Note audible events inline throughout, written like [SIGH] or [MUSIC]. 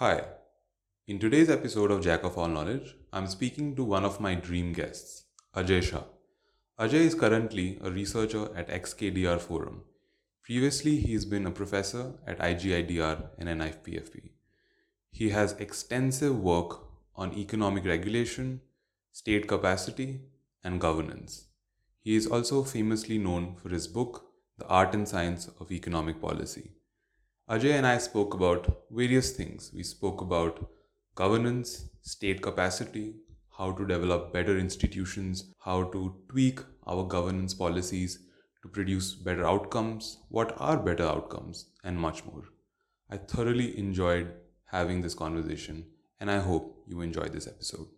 Hi. In today's episode of Jack of All Knowledge, I'm speaking to one of my dream guests, Ajay Shah. Ajay is currently a researcher at XKDR Forum. Previously, he's been a professor at IGIDR and NIPFP. He has extensive work on economic regulation, state capacity, and governance. He is also famously known for his book, The Art and Science of Economic Policy. Ajay and I spoke about various things. We spoke about governance, state capacity, how to develop better institutions, how to tweak our governance policies to produce better outcomes, what are better outcomes, and much more. I thoroughly enjoyed having this conversation, and I hope you enjoy this episode.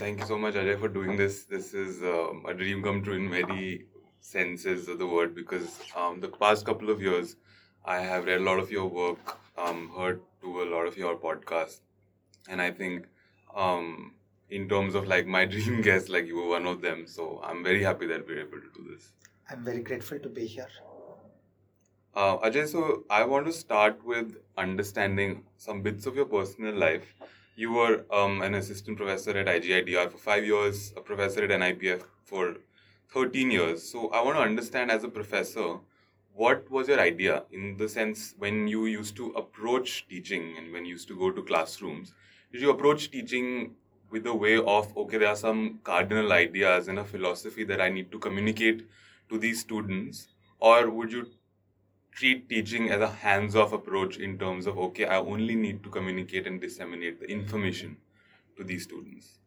Thank you so much, Ajay, for doing this. This is um, a dream come true in many senses of the word because um, the past couple of years, I have read a lot of your work, um, heard to a lot of your podcasts, and I think um, in terms of like my [LAUGHS] dream guest, like you were one of them. So I'm very happy that we're able to do this. I'm very grateful to be here. Uh, Ajay, so I want to start with understanding some bits of your personal life. You were um, an assistant professor at IGIDR for five years, a professor at NIPFP for 13 years. So I want to understand as a professor, what was your idea in the sense when you used to approach teaching and when you used to go to classrooms? Did you approach teaching with the way of, okay, there are some cardinal ideas and a philosophy that I need to communicate to these students? Or would you treat teaching as a hands off approach in terms of, okay, I only need to communicate and disseminate the information to these students?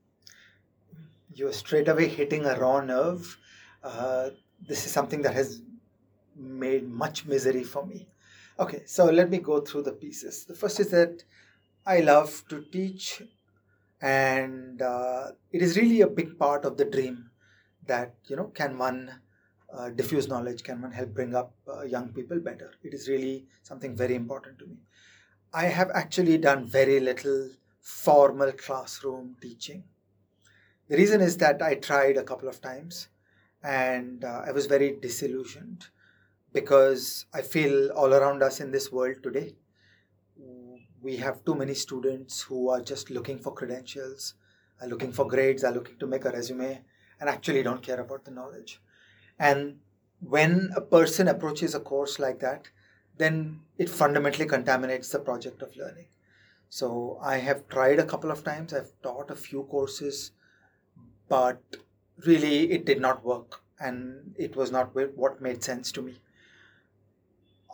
You're straight away hitting a raw nerve. Uh, this is something that has made much misery for me. Okay, so let me go through the pieces. The first is that I love to teach, and uh, it is really a big part of the dream that, you know, can one uh, diffuse knowledge, can one help bring up uh, young people better? It is really something very important to me. I have actually done very little formal classroom teaching. The reason is that I tried a couple of times and uh, I was very disillusioned because I feel all around us in this world today, we have too many students who are just looking for credentials, are looking for grades, are looking to make a resume, and actually don't care about the knowledge. And when a person approaches a course like that, then it fundamentally contaminates the project of learning. So I have tried a couple of times, I've taught a few courses, but really it did not work and it was not what made sense to me.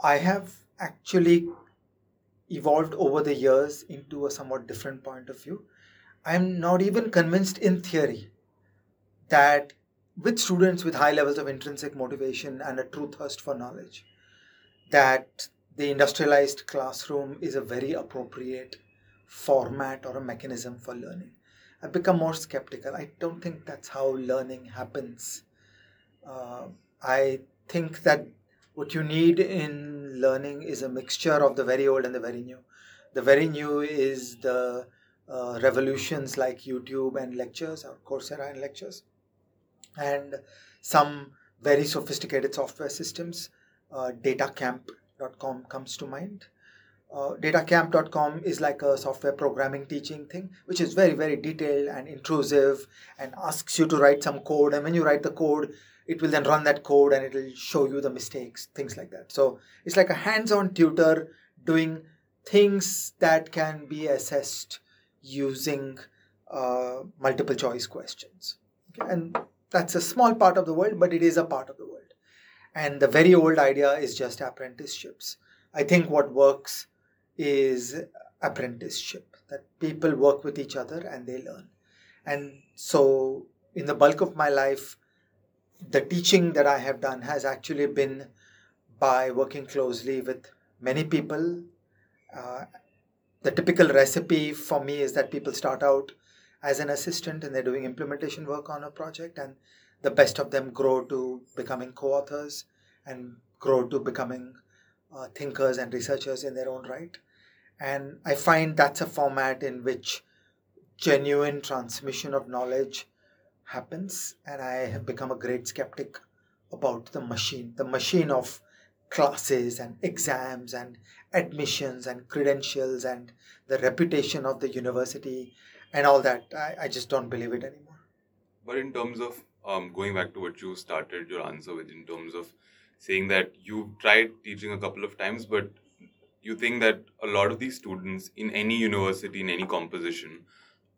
I have actually evolved over the years into a somewhat different point of view. I'm not even convinced in theory that with students with high levels of intrinsic motivation and a true thirst for knowledge, that the industrialized classroom is a very appropriate format or a mechanism for learning. I've become more skeptical. I don't think that's how learning happens. Uh, I think that what you need in learning is a mixture of the very old and the very new. The very new is the uh, revolutions like YouTube and lectures or Coursera and lectures, and some very sophisticated software systems. Uh, datacamp.com comes to mind. Uh, datacamp.com is like a software programming teaching thing, which is very, very detailed and intrusive and asks you to write some code. And when you write the code, it will then run that code and it will show you the mistakes, things like that. So it's like a hands on tutor doing things that can be assessed using uh, multiple choice questions. Okay? And that's a small part of the world, but it is a part of the world. And the very old idea is just apprenticeships. I think what works is apprenticeship, that people work with each other and they learn. And so, in the bulk of my life, the teaching that I have done has actually been by working closely with many people. Uh, the typical recipe for me is that people start out as an assistant and they're doing implementation work on a project, and the best of them grow to becoming co authors and grow to becoming uh, thinkers and researchers in their own right. And I find that's a format in which genuine transmission of knowledge happens. And I have become a great skeptic about the machine, the machine of classes and exams and admissions and credentials and the reputation of the university and all that. I, I just don't believe it anymore. But in terms of um, going back to what you started your answer with, in terms of saying that you tried teaching a couple of times, but you think that a lot of these students in any university, in any composition,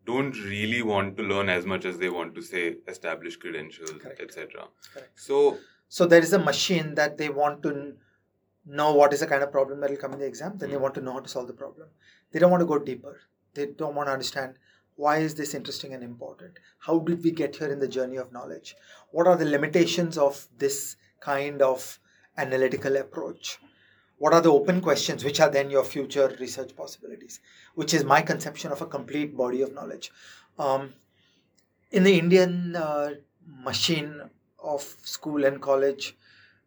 don't really want to learn as much as they want to say establish credentials, etc. So, so there is a machine that they want to know what is the kind of problem that will come in the exam. Then mm-hmm. they hmm. want to know how to solve the problem. They don't want to go deeper. They don't want to understand why is this interesting and important. How did we get here in the journey of knowledge? What are the limitations of this kind of analytical approach? What are the open questions, which are then your future research possibilities? Which is my conception of a complete body of knowledge. Um, in the Indian uh, machine of school and college,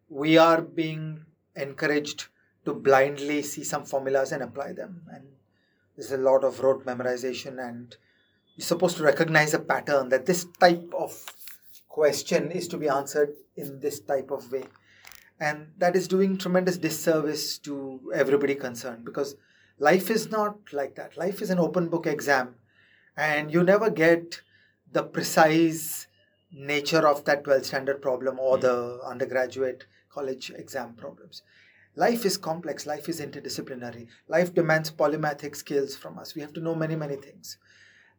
we are being encouraged to blindly see some formulas and apply them. And there's a lot of rote memorization, and you're supposed to recognize a pattern that this type of question is to be answered in this type of way. And that is doing tremendous disservice to everybody concerned because life is not like that. Life is an open book exam and you never get the precise nature of that 12 standard problem or the hmm. undergraduate college exam problems. Life is complex. Life is interdisciplinary. Life demands polymathic skills from us. We have to know many many things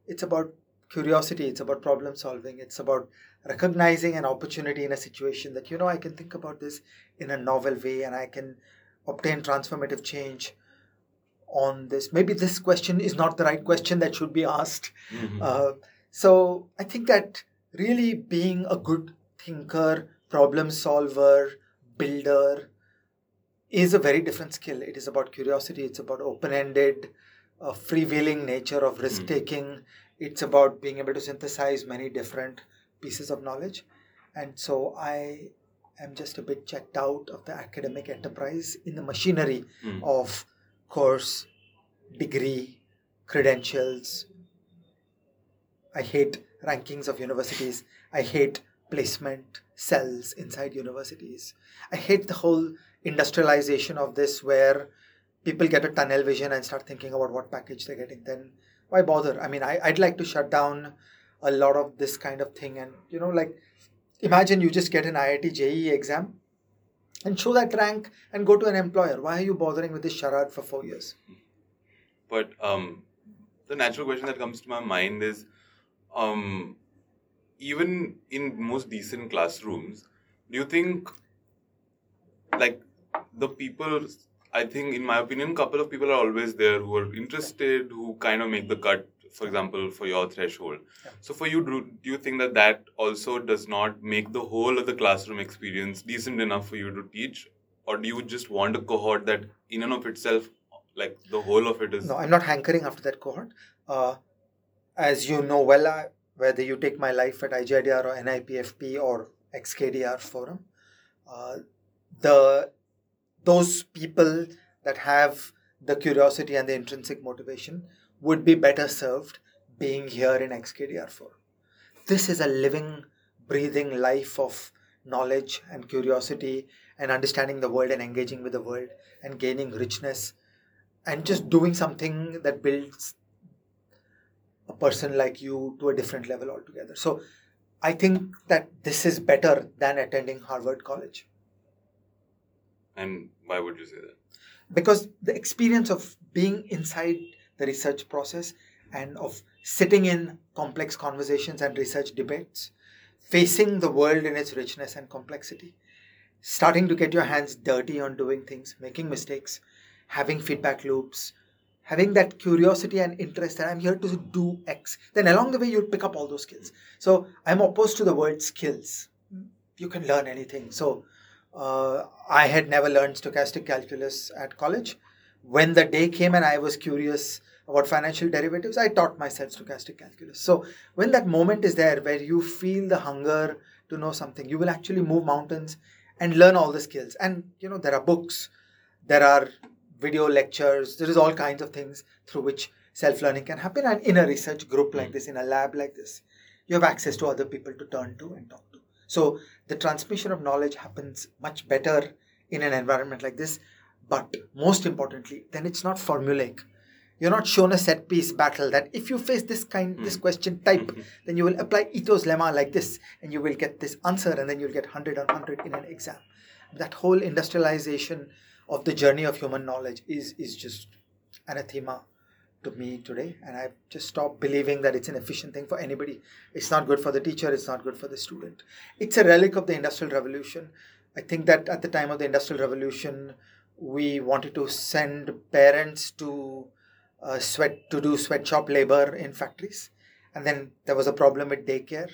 it's about curiosity it's about problem solving it's about recognizing an opportunity in a situation that you know i can think about this in a novel way and i can obtain transformative change on this. Maybe this question is not the right question that should be asked. Mm-hmm. uh, so i think that really being a good thinker problem solver builder is a very different skill. It is about curiosity it's about open-ended uh, freewheeling nature of risk taking mm-hmm it's about being able to synthesize many different pieces of knowledge. And so I am just a bit checked out of the academic enterprise in the machinery mm. of course, degree, credentials. I hate rankings of universities. I hate placement cells inside universities. I hate the whole industrialization of this where people get a tunnel vision and start thinking about what package they're getting. Then why bother? I mean, I, I'd like to shut down a lot of this kind of thing. And, you know, like, imagine you just get an IIT JEE exam and show that rank and go to an employer. Why are you bothering with this charade for four years? But um, the natural question that comes to my mind is um, even in most decent classrooms, do you think like the people I think, in my opinion, a couple of people are always there who are interested, who kind of make the cut, for example, for your threshold. Yeah. So, for you, do, do you think that that also does not make the whole of the classroom experience decent enough for you to teach? Or do you just want a cohort that, in and of itself, like the whole of it is. No, I'm not hankering after that cohort. Uh, as you know well, I, whether you take my life at IGIDR or NIPFP or XKDR forum, uh, the those people that have the curiosity and the intrinsic motivation would be better served being here in XKDR Forum. This is a living, breathing life of knowledge and curiosity and understanding the world and engaging with the world and gaining richness and just doing something that builds a person like you to a different level altogether. So I think that this is better than attending Harvard College. And why would you say that? Because the experience of being inside the research process and of sitting in complex conversations and research debates, facing the world in its richness and complexity, starting to get your hands dirty on doing things, making mistakes, having feedback loops, having that curiosity and interest that I'm here to do X, then along the way you'll pick up all those skills. So I'm opposed to the word skills. You can learn anything. So uh, I had never learned stochastic calculus at college. When the day came and I was curious about financial derivatives, I taught myself stochastic calculus. So when that moment is there where you feel the hunger to know something, you will actually move mountains and learn all the skills. And you know, there are books, there are video lectures, there is all kinds of things through which self-learning can happen. And in a research group like this, in a lab like this, you have access to other people to turn to and talk to. So the transmission of knowledge happens much better in an environment like this. But most importantly, then it's not formulaic. You're not shown a set piece battle that if you face this kind, mm. this question type, mm-hmm. then you will apply Ito's lemma like this and you will get this answer and then you'll get 100 on 100 in an exam. That whole industrialization of the journey of human knowledge is, is just anathema to me today. And I've just stopped believing that it's an efficient thing for anybody. It's not good for the teacher, it's not good for the student. It's a relic of the Industrial Revolution. I think that at the time of the Industrial Revolution, we wanted to send parents to uh, sweat to do sweatshop labor in factories, and then there was a problem with daycare.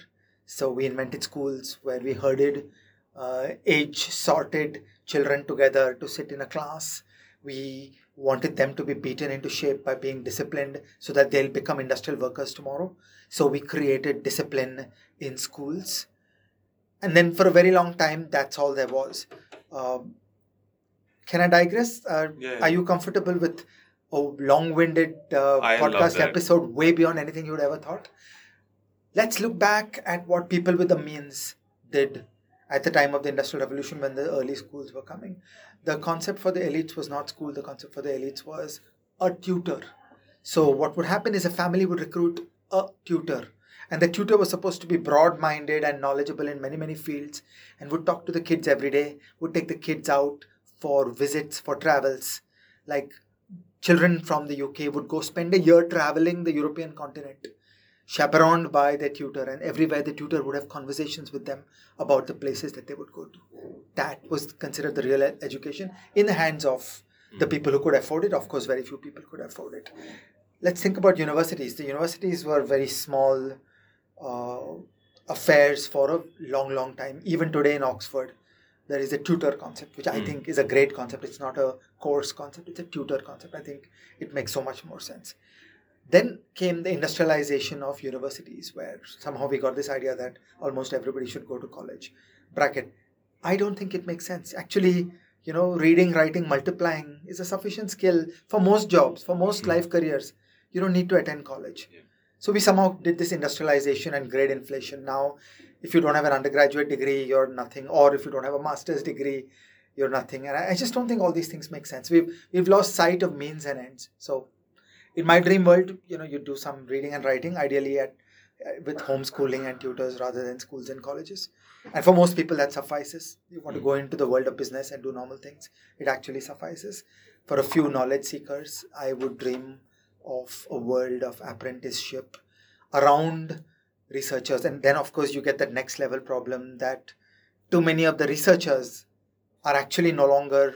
So we invented schools where we herded uh, age sorted children together to sit in a class. We wanted them to be beaten into shape by being disciplined so that they'll become industrial workers tomorrow. So we created discipline in schools. And then for a very long time, that's all there was. Um, can I digress? Uh, yeah, yeah. Are you comfortable with a long winded uh, podcast episode way beyond anything you would ever thought? Let's look back at what people with the means did at the time of the Industrial Revolution when the early schools were coming. The concept for the elites was not school, the concept for the elites was a tutor. So, what would happen is a family would recruit a tutor and the tutor was supposed to be broad minded and knowledgeable in many, many fields and would talk to the kids every day, would take the kids out for visits, for travels. Like children from the UK would go spend a year traveling the European continent, chaperoned by their tutor, and everywhere the tutor would have conversations with them about the places that they would go to. That was considered the real education in the hands of the hmm. people who could afford it. Of course, very few people could afford it. Let's think about universities. The universities were very small uh, affairs for a long, long time. Even today in Oxford, there is a tutor concept, which I mm. think is a great concept. It's not a course concept, it's a tutor concept. I think it makes so much more sense. Then came the industrialization of universities, where somehow we got this idea that almost everybody should go to college. Bracket. I don't think it makes sense. Actually, you know, reading, writing, multiplying is a sufficient skill for most jobs, for most mm. life careers. You don't need to attend college. Yeah. So we somehow did this industrialization and grade inflation. Now, if you don't have an undergraduate degree, you're nothing, or if you don't have a master's degree, you're nothing. And I just don't think all these things make sense. We've we've lost sight of means and ends. So, in my dream world, you know, you do some reading and writing, ideally at uh, with homeschooling and tutors rather than schools and colleges. And for most people, that suffices. You want to go into the world of business and do normal things, it actually suffices. For a few knowledge seekers, I would dream of a world of apprenticeship around researchers. And then, of course, you get that next level problem that too many of the researchers are actually no longer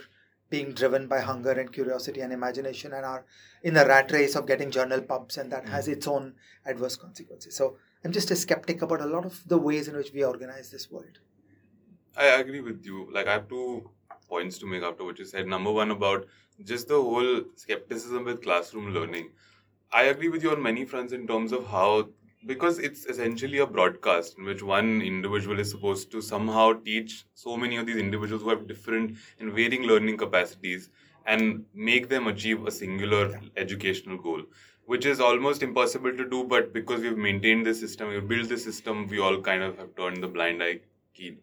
being driven by hunger and curiosity and imagination and are in the rat race of getting journal pubs, and that has hmm. its own adverse consequences. So, I'm just a skeptic about a lot of the ways in which we organize this world. I agree with you. Like, I have two points to make after what you said. Number one, about just the whole skepticism with classroom learning. I agree with you on many fronts in terms of how, because it's essentially a broadcast in which one individual is supposed to somehow teach so many of these individuals who have different and varying learning capacities and make them achieve a singular educational goal, which is almost impossible to do. But because we've maintained the system, we've built the system, we all kind of have turned the blind eye.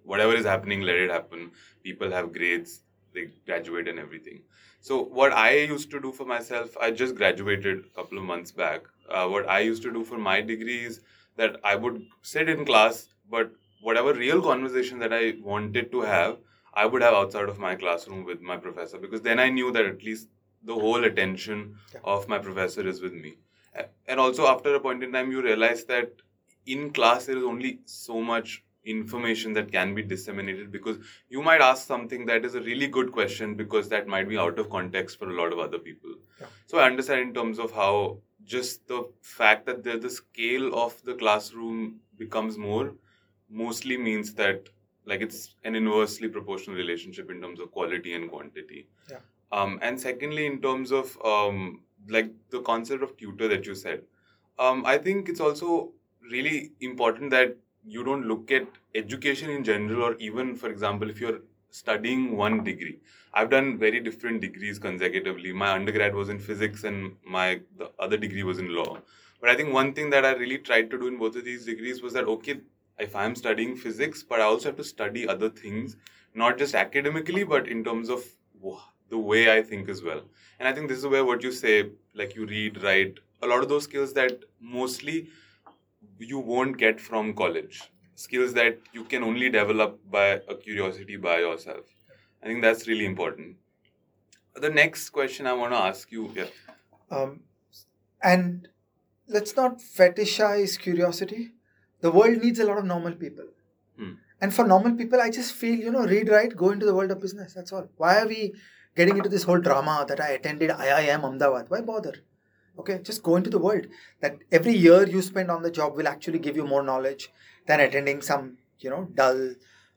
Whatever is happening, let it happen. People have grades, they graduate and everything. So what I used to do for myself, I just graduated a couple of months back. Uh, what I used to do for my degree is that I would sit in class, but whatever real conversation that I wanted to have, I would have outside of my classroom with my professor because then I knew that at least the whole attention yeah. of my professor is with me. And also after a point in time, you realize that in class there is only so much information that can be disseminated because you might ask something that is a really good question because that might be out of context for a lot of other people. Yeah. So I understand in terms of how just the fact that the, the scale of the classroom becomes more mostly means that like it's an inversely proportional relationship in terms of quality and quantity. Yeah. Um, and secondly, in terms of um, like the concept of tutor that you said, um, I think it's also really important that you don't look at education in general or even for example if you're studying one degree i've done very different degrees consecutively my undergrad was in physics and my the other degree was in law but i think one thing that i really tried to do in both of these degrees was that okay if i'm studying physics but i also have to study other things not just academically, but in terms of the way I think as well. And I think this is where what you say, like you read, write, a lot of those skills that mostly you won't get from college. Skills that you can only develop by a curiosity by yourself. I think that's really important. The next question I want to ask you, yeah. Um, and let's not fetishize curiosity. The world needs a lot of normal people. Hmm. And for normal people, I just feel, you know, read, write, go into the world of business. That's all. Why are we getting into this whole drama that I attended IIM Ahmedabad? Why bother? Okay, just go into the world. That every year you spend on the job will actually give you more knowledge than attending some, you know, dull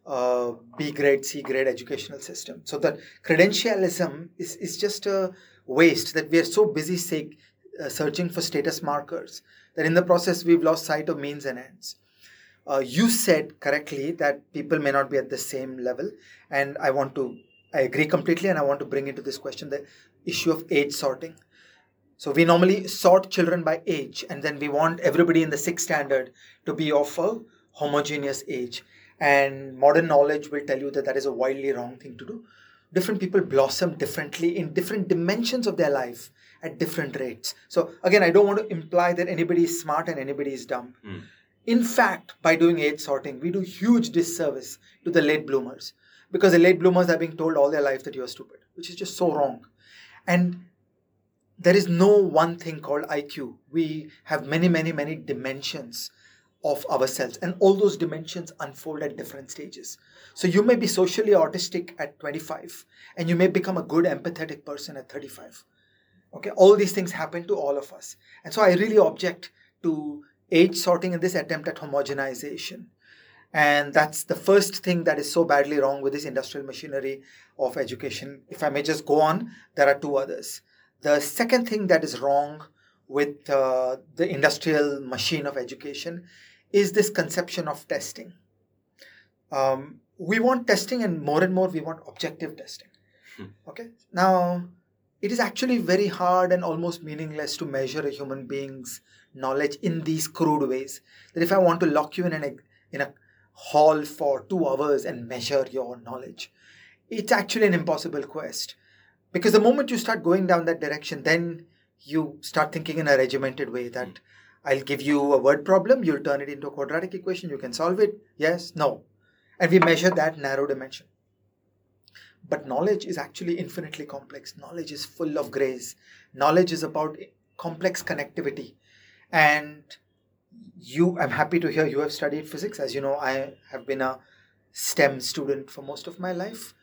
uh, B grade, C grade educational system. So that credentialism is, is just a waste that we are so busy say, uh, searching for status markers that in the process we've lost sight of means and ends uh, you said correctly that people may not be at the same level and i want to i agree completely and i want to bring into this question the issue of age sorting so we normally sort children by age and then we want everybody in the sixth standard to be of a homogeneous age. And modern knowledge will tell you that that is a wildly wrong thing to do. Different people blossom differently in different dimensions of their life at different rates. So again i don't want to imply that anybody is smart and anybody is dumb. Mm in fact, by doing age sorting, we do huge disservice to the late bloomers. Because the late bloomers are being told all their life that you are stupid, which is just so wrong. And there is no one thing called IQ. We have many, many, many dimensions of ourselves, and all those dimensions unfold at different stages. So you may be socially autistic at 25, and you may become a good empathetic person at 35. Okay, all these things happen to all of us. And so I really object to age sorting in this attempt at homogenization. And that's the first thing that is so badly wrong with this industrial machinery of education. If I may just go on, there are two others. The second thing that is wrong with uh, the industrial machine of education is this conception of testing. Um, we want testing, and more and more we want objective testing. Hmm. Okay. Now, it is actually very hard and almost meaningless to measure a human being's knowledge in these crude ways. That if I want to lock you in an in a hall for two hours and measure your knowledge, it's actually an impossible quest. Because the moment you start going down that direction, then you start thinking in a regimented way that hmm. I'll give you a word problem, you'll turn it into a quadratic equation, you can solve it. Yes, no. And we measure that narrow dimension. But knowledge is actually infinitely complex. Knowledge is full of grace. Knowledge is about complex connectivity and you i'm happy to hear you have studied physics as you know i have been a stem student for most of my life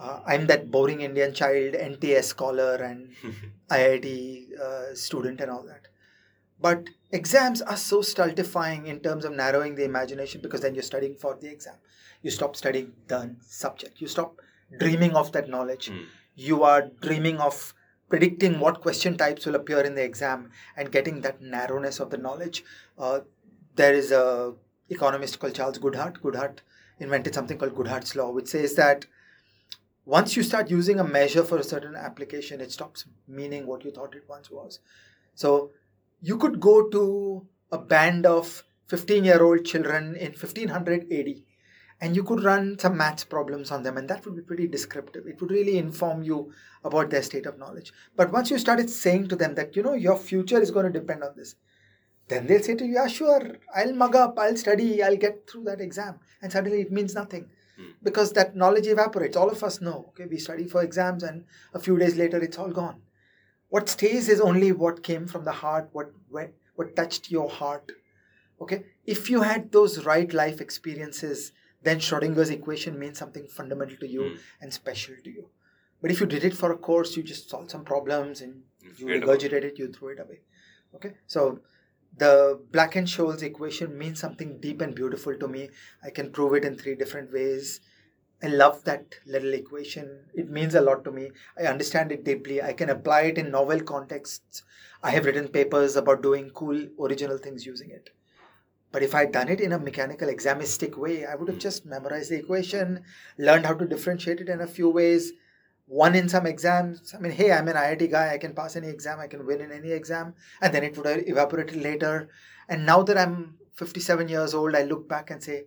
uh, i'm that boring indian child nts scholar and [LAUGHS] iit uh, student and all that but exams are so stultifying in terms of narrowing the imagination because then you're studying for the exam you stop studying the subject you stop dreaming of that knowledge mm. you are dreaming of predicting what question types will appear in the exam and getting that narrowness of the knowledge. Uh, there is a economist called Charles Goodhart. Goodhart invented something called Goodhart's law, which says that once you start using a measure for a certain application, it stops meaning what you thought it once was. So you could go to a band of 15 year old children in 1500 AD and you could run some maths problems on them and that would be pretty descriptive. It would really inform you about their state of knowledge. But once you started saying to them that you know your future is going to depend on this then they'll say to you yeah sure. I'll mug up. I'll study. I'll get through that exam. And suddenly it means nothing hmm. because that knowledge evaporates all of us know okay we study for exams and a few days later it's all gone what stays is only what came from the heart what what, what touched your heart okay if you had those right life experiences then Schrodinger's equation means something fundamental to you mm. and special to you. But if you did it for a course, you just solved some problems and you regurgitate it, you throw it away. Okay, so the Black and Scholes equation means something deep and beautiful to me. I can prove it in three different ways. I love that little equation. It means a lot to me. I understand it deeply. I can apply it in novel contexts. I have written papers about doing cool, original things using it. But if I'd done it in a mechanical examistic way, I would have just memorized the equation, learned how to differentiate it in a few ways, won in some exams. I mean, hey, I'm an IIT guy, I can pass any exam, I can win in any exam, and then it would have evaporated later. And now that I'm 57 years old, I look back and say,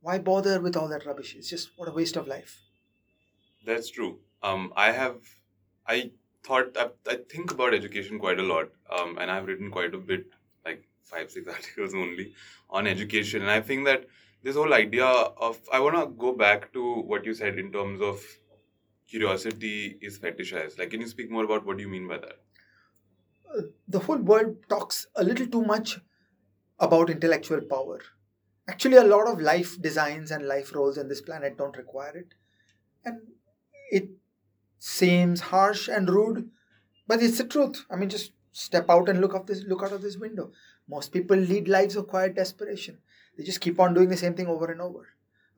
why bother with all that rubbish? It's just what a waste of life. That's true. Um, I have, I thought, I, I think about education quite a lot, um, and I've written quite a bit, like five, six [LAUGHS] articles only on education. And I think that this whole idea of, I want to go back to what you said in terms of curiosity is fetishized. Like, can you speak more about what do you mean by that? The whole world talks a little too much about intellectual power. Actually, a lot of life designs and life roles in this planet don't require it. And it seems harsh and rude, but it's the truth. I mean, just step out and look this look out of this window. Most people lead lives of quiet desperation. They just keep on doing the same thing over and over.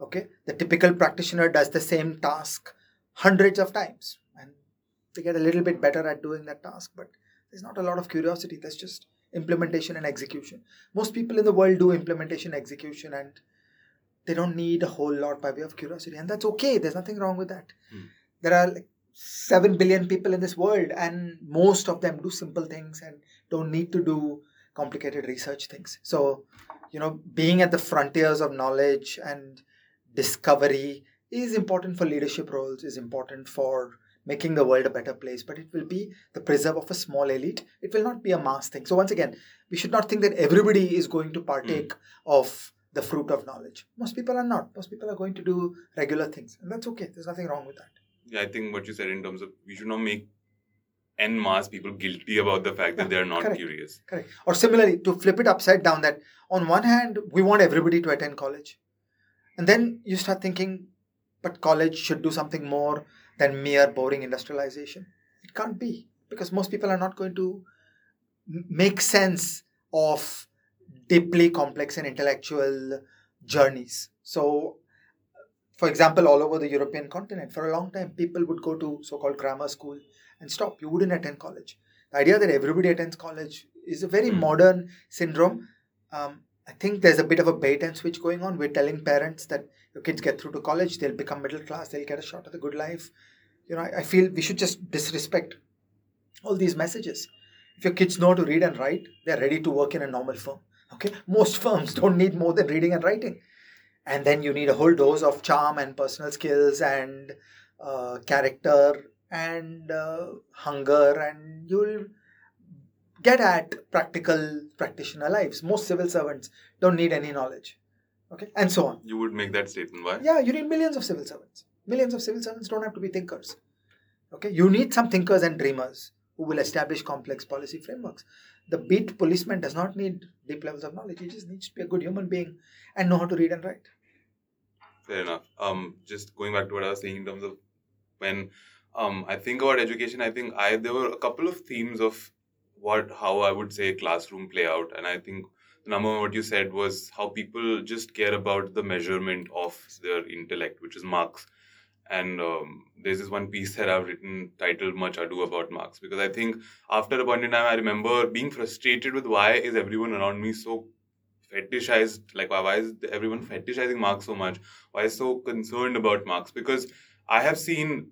Okay? The typical practitioner does the same task hundreds of times and they get a little bit better at doing that task, but there's not a lot of curiosity. There's just implementation and execution. Most people in the world do implementation, execution, and they don't need a whole lot by way of curiosity, and that's okay. There's nothing wrong with that. Mm. There are like 7 billion people in this world, and most of them do simple things and don't need to do complicated research things. So, you know, being at the frontiers of knowledge and discovery is important for leadership roles, is important for making the world a better place, but it will be the preserve of a small elite. It will not be a mass thing. So, once again, we should not think that everybody is going to partake mm. of the fruit of knowledge. Most people are not. Most people are going to do regular things, and that's okay. There's nothing wrong with that. Yeah, I think what you said in terms of we should not make en masse people guilty about the fact that they are not correct, curious. Correct. Or similarly, to flip it upside down, that on one hand, we want everybody to attend college. And then you start thinking, but college should do something more than mere boring industrialization. It can't be because most people are not going to make sense of deeply complex and intellectual journeys. So, for example, all over the European continent, for a long time, people would go to so called grammar school and stop. You wouldn't attend college. The idea that everybody attends college is a very mm. modern syndrome. Um, I think there's a bit of a bait and switch going on. We're telling parents that your kids get through to college, they'll become middle class, they'll get a shot at the good life. You know, I, I feel we should just disrespect all these messages. If your kids know to read and write, they're ready to work in a normal firm. Okay, most firms [LAUGHS] don't need more than reading and writing, and then you need a whole dose of charm and personal skills and uh, character and uh, hunger, and you'll get at practical practitioner lives. Most civil servants don't need any knowledge. Okay, and so on. You would make that statement. Why? Yeah, you need millions of civil servants. Millions of civil servants don't have to be thinkers. Okay, you need some thinkers and dreamers who will establish complex policy frameworks. The beat policeman does not need deep levels of knowledge. He just needs to be a good human being and know how to read and write. Fair enough. Um, just going back to what I was saying in terms of when um, I think about education, I think I there were a couple of themes of what how I would say classroom play out, and I think the number what you said was how people just care about the measurement of their intellect, which is marks. And um, there's this one piece that I've written titled "Much Ado About Marks" because I think after a point in time, I remember being frustrated with why is everyone around me so fetishized like why, why is everyone fetishizing marks so much? Why so concerned about marks? Because i have seen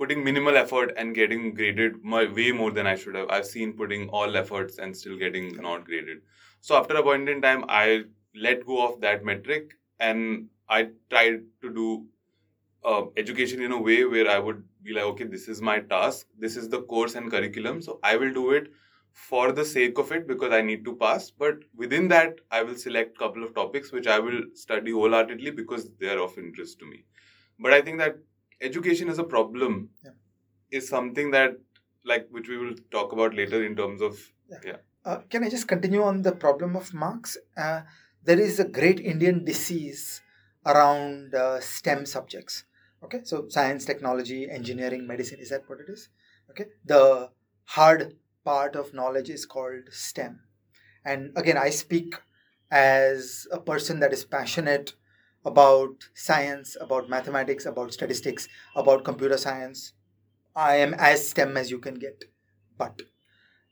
putting minimal effort and getting graded my, way more than i should have i've seen putting all efforts and still getting not graded so after a point in time i let go of that metric and i tried to do uh, education in a way where i would be like okay this is my task this is the course and curriculum so i will do it for the sake of it because I need to pass. But within that, I will select couple of topics which I will study wholeheartedly because they are of interest to me. But I think that education is a problem yeah. is something that like which we will talk about later in terms of yeah. yeah. Uh, can I just continue on the problem of marks? Uh, there is a great Indian disease around uh, STEM subjects. Okay, so science, technology, engineering, medicine. Is that what it is? Okay, the hard part of knowledge is called STEM. And again, I speak as a person that is passionate about science, about mathematics, about statistics, about computer science. I am as STEM as you can get. But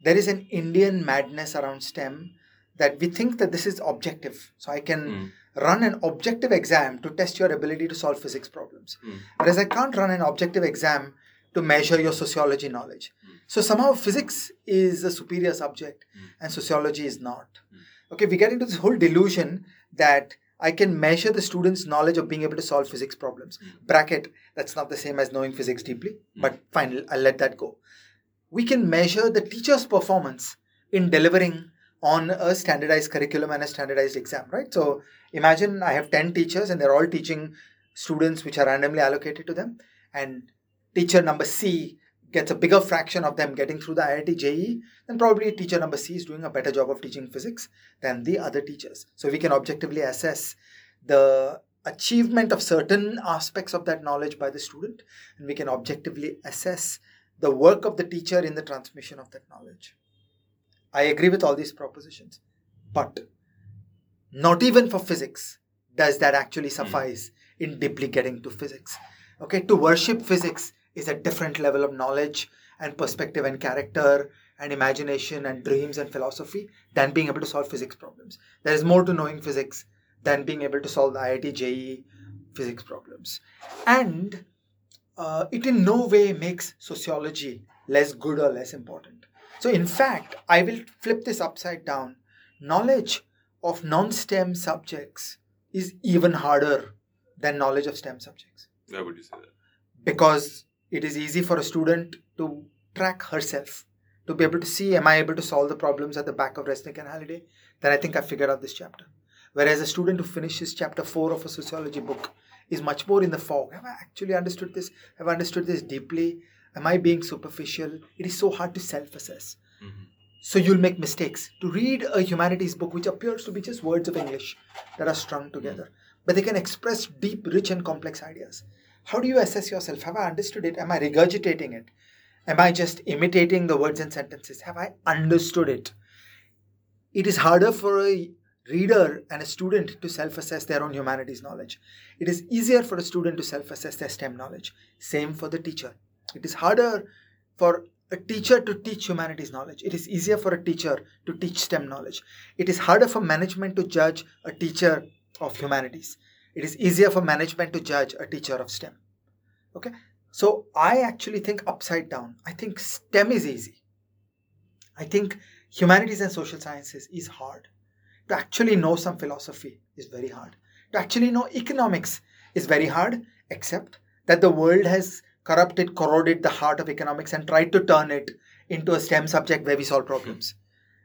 there is an Indian madness around STEM that we think that this is objective. So I can mm. run an objective exam to test your ability to solve physics problems. Mm. Whereas I can't run an objective exam to measure your sociology knowledge. So somehow physics is a superior subject mm. and sociology is not. Mm. Okay, we get into this whole delusion that I can measure the student's knowledge of being able to solve physics problems. Hmm. Bracket, that's not the same as knowing physics deeply, hmm. but fine, I'll let that go. We can measure the teacher's performance in delivering on a standardized curriculum and a standardized exam, right? So imagine I have 10 teachers and they're all teaching students which are randomly allocated to them, and teacher number C gets a bigger fraction of them getting through the IIT JEE, then probably teacher number C is doing a better job of teaching physics than the other teachers. So we can objectively assess the achievement of certain aspects of that knowledge by the student, and we can objectively assess the work of the teacher in the transmission of that knowledge. I agree with all these propositions, but not even for physics does that actually hmm. suffice in deeply getting to physics. Okay, to worship physics is a different level of knowledge and perspective and character and imagination and dreams and philosophy than being able to solve physics problems. There is more to knowing physics than being able to solve the IIT JEE physics problems. And uh, it in no way makes sociology less good or less important. So, in fact, I will flip this upside down. Knowledge of non STEM subjects is even harder than knowledge of STEM subjects. Why would you say that? Because it is easy for a student to track herself, to be able to see, am I able to solve the problems at the back of Resnick and Halliday? Then I think I figured out this chapter. Whereas a student who finishes chapter 4 of a sociology book is much more in the fog. Have I actually understood this? Have I understood this deeply? Am I being superficial? It is so hard to self assess. Mm-hmm. So you'll make mistakes. To read a humanities book, which appears to be just words of English that are strung together, but they can express deep, rich, and complex ideas. How do you assess yourself? Have I understood it? Am I regurgitating it? Am I just imitating the words and sentences? Have I understood it? It is harder for a reader and a student to self assess their own humanities knowledge. It is easier for a student to self assess their STEM knowledge. Same for the teacher. It is harder for a teacher to teach humanities knowledge. It is easier for a teacher to teach STEM knowledge. It is harder for management to judge a teacher of humanities it is easier for management to judge a teacher of STEM. Okay, so I actually think upside down. I think STEM is easy. I think humanities and social sciences is hard. To actually know some philosophy is very hard. To actually know economics is very hard, except that the world has corrupted, corroded the heart of economics and tried to turn it into a STEM subject where we solve problems.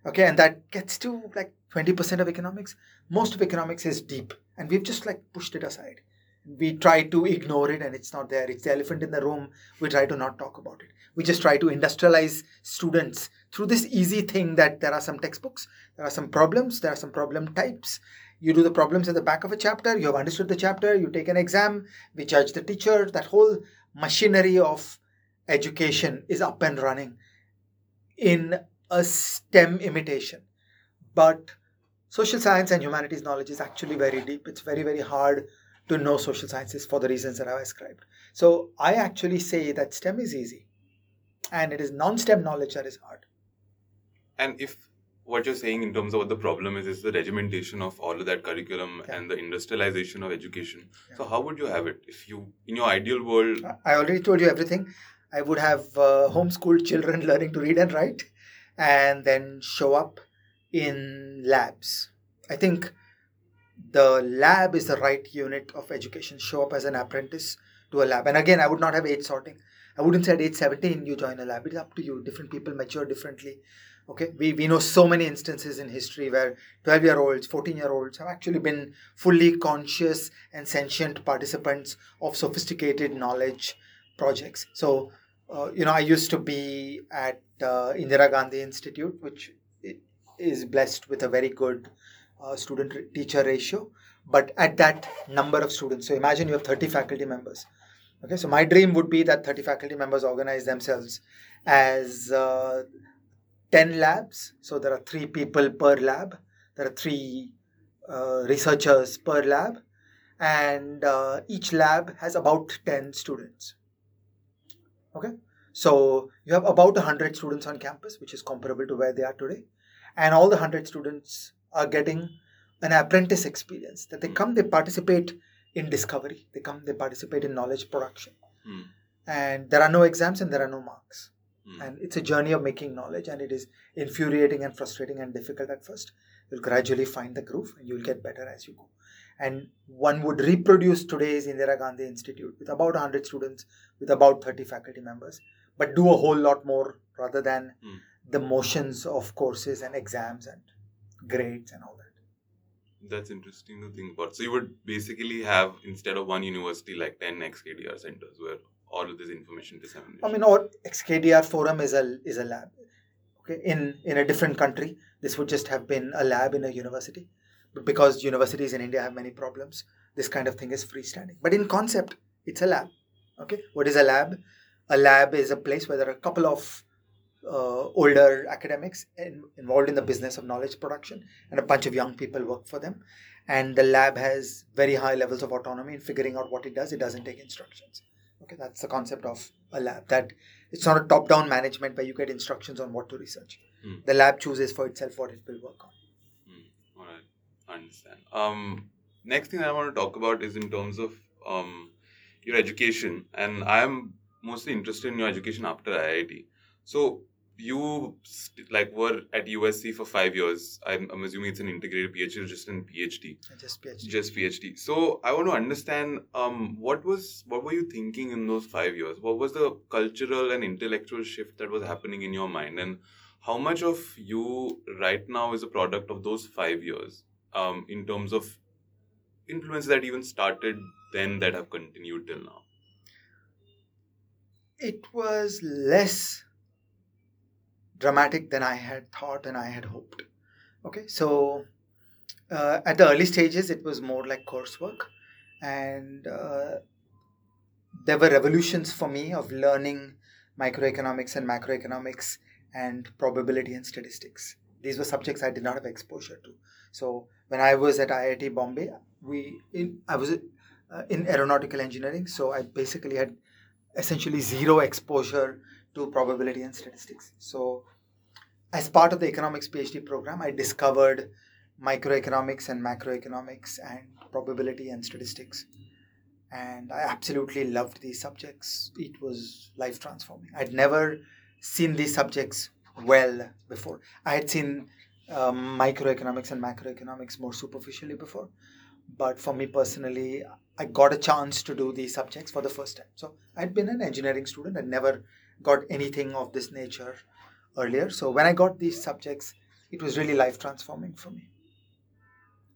Okay, and that gets to like 20% of economics. Most of economics is deep and we've just like pushed it aside. We try to ignore it and it's not there. It's the elephant in the room. We try to not talk about it. We just try to industrialize students through this easy thing that there are some textbooks there are some problems there are some problem types. You do the problems at the back of a chapter you have understood the chapter you take an exam we judge the teacher. That whole machinery of education is up and running in a stem imitation. But social science and humanities knowledge is actually very deep. It's very, very hard to know social sciences for the reasons that I've ascribed. So I actually say that STEM is easy and it is non STEM knowledge that is hard. And if what you're saying in terms of what the problem is, is the regimentation of all of that curriculum Yeah. and the industrialization of education. Yeah. So, how would you have it if you, in your ideal world, I already told you everything. I would have uh, homeschooled children [LAUGHS] learning to read and write and then show up in labs. I think the lab is the right unit of education. Show up as an apprentice to a lab. And again, I would not have age sorting. I wouldn't say at age 17 you join a lab. It's up to you. Different people mature differently. Okay, we, we know so many instances in history where 12 year olds, 14 year olds have actually been fully conscious and sentient participants of sophisticated knowledge projects. So, uh, you know, I used to be at uh, Indira Gandhi Institute, which is blessed with a very good uh, student teacher ratio. But at that number of students, so imagine you have 30 faculty members. Okay, so my dream would be that 30 faculty members organize themselves as uh, 10 labs. So there are three people per lab, there are three uh, researchers per lab, and uh, each lab has about 10 students. Okay, so you have about 100 students on campus, which is comparable to where they are today, and all the 100 students are getting an apprentice experience that they come, they participate in discovery, they come, they participate in knowledge production, Hmm. and there are no exams and there are no marks Hmm. and it's a journey of making knowledge and it is infuriating and frustrating and difficult at first you'll gradually find the groove and you'll get better as you go and one would reproduce today's Indira Gandhi Institute with about 100 students, with about 30 faculty members, but do a whole lot more rather than Hmm. The motions of courses and exams and grades and all that. That's interesting to think about. So you would basically have instead of one university like ten XKDR centers where all of this information dissemination. I mean, or XKDR Forum is a is a lab. Okay, in in a different country, this would just have been a lab in a university, but because universities in India have many problems, this kind of thing is freestanding. But in concept, it's a lab. Okay, what is a lab? A lab is a place where there are a couple of uh, older academics in, involved in the business of knowledge production, and a bunch of young people work for them. And the lab has very high levels of autonomy in figuring out what it does. It doesn't take instructions. Okay, that's the concept of a lab. That it's not a top-down management where you get instructions on what to research. Hmm. The lab chooses for itself what it will work on. Hmm, All right, I understand. Um, next thing I want to talk about is in terms of um, your education, and I am mostly interested in your education after IIT. So you st- like were at USC for five years. I'm, I'm assuming it's an integrated PhD, or just an PhD. Just PhD. just phd so i want to understand um what was what were you thinking in those five years what was the cultural and intellectual shift that was happening in your mind and how much of you right now is a product of those five years um in terms of influence that even started then that have continued till now it was less dramatic than I had thought and I had hoped. Okay, so uh, at the early stages, it was more like coursework, and uh, there were revolutions for me of learning microeconomics and macroeconomics and probability and statistics. These were subjects I did not have exposure to. So when I was at IIT Bombay, we in I was uh, in aeronautical engineering, so I basically had essentially zero exposure to probability and statistics. So, as part of the economics PhD program, I discovered microeconomics and macroeconomics and probability and statistics. And I absolutely loved these subjects. It was life transforming. I'd never seen these subjects well before. I had seen um, microeconomics and macroeconomics more superficially before. But for me personally, I got a chance to do these subjects for the first time. So I'd been an engineering student and never got anything of this nature earlier. So when I got these subjects, it was really life transforming for me.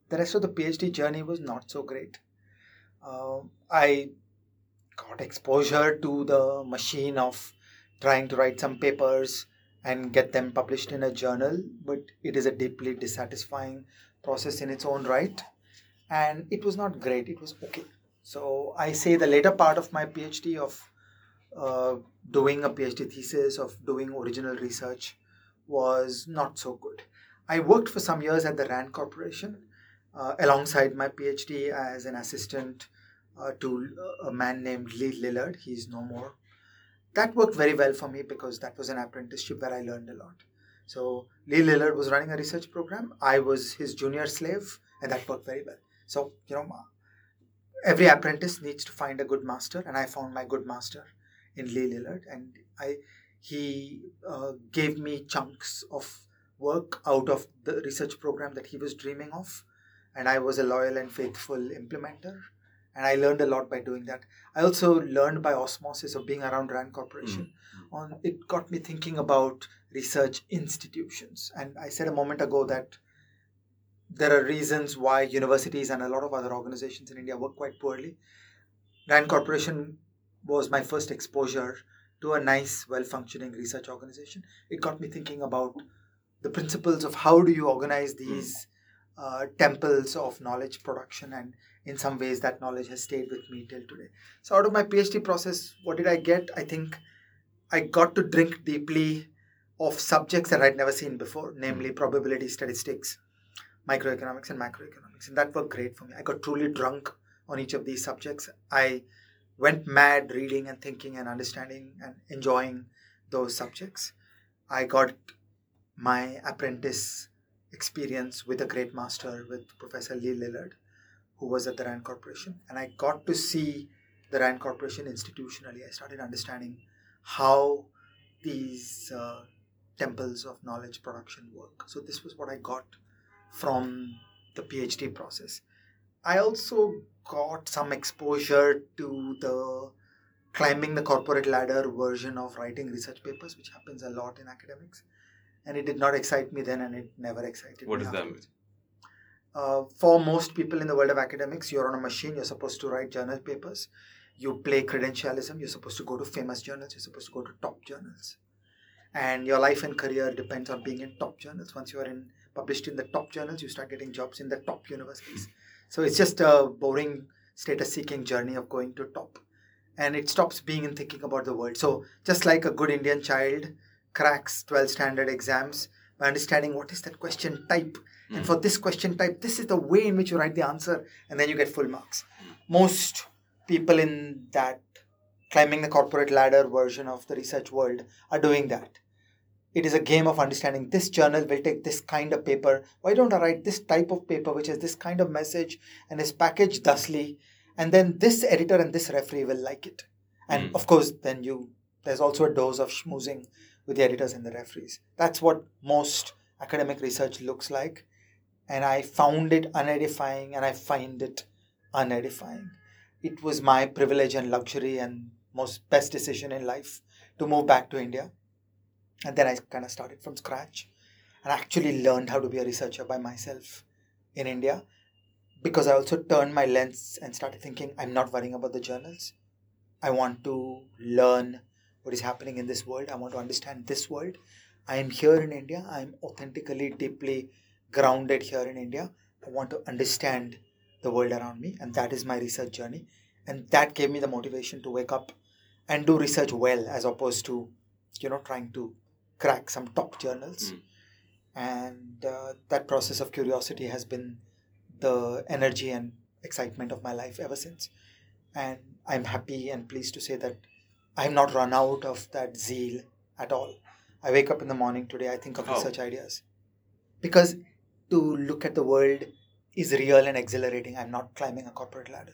The rest of the PhD journey was not so great. Uh, I got exposure to the machine of trying to write some papers and get them published in a journal, but it is a deeply dissatisfying process in its own right. And it was not great, it was okay. So I say the later part of my PhD of uh, doing a PhD thesis, of doing original research, was not so good. I worked for some years at the RAND Corporation uh, alongside my PhD as an assistant uh, to a man named Lee Lillard. He's no more. That worked very well for me because that was an apprenticeship where I learned a lot. So Lee Lillard was running a research program. I was his junior slave, and that worked very well. So you know, every apprentice needs to find a good master, and I found my good master in Lee Lillard, and I he uh, gave me chunks of work out of the research program that he was dreaming of, and I was a loyal and faithful implementer, and I learned a lot by doing that. I also learned by osmosis of being around Rand Corporation. On it got me thinking about research institutions, and I said a moment ago that there are reasons why universities and a lot of other organizations in India work quite poorly. Rand Corporation was my first exposure to a nice, well functioning research organization. It got me thinking about the principles of how do you organize these uh, temples of knowledge production, and in some ways, that knowledge has stayed with me till today. So, out of my PhD process, what did I get? I think I got to drink deeply of subjects that I'd never seen before, namely probability statistics, microeconomics, and macroeconomics. And that worked great for me. I got truly drunk on each of these subjects. I went mad reading and thinking and understanding and enjoying those subjects. I got my apprentice experience with a great master, with Professor Lee Lillard, who was at the RAND Corporation. And I got to see the RAND Corporation institutionally. I started understanding how these uh, temples of knowledge production work. So, this was what I got from the PhD process. I also got some exposure to the climbing the corporate ladder version of writing research papers, which happens a lot in academics. And it did not excite me then, and it never excited What me. does that mean? Uh, for most people in the world of academics, you're on a machine, you're supposed to write journal papers. You play credentialism, you're supposed to go to famous journals, you're supposed to go to top journals. And your life and career depends on being in top journals. Once you are in published in the top journals, you start getting jobs in the top universities. So it's just a boring status seeking journey of going to top. And it stops being and thinking about the world. So just like a good Indian child cracks 12 standard exams by understanding what is that question type and Mm. for this question type this is the way in which you write the answer and then you get full marks most people in that climbing the corporate ladder version of the research world are doing that it is a game of understanding this journal will take this kind of paper why don't i write this type of paper which has this kind of message and is packaged thusly and then this editor and this referee will like it and Mm. of course then you there's also a dose of schmoozing with the editors and the referees that's what most academic research looks like and I found it unedifying and I find it unedifying. It was my privilege and luxury and most best decision in life to move back to India. And then I kind of started from scratch and actually learned how to be a researcher by myself in India because I also turned my lens and started thinking I'm not worrying about the journals. I want to learn what is happening in this world. I want to understand this world. I am here in India. I am authentically, deeply grounded here in India. I want to understand the world around me, and that is my research journey. And that gave me the motivation to wake up and do research well, as opposed to, you know, trying to crack some top journals. Mm. And uh, that process of curiosity has been the energy and excitement of my life ever since. And I'm happy and pleased to say that I'm not run out of that zeal at all. I wake up in the morning today, I think of How? research ideas. Because to look at the world is real and exhilarating. I'm not climbing a corporate ladder.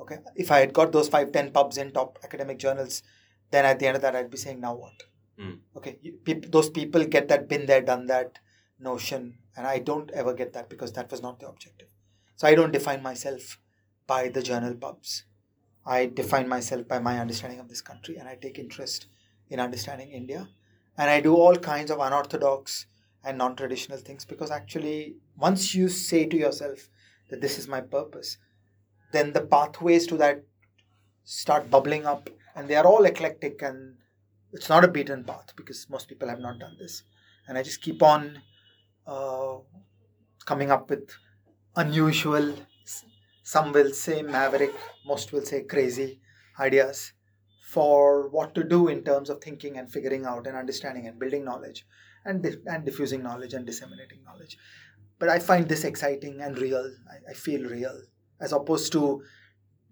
Okay. If I had got those five, ten pubs in top academic journals, then at the end of that, I'd be saying, now what? Mm. Okay. You, peop, those people get that been there, done that notion. And I don't ever get that because that was not the objective. So I don't define myself by the journal pubs. I define myself by my understanding of this country and I take interest in understanding India. And I do all kinds of unorthodox and non traditional things because actually, once you say to yourself that this is my purpose, then the pathways to that start bubbling up and they are all eclectic and it's not a beaten path because most people have not done this. And I just keep on uh, coming up with unusual, some will say maverick, most will say crazy ideas for what to do in terms of thinking and figuring out and understanding and building knowledge and, and diffusing knowledge and disseminating knowledge. But I find this exciting and real. I, I feel real as opposed to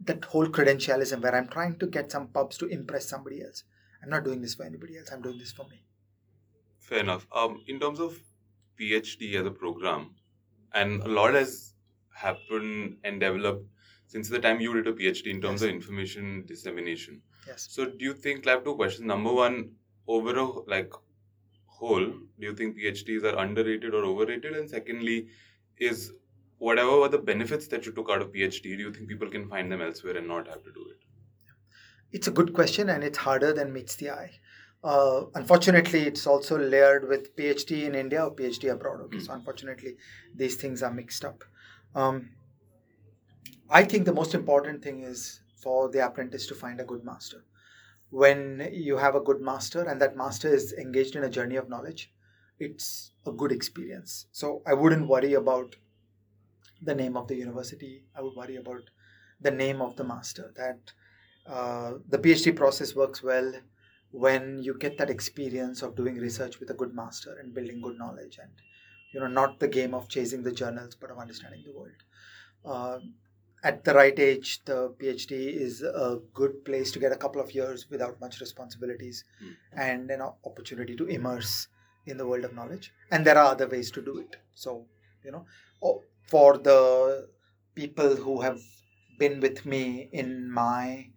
that whole credentialism where I'm trying to get some pubs to impress somebody else. I'm not doing this for anybody else. I'm doing this for me. Fair enough. Um, in terms of PhD as a program, and a lot has happened and developed since the time you did a PhD in terms Yes. of information dissemination. Yes. So, do you think I have two questions? Number one, over a like whole, do you think PhDs are underrated or overrated? And secondly, is whatever were the benefits that you took out of PhD, do you think people can find them elsewhere and not have to do it? It's a good question and it's harder than meets the eye. Uh, unfortunately, it's also layered with PhD in India or PhD abroad. Okay, so unfortunately, these things are mixed up. Um, I think the most important thing is for the apprentice to find a good master. When you have a good master and that master is engaged in a journey of knowledge, it's a good experience. So I wouldn't worry about the name of the university. I would worry about the name of the master. That uh, the PhD process works well when you get that experience of doing research with a good master and building good knowledge and you know not the game of chasing the journals but of understanding the world. Uh, at the right age the phd is a good place to get a couple of years without much responsibilities Mm. and an opportunity to immerse in the world of knowledge. And there are other ways to do it. So you know for the people who have been with me in my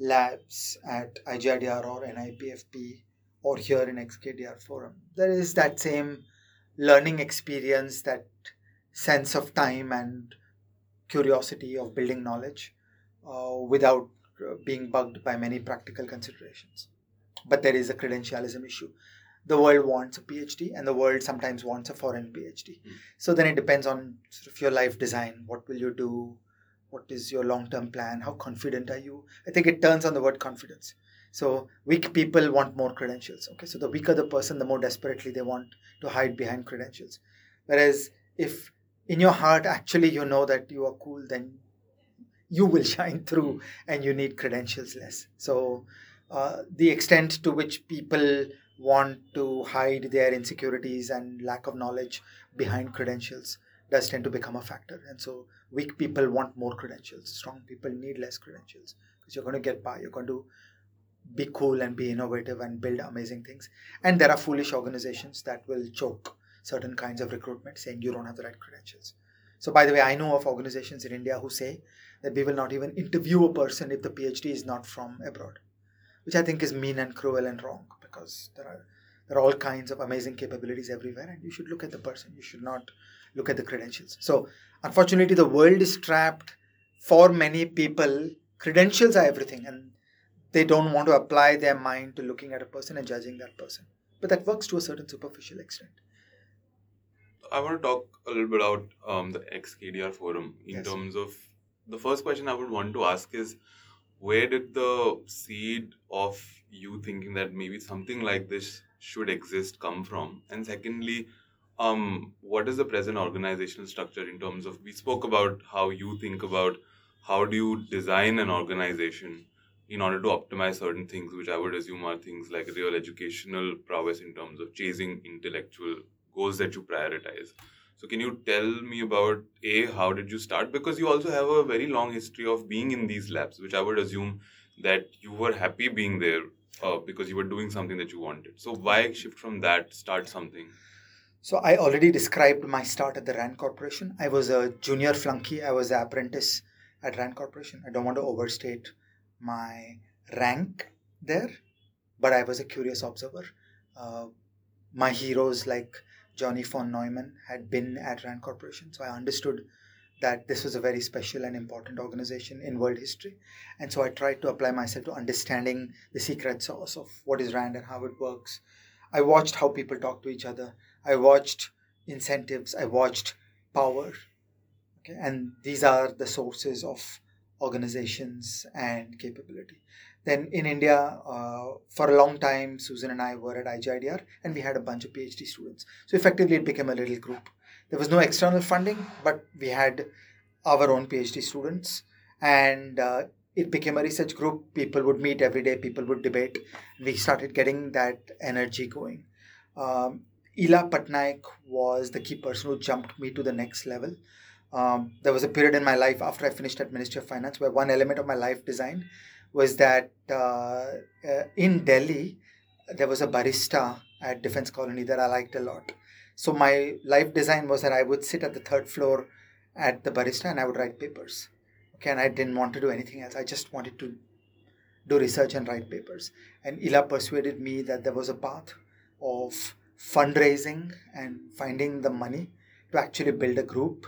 labs at IGIDR or NIPFP or here in XKDR Forum. There is that same learning experience, that sense of time and curiosity of building knowledge uh, without uh, being bugged by many practical considerations. But there is a credentialism issue. The world wants a PhD, and the world sometimes wants a foreign PhD. Mm. So then it depends on sort of your life design. What will you do? What is your long term plan? How confident are you? I think it turns on the word confidence. So weak people want more credentials. Okay, so the weaker the person, the more desperately they want to hide behind credentials. Whereas if in your heart actually you know that you are cool, then you will [LAUGHS] shine through and you need credentials less. So uh, the extent to which people want to hide their insecurities and lack of knowledge behind credentials does tend to become a factor. And so weak people want more credentials. Strong people need less credentials because you're going to get by. You're going to be cool and be innovative and build amazing things. And there are foolish organizations that will choke certain kinds of recruitment saying you don't have the right credentials. So, by the way, I know of organizations in India who say that we will not even interview a person if the PhD is not from abroad, which I think is mean and cruel and wrong because there are there are all kinds of amazing capabilities everywhere, and you should look at the person. You should not look at the credentials. So, unfortunately, the world is trapped. For many people, credentials are everything, and they don't want to apply their mind to looking at a person and judging that person. But that works to a certain superficial extent. I want to talk a little bit about um, the XKDR forum in yes. terms of the first question I would want to ask is where did the seed of you thinking that maybe something like this should exist come from? And secondly, um, what is the present organizational structure in terms of we spoke about how you think about how do you design an organization in order to optimize certain things, which I would assume are things like real educational prowess in terms of chasing intellectual goals that you prioritize. So, can you tell me about A, how did you start? Because you also have a very long history of being in these labs, which I would assume that you were happy being there uh, because you were doing something that you wanted. So, why shift from that, start something? So, I already described my start at the RAND Corporation. I was a junior flunky, I was an apprentice at RAND Corporation. I don't want to overstate my rank there, but I was a curious observer. Uh, my heroes like Johnny von Neumann had been at RAND Corporation, so I understood that this was a very special and important organization in world history. And so I tried to apply myself to understanding the secret sauce of what is RAND and how it works. I watched how people talk to each other. I watched incentives. I watched power. Okay, and these are the sources of organizations and capability. Then in India, uh, for a long time, Susan and I were at IGIDR and we had a bunch of PhD students. So effectively, it became a little group. There was no external funding, but we had our own PhD students and uh, it became a research group. People would meet every day, people would debate. We started getting that energy going. Um, Ila Patnaik was the key person who jumped me to the next level. Um, there was a period in my life after I finished at Ministry of Finance where one element of my life design was that uh, uh, in Delhi there was a barista at Defense Colony that I liked a lot. So my life design was that I would sit at the third floor at the barista and I would write papers. Okay, and I didn't want to do anything else. I just wanted to do research and write papers. And Ila persuaded me that there was a path of fundraising and finding the money to actually build a group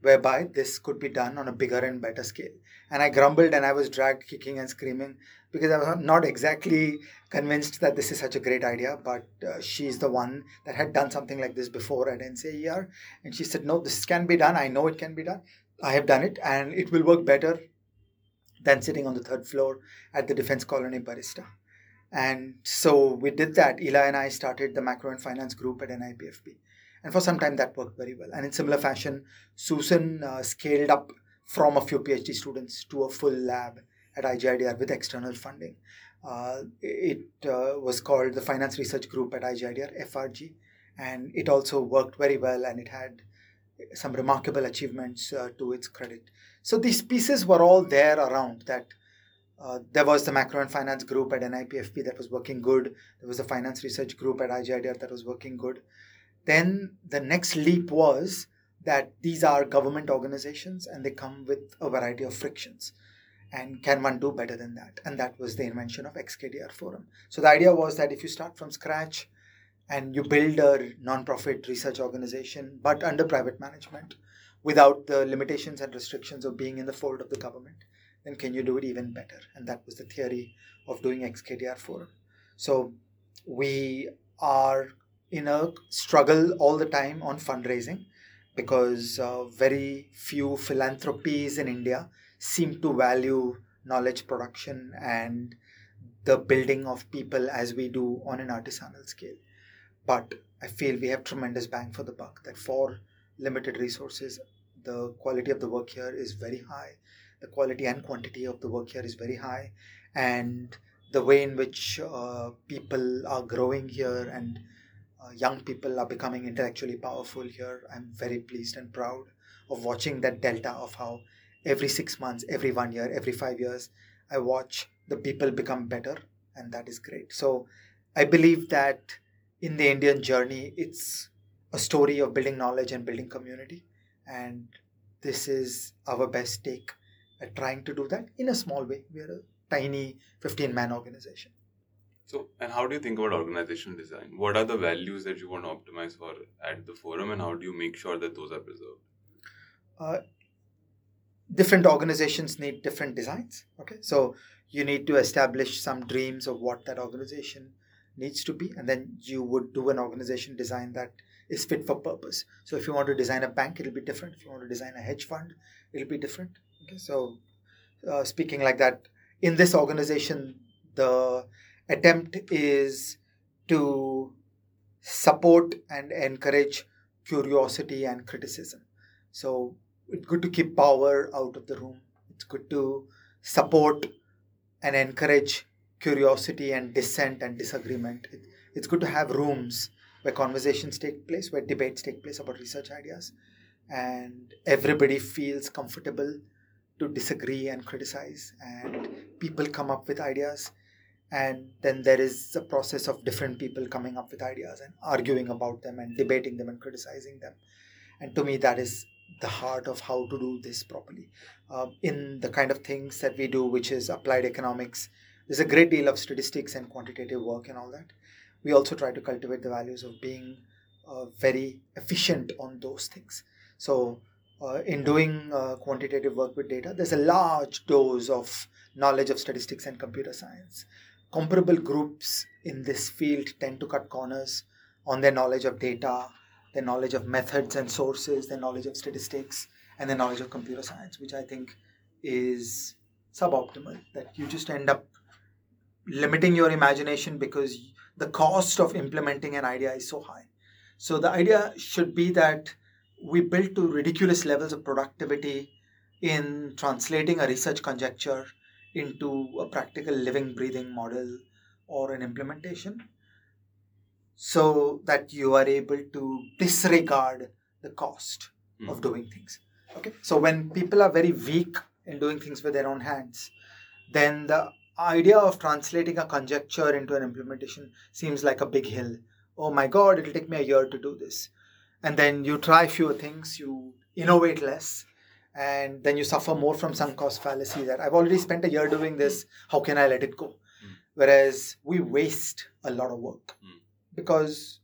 whereby this could be done on a bigger and better scale. And I grumbled and I was dragged kicking and screaming because I was not exactly convinced that this is such a great idea. But uh, she's the one that had done something like this before at NCAER. And she said, No, this can be done. I know it can be done. I have done it and it will work better than sitting on the third floor at the Defense Colony Barista. And so we did that. Ila and I started the macro and finance group at NIPFP. And for some time, that worked very well. And in similar fashion, Susan uh, scaled up from a few PhD students to a full lab at IGIDR with external funding. Uh, it uh, was called the Finance Research Group at IGIDR, FRG, and it also worked very well and it had some remarkable achievements uh, to its credit. So these pieces were all there around that. Uh, there was the macro and finance group at NIPFP that was working good. There was the finance research group at IGIDR that was working good. Then the next leap was that these are government organizations and they come with a variety of frictions. And can one do better than that? And that was the invention of XKDR Forum. So the idea was that if you start from scratch and you build a non-profit research organization, but under private management, without the limitations and restrictions of being in the fold of the government, then can you do it even better? And that was the theory of doing XKDR Forum. So we are in a struggle all the time on fundraising because uh, very few philanthropies in India seem to value knowledge production and the building of people as we do on an artisanal scale. But I feel we have tremendous bang for the buck that for limited resources, the quality of the work here is very high. The quality and quantity of the work here is very high. And the way in which uh, people are growing here and uh, young people are becoming intellectually powerful here, I'm very pleased and proud of watching that delta of how every six months, every one year, every five years, I watch the people become better, and that is great. So I believe that in the Indian journey, it's a story of building knowledge and building community, and this is our best take at trying to do that in a small way. We are a tiny 15 man organization. So, and how do you think about organizational design? What are the values that you want to optimize for at the forum, and how do you make sure that those are preserved? Uh, different organizations need different designs. Okay, so you need to establish some dreams of what that organization needs to be, and then you would do an organization design that is fit for purpose. So if you want to design a bank, it'll be different. If you want to design a hedge fund, it'll be different. Okay, so uh, speaking like that, in this organization, the attempt is to support and encourage curiosity and criticism. So it's good to keep power out of the room. It's good to support and encourage curiosity and dissent and disagreement. It, it's good to have rooms where conversations take place, where debates take place about research ideas, and everybody feels comfortable to disagree and criticize, and people come up with ideas. And then there is a process of different people coming up with ideas and arguing about them and debating them and criticizing them. And to me, that is the heart of how to do this properly. Uh, in the kind of things that we do, which is applied economics, there's a great deal of statistics and quantitative work and all that. We also try to cultivate the values of being uh, very efficient on those things. So, uh, in doing uh, quantitative work with data, there's a large dose of knowledge of statistics and computer science. Comparable groups in this field tend to cut corners on their knowledge of data, their knowledge of methods and sources, their knowledge of statistics, and their knowledge of computer science, which I think is suboptimal. That you just end up limiting your imagination because the cost of implementing an idea is so high. So the idea should be that we build to ridiculous levels of productivity in translating a research conjecture into a practical living breathing model or an implementation so that you are able to disregard the cost mm. of doing things. Okay? So when people are very weak in doing things with their own hands then the idea of translating a conjecture into an implementation seems like a big hill. Oh my god it'll take me a year to do this and then you try fewer things you innovate less and then you suffer more from sunk cost fallacy that i've already spent a year doing this how can i let it go mm. whereas we waste a lot of work mm because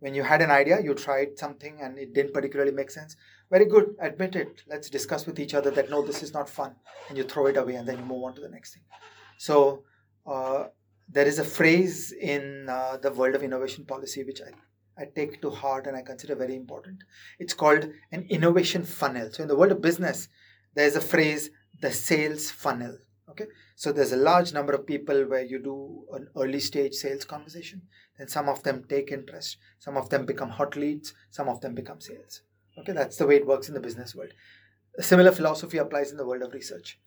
when you had an idea, you tried something and it didn't particularly make sense. Very good, admit it. Let's discuss with each other that no, this is not fun, and you throw it away and then you move on to the next thing. So, uh, there is a phrase in uh, the world of innovation policy which I, I take to heart and I consider very important. It's called an innovation funnel. So, in the world of business, there's a phrase, the sales funnel. Okay, so there's a large number of people where you do an early stage sales conversation. Then some of them take interest. Some of them become hot leads. Some of them become sales. Okay? That's the way it works in the business world. A similar philosophy applies in the world of research.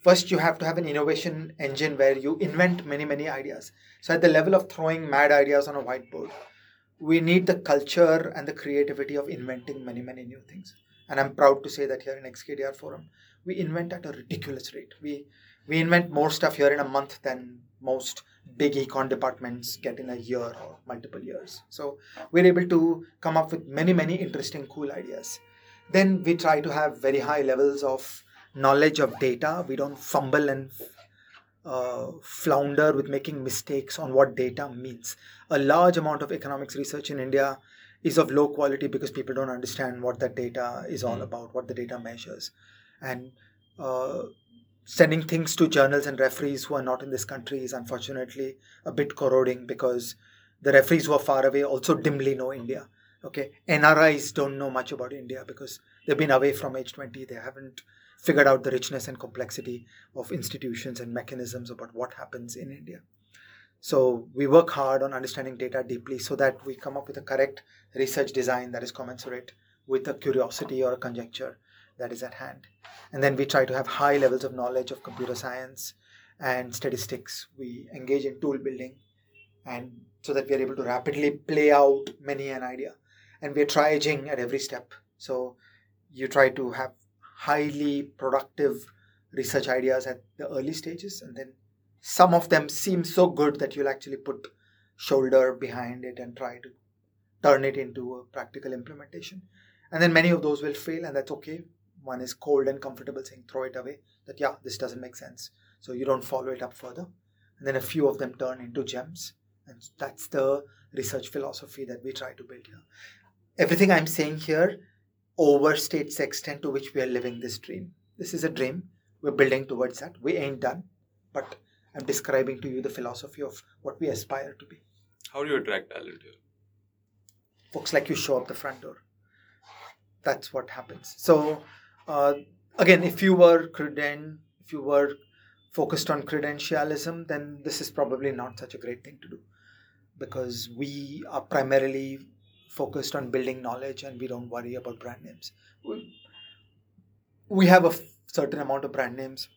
First you have to have an innovation engine where you invent many many ideas. So at the level of throwing mad ideas on a whiteboard we need the culture and the creativity of inventing many many new things and i'm proud to say that here in xkdr forum we invent at a ridiculous rate we we invent more stuff here in a month than most big econ departments get in a year or multiple years. So we're able to come up with many, many interesting, cool ideas. Then we try to have very high levels of knowledge of data. We don't fumble and uh, flounder with making mistakes on what data means. A large amount of economics research in India is of low quality because people don't understand what that data is all Mm. about, what the data measures. And uh, sending things to journals and referees who are not in this country is unfortunately a bit corroding because the referees who are far away also dimly know India. Okay, NRIs don't know much about India because they've been away from age 20. They haven't figured out the richness and complexity of institutions and mechanisms about what happens in India. So we work hard on understanding data deeply so that we come up with a correct research design that is commensurate with a curiosity or a conjecture that is at hand. And then we try to have high levels of knowledge of computer science and statistics. We engage in tool building and so that we are able to rapidly play out many an idea. And we're triaging at every step. So you try to have highly productive research ideas at the early stages and then some of them seem so good that you'll actually put shoulder behind it and try to turn it into a practical implementation. And then many of those will fail and that's okay. One is cold and comfortable saying throw it away. That yeah this doesn't make sense. So you don't follow it up further. And then a few of them turn into gems. And that's the research philosophy that we try to build here. Everything i'm saying here overstates the extent to which we are living this dream. This is a dream. We're building towards that. We ain't done. But i'm describing to you the philosophy of what we aspire to be. How do you attract talent here? folks like you show up the front door. That's what happens. So uh, again if you were creden if you were focused on credentialism then this is probably not such a great thing to do. Because we are primarily focused on building knowledge and we don't worry about brand names. We, have a certain amount of brand names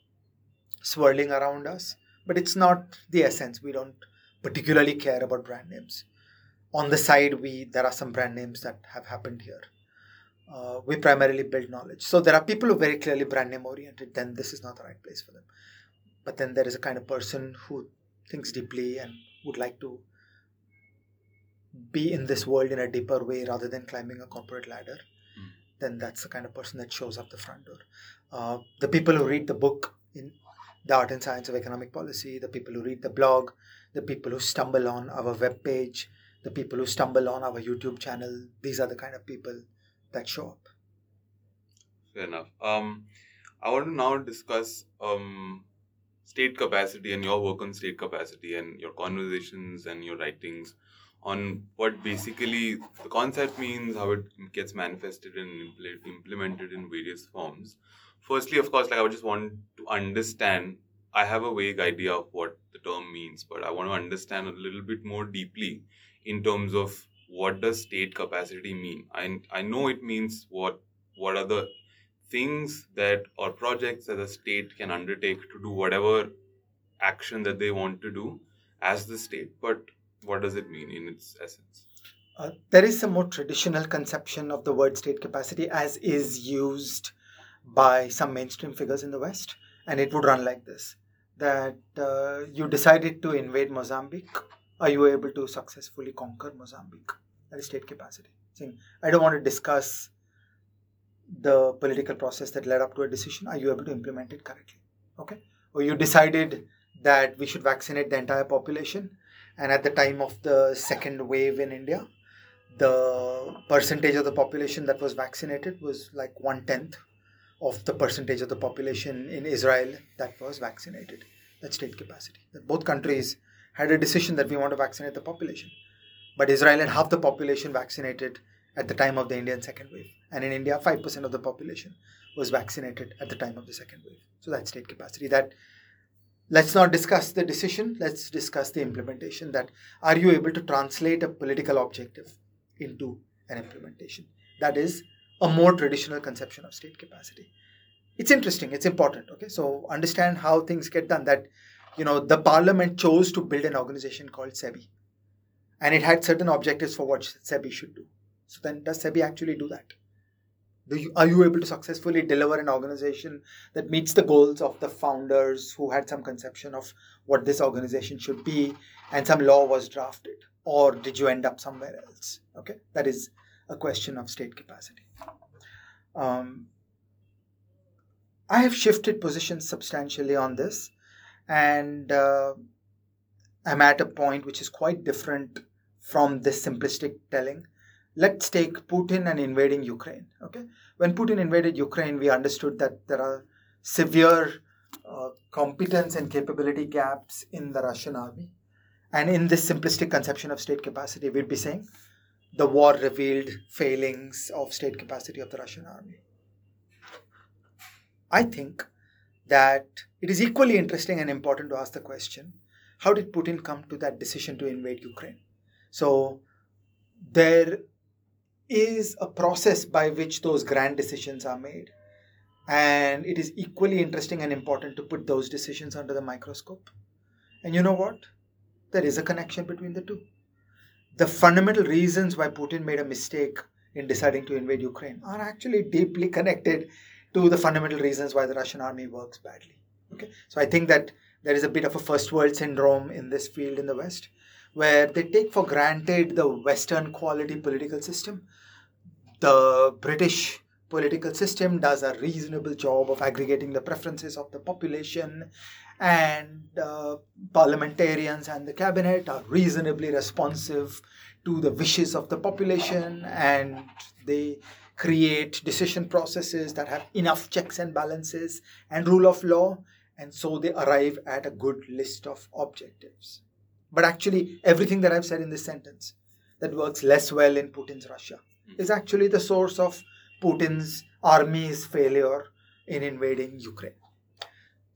swirling around us but it's not the essence. We don't particularly care about brand names. On the side we there are some brand names that have happened here. Uh, we primarily build knowledge. So there are people who are very clearly brand name oriented then this is not the right place for them. But then there is a kind of person who thinks deeply and would like to be in this world in a deeper way rather than climbing a corporate ladder. Mm. then that's the kind of person that shows up the front door. Uh, the people who read the book in the art and science of economic policy the people who read the blog the people who stumble on our web page the people who stumble on our YouTube channel. These are the kind of people that show up. Fair enough. Um, I want to now discuss um, state capacity and your work on state capacity and your conversations and your writings on what basically the concept means, how it gets manifested and impl- implemented in various forms. Firstly, of course, like I would just want to understand. I have a vague idea of what the term means, but I want to understand a little bit more deeply in terms of what does state capacity mean. I I know it means what what are the things that or projects that the state can undertake to do whatever action that they want to do as the state but what does it mean in its essence Uh, there is a more traditional conception of the word state capacity as is used by some mainstream figures in the West, and it would run like this that uh, you decided to invade Mozambique. Are you able to successfully conquer Mozambique? That is state capacity. Saying, I don't want to discuss the political process that led up to a decision. Are you able to implement it correctly? Okay. Or you decided that we should vaccinate the entire population, and at the time of the second wave in India, the percentage of the population that was vaccinated was like one tenth of the percentage of the population in Israel that was vaccinated. that state capacity. Both countries had a decision that we want to vaccinate the population, but Israel had half the population vaccinated at the time of the Indian second wave, and in India, five percent of the population was vaccinated at the time of the second wave. So that state capacity. That let's not discuss the decision. Let's discuss the implementation. That are you able to translate a political objective into an implementation? That is a more traditional conception of state capacity. It's interesting. It's important. Okay, so understand how things get done. That you know the parliament chose to build an organization called SEBI, and it had certain objectives for what SEBI should do. So then, does SEBI actually do that? Do you, are you able to successfully deliver an organization that meets the goals of the founders who had some conception of what this organization should be, and some law was drafted, or did you end up somewhere else? Okay, that is a question of state capacity. Um, I have shifted positions substantially on this, and uh, I'm at a point which is quite different from this simplistic telling. let's take Putin and invading Ukraine. Okay, when Putin invaded Ukraine, we understood that there are severe uh, competence and capability gaps in the Russian army. And in this simplistic conception of state capacity, we'd be saying the war revealed failings of state capacity of the Russian army. I think that it is equally interesting and important to ask the question how did Putin come to that decision to invade Ukraine? So, there is a process by which those grand decisions are made. And it is equally interesting and important to put those decisions under the microscope. And you know what? There is a connection between the two. The fundamental reasons why Putin made a mistake in deciding to invade Ukraine are actually deeply connected to the fundamental reasons why the Russian army works badly. Okay, so I think that there is a bit of a first world syndrome in this field in the West, where they take for granted the Western quality political system. The British political system does a reasonable job of aggregating the preferences of the population, and uh, parliamentarians and the cabinet are reasonably responsive to the wishes of the population, and they create decision processes that have enough checks and balances and rule of law and so they arrive at a good list of objectives. But actually, everything that I've said in this sentence that works less well in Putin's Russia is actually the source of Putin's army's failure in invading Ukraine.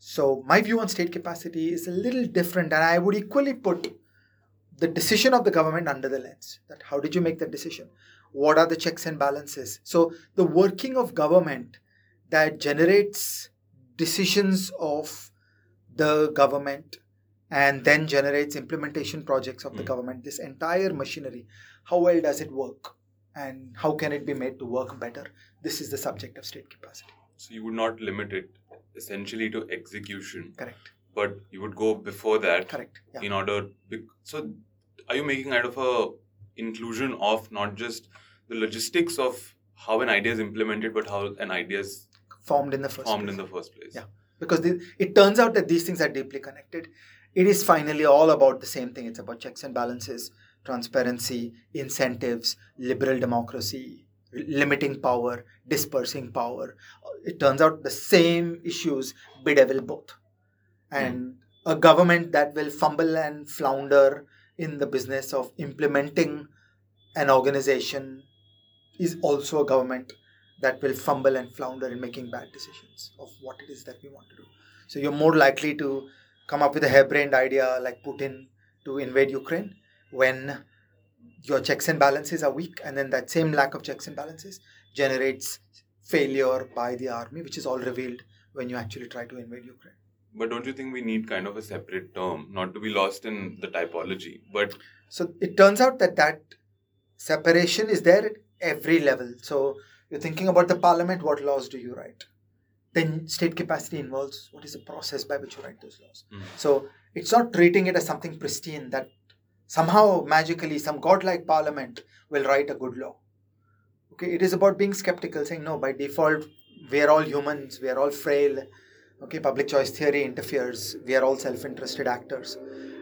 So, my view on state capacity is a little different, and I would equally put the decision of the government under the lens that how did you make that decision? What are the checks and balances? So, the working of government that generates decisions of the government and then generates implementation projects of the mm. government this entire machinery how well does it work and how can it be made to work better this is the subject of state capacity so you would not limit it essentially to execution correct but you would go before that correct yeah. in order so are you making kind of a inclusion of not just the logistics of how an idea is implemented but how an idea is formed in the first formed place. in the first place. Yeah, because the, it turns out that these things are deeply connected. It is finally all about the same thing. It's about checks and balances, transparency, incentives, liberal democracy, limiting power, dispersing power. It turns out the same issues bedevil both. And mm. a government that will fumble and flounder in the business of implementing an organization is also a government that will fumble and flounder in making bad decisions of what it is that we want to do. So you're more likely to come up with a harebrained idea like Putin to invade Ukraine when your checks and balances are weak, and then that same lack of checks and balances generates failure by the army, which is all revealed when you actually try to invade Ukraine. But don't you think we need kind of a separate term, not to be lost in the typology? But so it turns out that that separation is there at every level. So you're thinking about the parliament, what laws do you write? Then state capacity involves what is the process by which you write those laws. Mm. So it's not treating it as something pristine that somehow magically some godlike parliament will write a good law. Okay, it is about being skeptical, saying no, by default, we are all humans, we are all frail. Okay, public choice theory interferes, we are all self interested actors.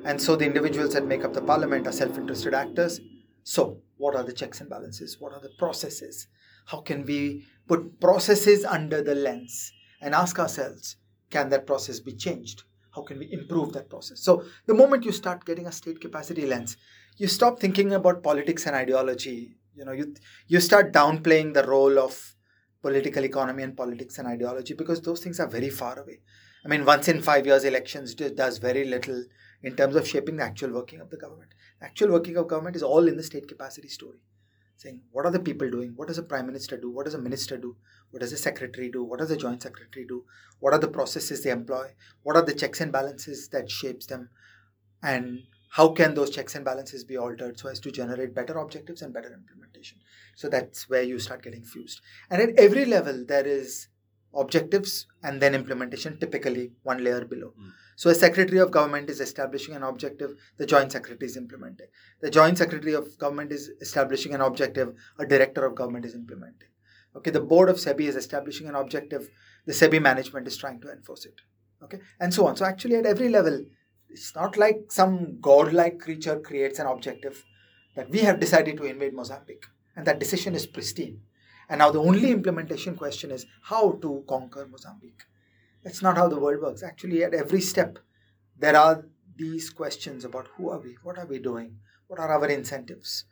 And so the individuals that make up the parliament are self interested actors. So, what are the checks and balances? What are the processes? How can we put processes under the lens and ask ourselves, can that process be changed? How can we improve that process? So, the moment you start getting a state capacity lens, you stop thinking about politics and ideology. You know, you, you start downplaying the role of political economy and politics and ideology because those things are very far away. I mean, once in five years, elections does very little in terms of shaping the actual working of the government. Actual working of government is all in the state capacity story saying what are the people doing what does a prime minister do what does a minister do what does the secretary do? What does the joint secretary do? What are the processes they employ? What are the checks and balances that shapes them? And how can those checks and balances be altered so as to generate better objectives and better implementation? So that's where you start getting fused. And at every level there is objectives and then implementation typically one layer below. Mm. So a secretary of government is establishing an objective, the joint secretary is implementing. The joint secretary of government is establishing an objective, a director of government is implementing. Okay, the board of SEBI is establishing an objective, the SEBI management is trying to enforce it. Okay, and so on. So actually at every level, it's not like some godlike creature creates an objective that we have decided to invade Mozambique. and that decision is pristine. And now the only implementation question is how to conquer Mozambique. That's not how the world works. Actually, at every step, there are these questions about who are we, what are we doing, what are our incentives.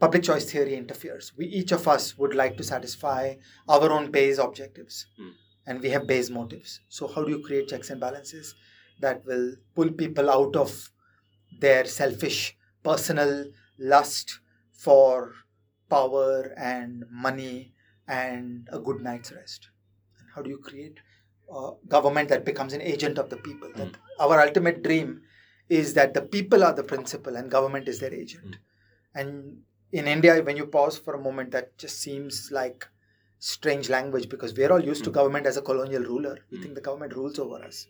Public choice theory interferes. We each of us would like to satisfy our own base objectives, Hmm. and we have base motives. So, how do you create checks and balances that will pull people out of their selfish personal lust for power and money and a good night's rest? And how do you create a government that becomes an agent of the people? That our ultimate dream is that the people are the principal and government is their agent. And in India, when you pause for a moment, that just seems like strange language because we're all used to Mm. government as a colonial ruler. We Mm. think the government rules over us.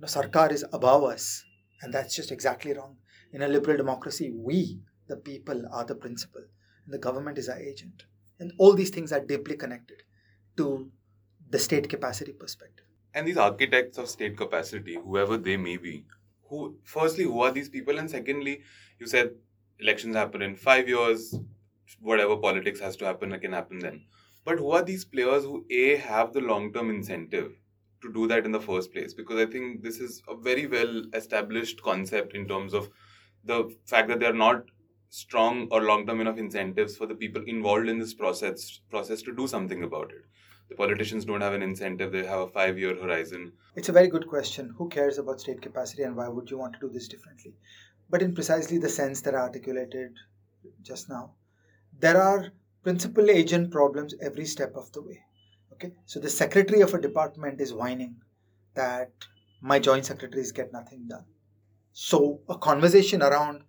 No, Sarkar is above us, and that's just exactly wrong. In a liberal democracy, we, the people, are the principal, and the government is our agent. And all these things are deeply connected to the state capacity perspective. And these architects of state capacity, whoever they may be, who firstly, who are these people? And secondly, you said elections happen in five years, whatever politics has to happen, can happen then. But who are these players who A have the long term incentive to do that in the first place? Because I think this is a very well established concept in terms of the fact that they're not strong or long term enough incentives for the people involved in this process process to do something about it. The politicians don't have an incentive, they have a five year horizon. It's a very good question. Who cares about state capacity and why would you want to do this differently? But in precisely the sense that I articulated just now, there are principal agent problems every step of the way. Okay, so the secretary of a department is whining that my joint secretaries get nothing done. So a conversation around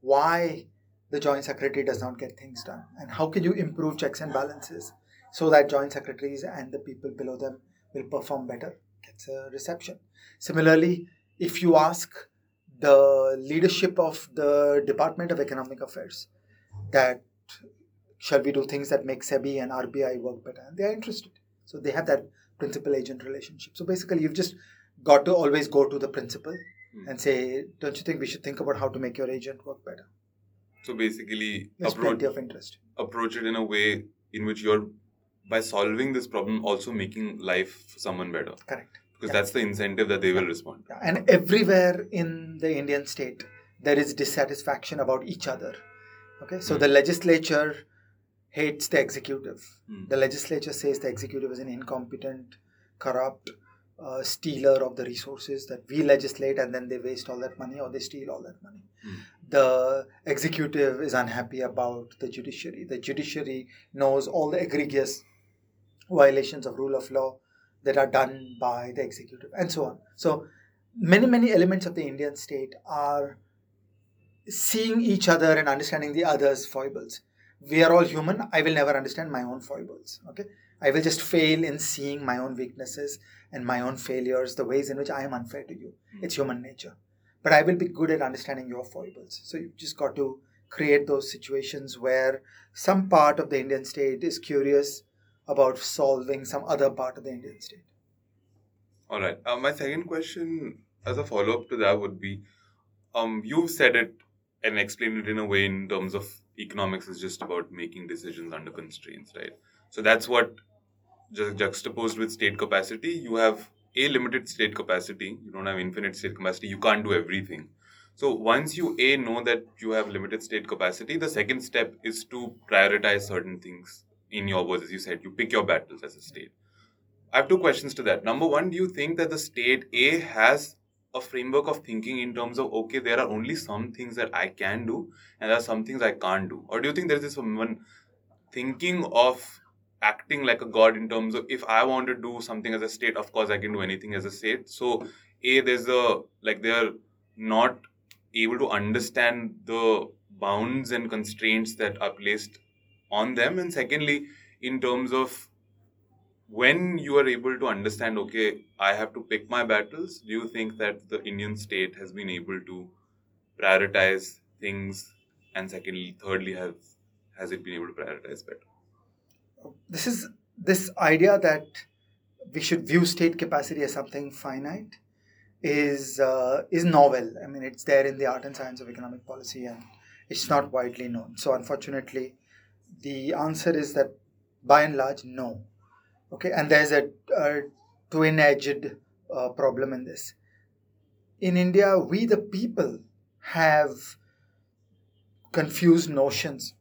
why the joint secretary does not get things done and how can you improve checks and balances so that joint secretaries and the people below them will perform better gets a reception. Similarly, if you ask the leadership of the Department of Economic Affairs that shall we do things that make SEBI and RBI work better, and they are interested. So they have that principal agent relationship. So basically, you've just got to always go to the principal Hmm. and say, don't you think we should think about how to make your agent work better? So basically, There's approach, plenty of interest. approach it in a way in which you're, by solving this problem, also making life for someone better. Correct. Because Yeah. that's the incentive that they will respond. And everywhere in the Indian state, there is dissatisfaction about each other. Okay, so Hmm. the legislature hates the executive. Hmm. The legislature says the executive is an incompetent, corrupt uh, stealer of the resources that we legislate, and then they waste all that money or they steal all that money. Hmm. The executive is unhappy about the judiciary. The judiciary knows all the egregious violations of rule of law that are done by the executive, and so on. So many many elements of the Indian state are seeing each other and understanding the other's foibles. We are all human. I will never understand my own foibles. Okay, I will just fail in seeing my own weaknesses and my own failures, the ways in which I am unfair to you. Hmm. It's human nature. But I will be good at understanding your foibles. So you've just got to create those situations where some part of the Indian state is curious about solving some other part of the Indian state. All right. Uh, my second question, as a follow up to that, would be um, you've said it and explained it in a way in terms of economics is just about making decisions under constraints, right? So that's what ju- juxtaposed with state capacity, you have a limited state capacity, you don't have infinite state capacity, you can't do everything. So once you a know that you have limited state capacity, the second step is to prioritize certain things. In your words, as you said, you pick your battles as a state. I have two questions to that. Number one, do you think that the state A has a framework of thinking in terms of okay, there are only some things that I can do and there are some things I can't do? Or do you think there's this one thinking of acting like a god in terms of if I want to do something as a state, of course I can do anything as a state. So A, there's a like they're not able to understand the bounds and constraints that are placed on them. And secondly, in terms of when you are able to understand, okay, I have to pick my battles, do you think that the Indian state has been able to prioritize things? And secondly, thirdly, have has it been able to prioritize better? This is this idea that we should view state capacity as something finite is uh, is novel. I mean, it's there in the art and science of economic policy, and it's not widely known. So, unfortunately, the answer is that by and large, no. Okay, and there's a, a twin edged uh, problem in this. In India, we the people have confused notions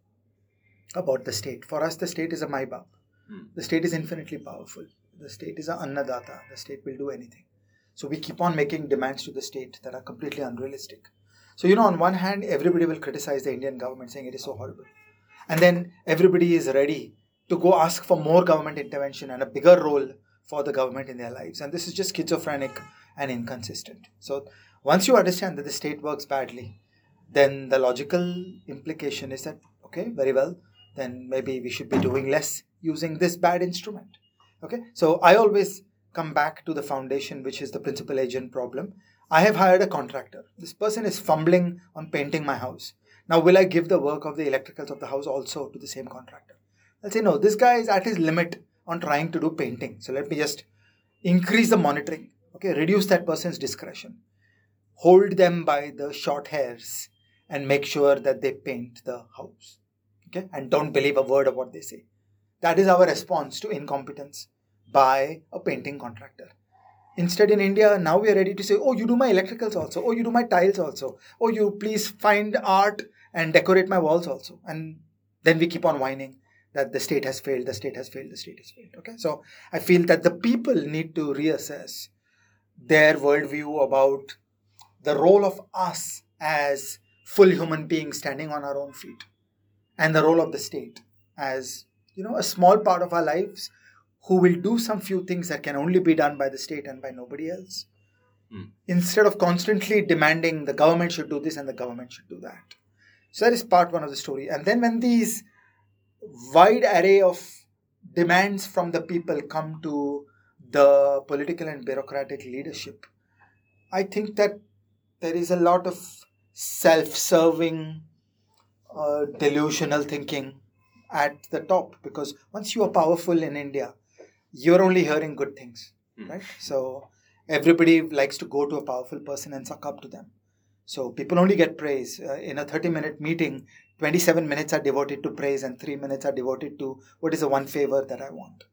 about the state. For us, the state is a Maibab. Hmm. The state is infinitely powerful. The state is an Annadata. The state will do anything. So we keep on making demands to the state that are completely unrealistic. So, you know, on one hand, everybody will criticize the Indian government saying it is so horrible. And then everybody is ready to go ask for more government intervention and a bigger role for the government in their lives. And this is just schizophrenic and inconsistent. So, once you understand that the state works badly, then the logical implication is that, okay, very well, then maybe we should be doing less using this bad instrument. Okay, so I always come back to the foundation, which is the principal agent problem. I have hired a contractor. This person is fumbling on painting my house. Now, will I give the work of the electricals of the house also to the same contractor? I'll say, no, this guy is at his limit on trying to do painting. So let me just increase the monitoring, okay, reduce that person's discretion, hold them by the short hairs, and make sure that they paint the house, okay, and don't believe a word of what they say. That is our response to incompetence by a painting contractor. Instead, in India, now we are ready to say, Oh, you do my electricals also. Oh, you do my tiles also. Oh, you please find art and decorate my walls also. And then we keep on whining that the state has failed, the state has failed, the state has failed. Okay, so I feel that the people need to reassess their worldview about the role of us as full human beings standing on our own feet and the role of the state as you know a small part of our lives who will do some few things that can only be done by the state and by nobody else mm. instead of constantly demanding the government should do this and the government should do that so that is part one of the story and then when these wide array of demands from the people come to the political and bureaucratic leadership i think that there is a lot of self-serving uh, delusional thinking at the top because once you are powerful in india you're only hearing good things, mm. right? So everybody likes to go to a powerful person and suck up to them. So people only get praise. Uh, in a 30 minute meeting, 27 minutes are devoted to praise and 3 minutes are devoted to what is the one favor that I want.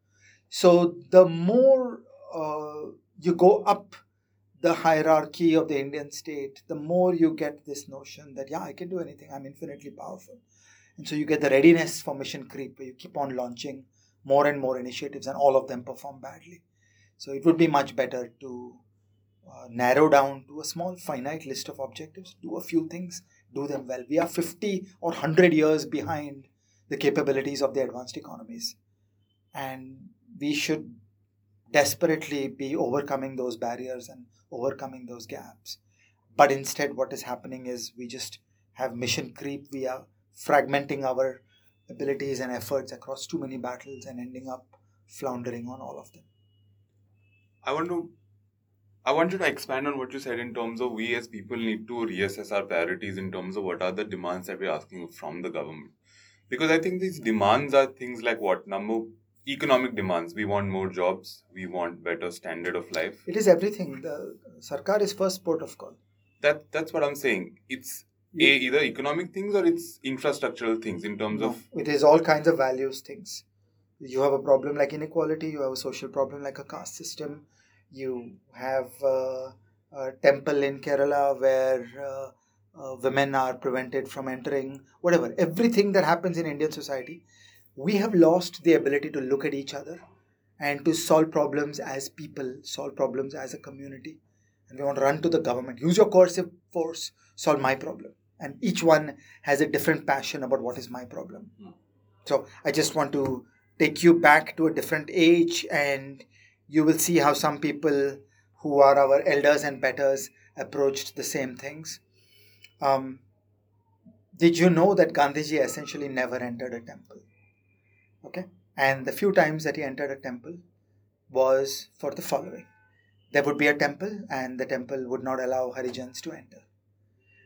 So the more uh, you go up the hierarchy of the Indian state, the more you get this notion that, yeah, I can do anything, I'm infinitely powerful. And so you get the readiness for mission creep where you keep on launching more and more initiatives and all of them perform badly. So it would be much better to uh, narrow down to a small finite list of objectives, do a few things, do them well. We are 50 or 100 years behind the capabilities of the advanced economies. And we should desperately be overcoming those barriers and overcoming those gaps. But instead, what is happening is we just have mission creep. We are fragmenting our abilities and efforts across too many battles and ending up floundering on all of them. I want to I want you to expand on what you said in terms of we as people need to reassess our priorities in terms of what are the demands that we're asking from the government. Because I think these demands are things like what number economic demands. We want more jobs, we want better standard of life. It is everything. The Sarkar is first port of call. That that's what I'm saying. It's a, either economic things or it's infrastructural things in terms no, of it is all kinds of values things you have a problem like inequality you have a social problem like a caste system you have uh, a temple in kerala where uh, uh, women are prevented from entering whatever everything that happens in indian society we have lost the ability to look at each other and to solve problems as people solve problems as a community. And we want to run to the government. Use your coercive force solve my problem. And each one has a different passion about what is my problem. Mm. so i just want to take you back to a different age and you will see how some people who are our elders and betters approached the same things. Um, did you know that gandhiji essentially never entered a temple? Okay. And the few times that he entered a temple was for the following. There would be a temple and the temple would not allow harijans to enter.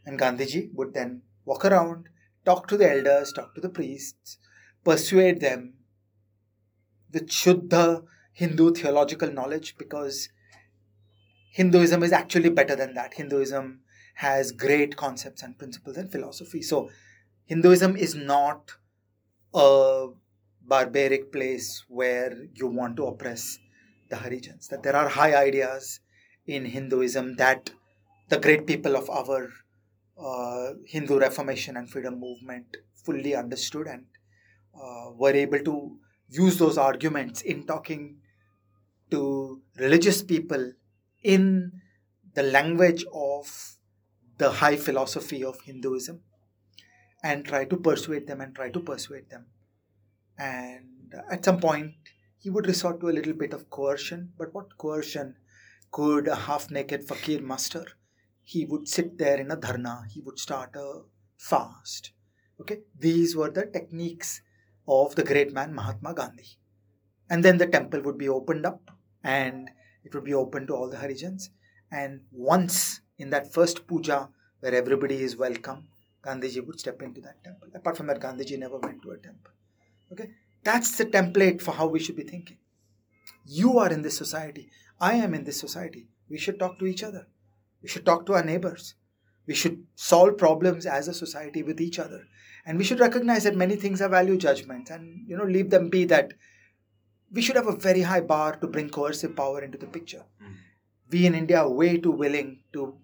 And Gandhiji would then walk around, talk to the elders, talk to the priests, persuade them with Shuddha Hindu theological knowledge because Hinduism is actually better than that. Hinduism has great concepts and principles and philosophy. So, Hinduism is not a barbaric place where you want to oppress the Harijans. That there are high ideas in Hinduism that the great people of our uh, Hindu Reformation and freedom movement fully understood and uh, were able to use those arguments in talking to religious people in the language of the high philosophy of Hinduism and try to persuade them and try to persuade them. And at some point, he would resort to a little bit of coercion. But what coercion could a half naked fakir muster? He would sit there in a dharna, he would start a fast. Okay, these were the techniques of the great man Mahatma Gandhi. And then the temple would be opened up and it would be open to all the Harijans. And once in that first puja where everybody is welcome, Gandhiji would step into that temple. Apart from that, Gandhiji never went to a temple. Okay, that's the template for how we should be thinking. You are in this society. I am in this society. We should talk to each other. We should talk to our neighbors. We should solve problems as a society with each other. And we should recognize that many things are value judgments and you know leave them be that we should have a very high bar to bring coercive power into the picture. Mm. We in India are way too willing to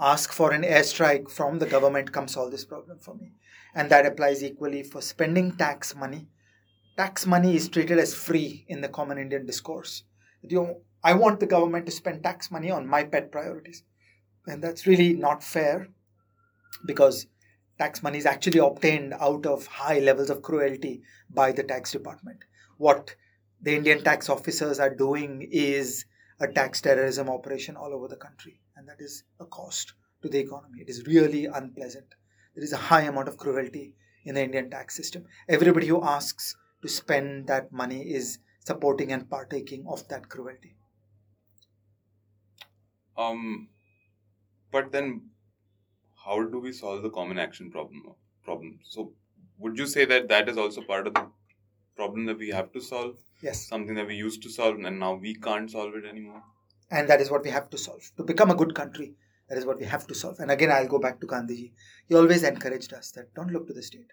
ask for an airstrike from the government come solve this problem for me. And that applies equally for spending tax money. Tax money is treated as free in the common Indian discourse. You know, I want the government to spend tax money on my pet priorities. And that's really not fair because tax money is actually obtained out of high levels of cruelty by the tax department. What the Indian tax officers are doing is a tax terrorism operation all over the country, and that is a cost to the economy. It is really unpleasant. There is a high amount of cruelty in the Indian tax system. Everybody who asks to spend that money is supporting and partaking of that cruelty. Um, but then, how do we solve the common action problem? Problem. So, would you say that that is also part of the problem that we have to solve? Yes. Something that we used to solve and now we can't solve it anymore. And that is what we have to solve. To become a good country, that is what we have to solve. And again, I'll go back to Gandhiji. He always encouraged us that don't look to the state.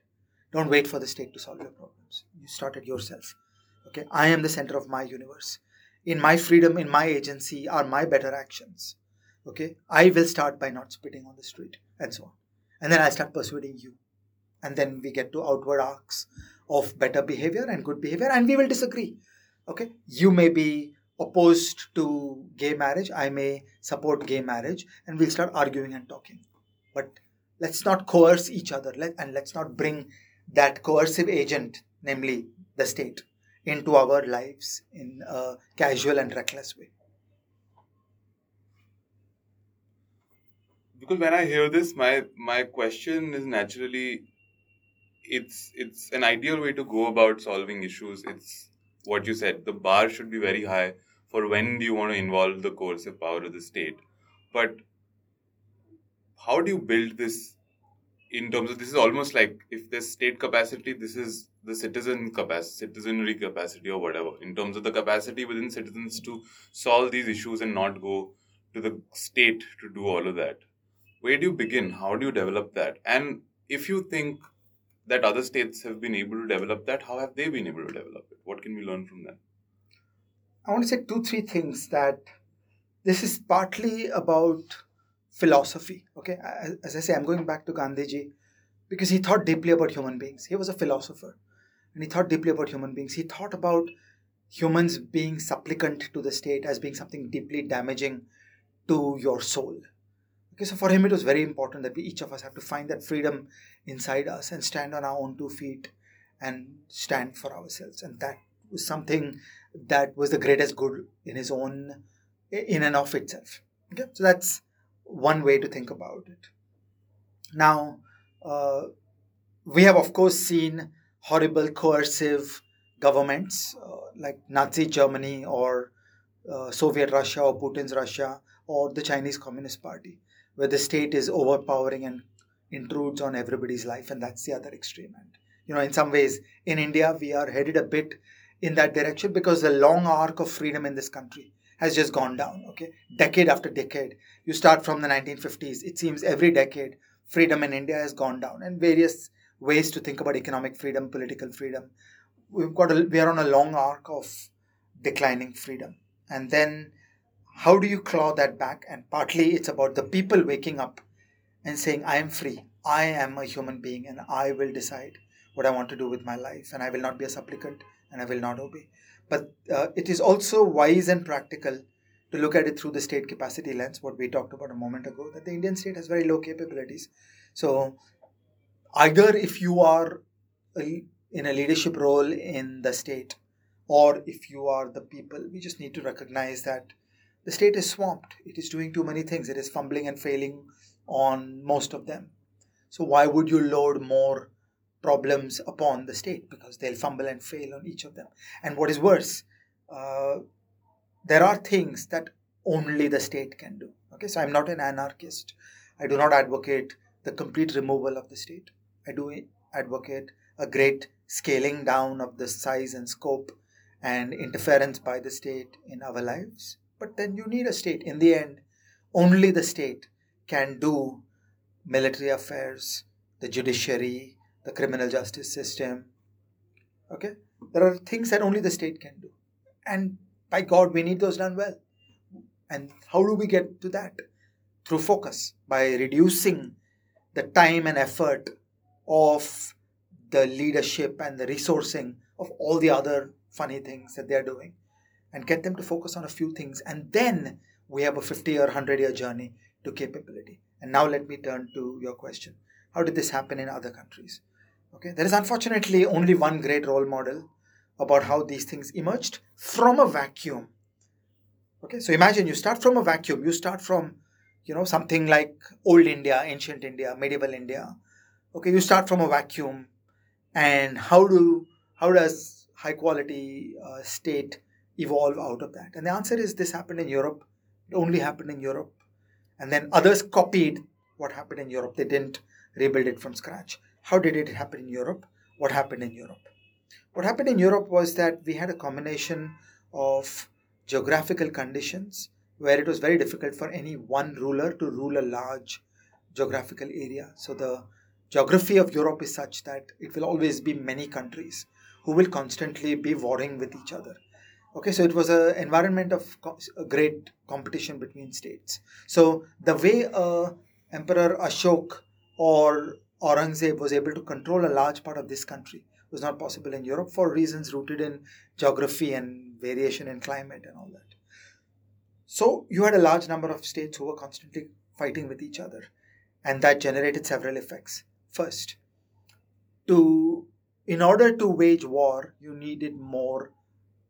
Don't wait for the state to solve your problems. You start it yourself. Okay, I am the center of my universe. In my freedom, in my agency, are my better actions. Okay, I will start by not spitting on the street and so on. And then I start persuading you. And then we get to outward arcs of better behavior and good behavior, and we will disagree. Okay, you may be opposed to gay marriage, I may support gay marriage, and we'll start arguing and talking. But let's not coerce each other, let, and let's not bring that coercive agent, namely the state, into our lives in a casual and reckless way. Because when I hear this, my my question is naturally it's it's an ideal way to go about solving issues. It's what you said. The bar should be very high for when do you want to involve the coercive power of the state. But how do you build this in terms of this is almost like if there's state capacity, this is the citizen capacity, citizenry capacity or whatever, in terms of the capacity within citizens to solve these issues and not go to the state to do all of that. Where do you begin? How do you develop that? And if you think that other states have been able to develop that, how have they been able to develop it? What can we learn from them? I want to say two, three things that this is partly about philosophy. Okay, as I say, I'm going back to Gandhiji because he thought deeply about human beings. He was a philosopher and he thought deeply about human beings. He thought about humans being supplicant to the state as being something deeply damaging to your soul. Okay, so for him, it was very important that we each of us have to find that freedom inside us and stand on our own two feet and stand for ourselves. And that was something that was the greatest good in his own, in and of itself. Okay, so that's one way to think about it. Now, uh, we have of course seen horrible coercive governments uh, like Nazi Germany or uh, Soviet Russia or Putin's Russia or the Chinese Communist Party where the state is overpowering and intrudes on everybody's life, and that's the other extreme. And you know, in some ways, in India, we are headed a bit in that direction because the long arc of freedom in this country has just gone down. Okay, decade after decade, you start from the 1950s. It seems every decade, freedom in India has gone down, and various ways to think about economic freedom, political freedom. We've got a, we are on a long arc of declining freedom, and then how do you claw that back? And partly it's about the people waking up and saying, "I am free. I am a human being, and I will decide what I want to do with my life, and I will not be a supplicant, and I will not obey." But uh, it is also wise and practical to look at it through the state capacity lens, what we talked about a moment ago, that the Indian state has very low capabilities. So, either if you are in a leadership role in the state, or if you are the people, we just need to recognize that the state is swamped. It is doing too many things. It is fumbling and failing on most of them. So, why would you load more problems upon the state? Because they'll fumble and fail on each of them. And what is worse, uh, there are things that only the state can do. Okay, so I'm not an anarchist. I do not advocate the complete removal of the state. I do advocate a great scaling down of the size and scope and interference by the state in our lives. But then you need a state. In the end, only the state can do military affairs, the judiciary, the criminal justice system. Okay? There are things that only the state can do. And by God, we need those done well. And how do we get to that? Through focus, by reducing the time and effort of the leadership and the resourcing of all the other funny things that they're doing and get them to focus on a few things. And then we have a 50 or 100 year journey to capability. And now let me turn to your question. How did this happen in other countries? Okay, there is unfortunately only one great role model about how these things emerged from a vacuum. Okay, so imagine you start from a vacuum. You start from, you know, something like old India, ancient India, medieval India. Okay, you start from a vacuum, and how do how does high quality uh, state evolve out of that? And the answer is this happened in Europe. It only happened in Europe, and then others copied what happened in Europe. They didn't rebuild it from scratch. How did it happen in Europe? What happened in Europe? What happened in Europe was that we had a combination of geographical conditions where it was very difficult for any one ruler to rule a large geographical area. So the geography of Europe is such that it will always be many countries who will constantly be warring with each other. Okay, so it was an environment of a great competition between states. So the way uh, Emperor Ashok or Aurangzeb was able to control a large part of this country was not possible in Europe for reasons rooted in geography and variation in climate and all that. So you had a large number of states who were constantly fighting with each other, and that generated several effects. First, to in order to wage war, you needed more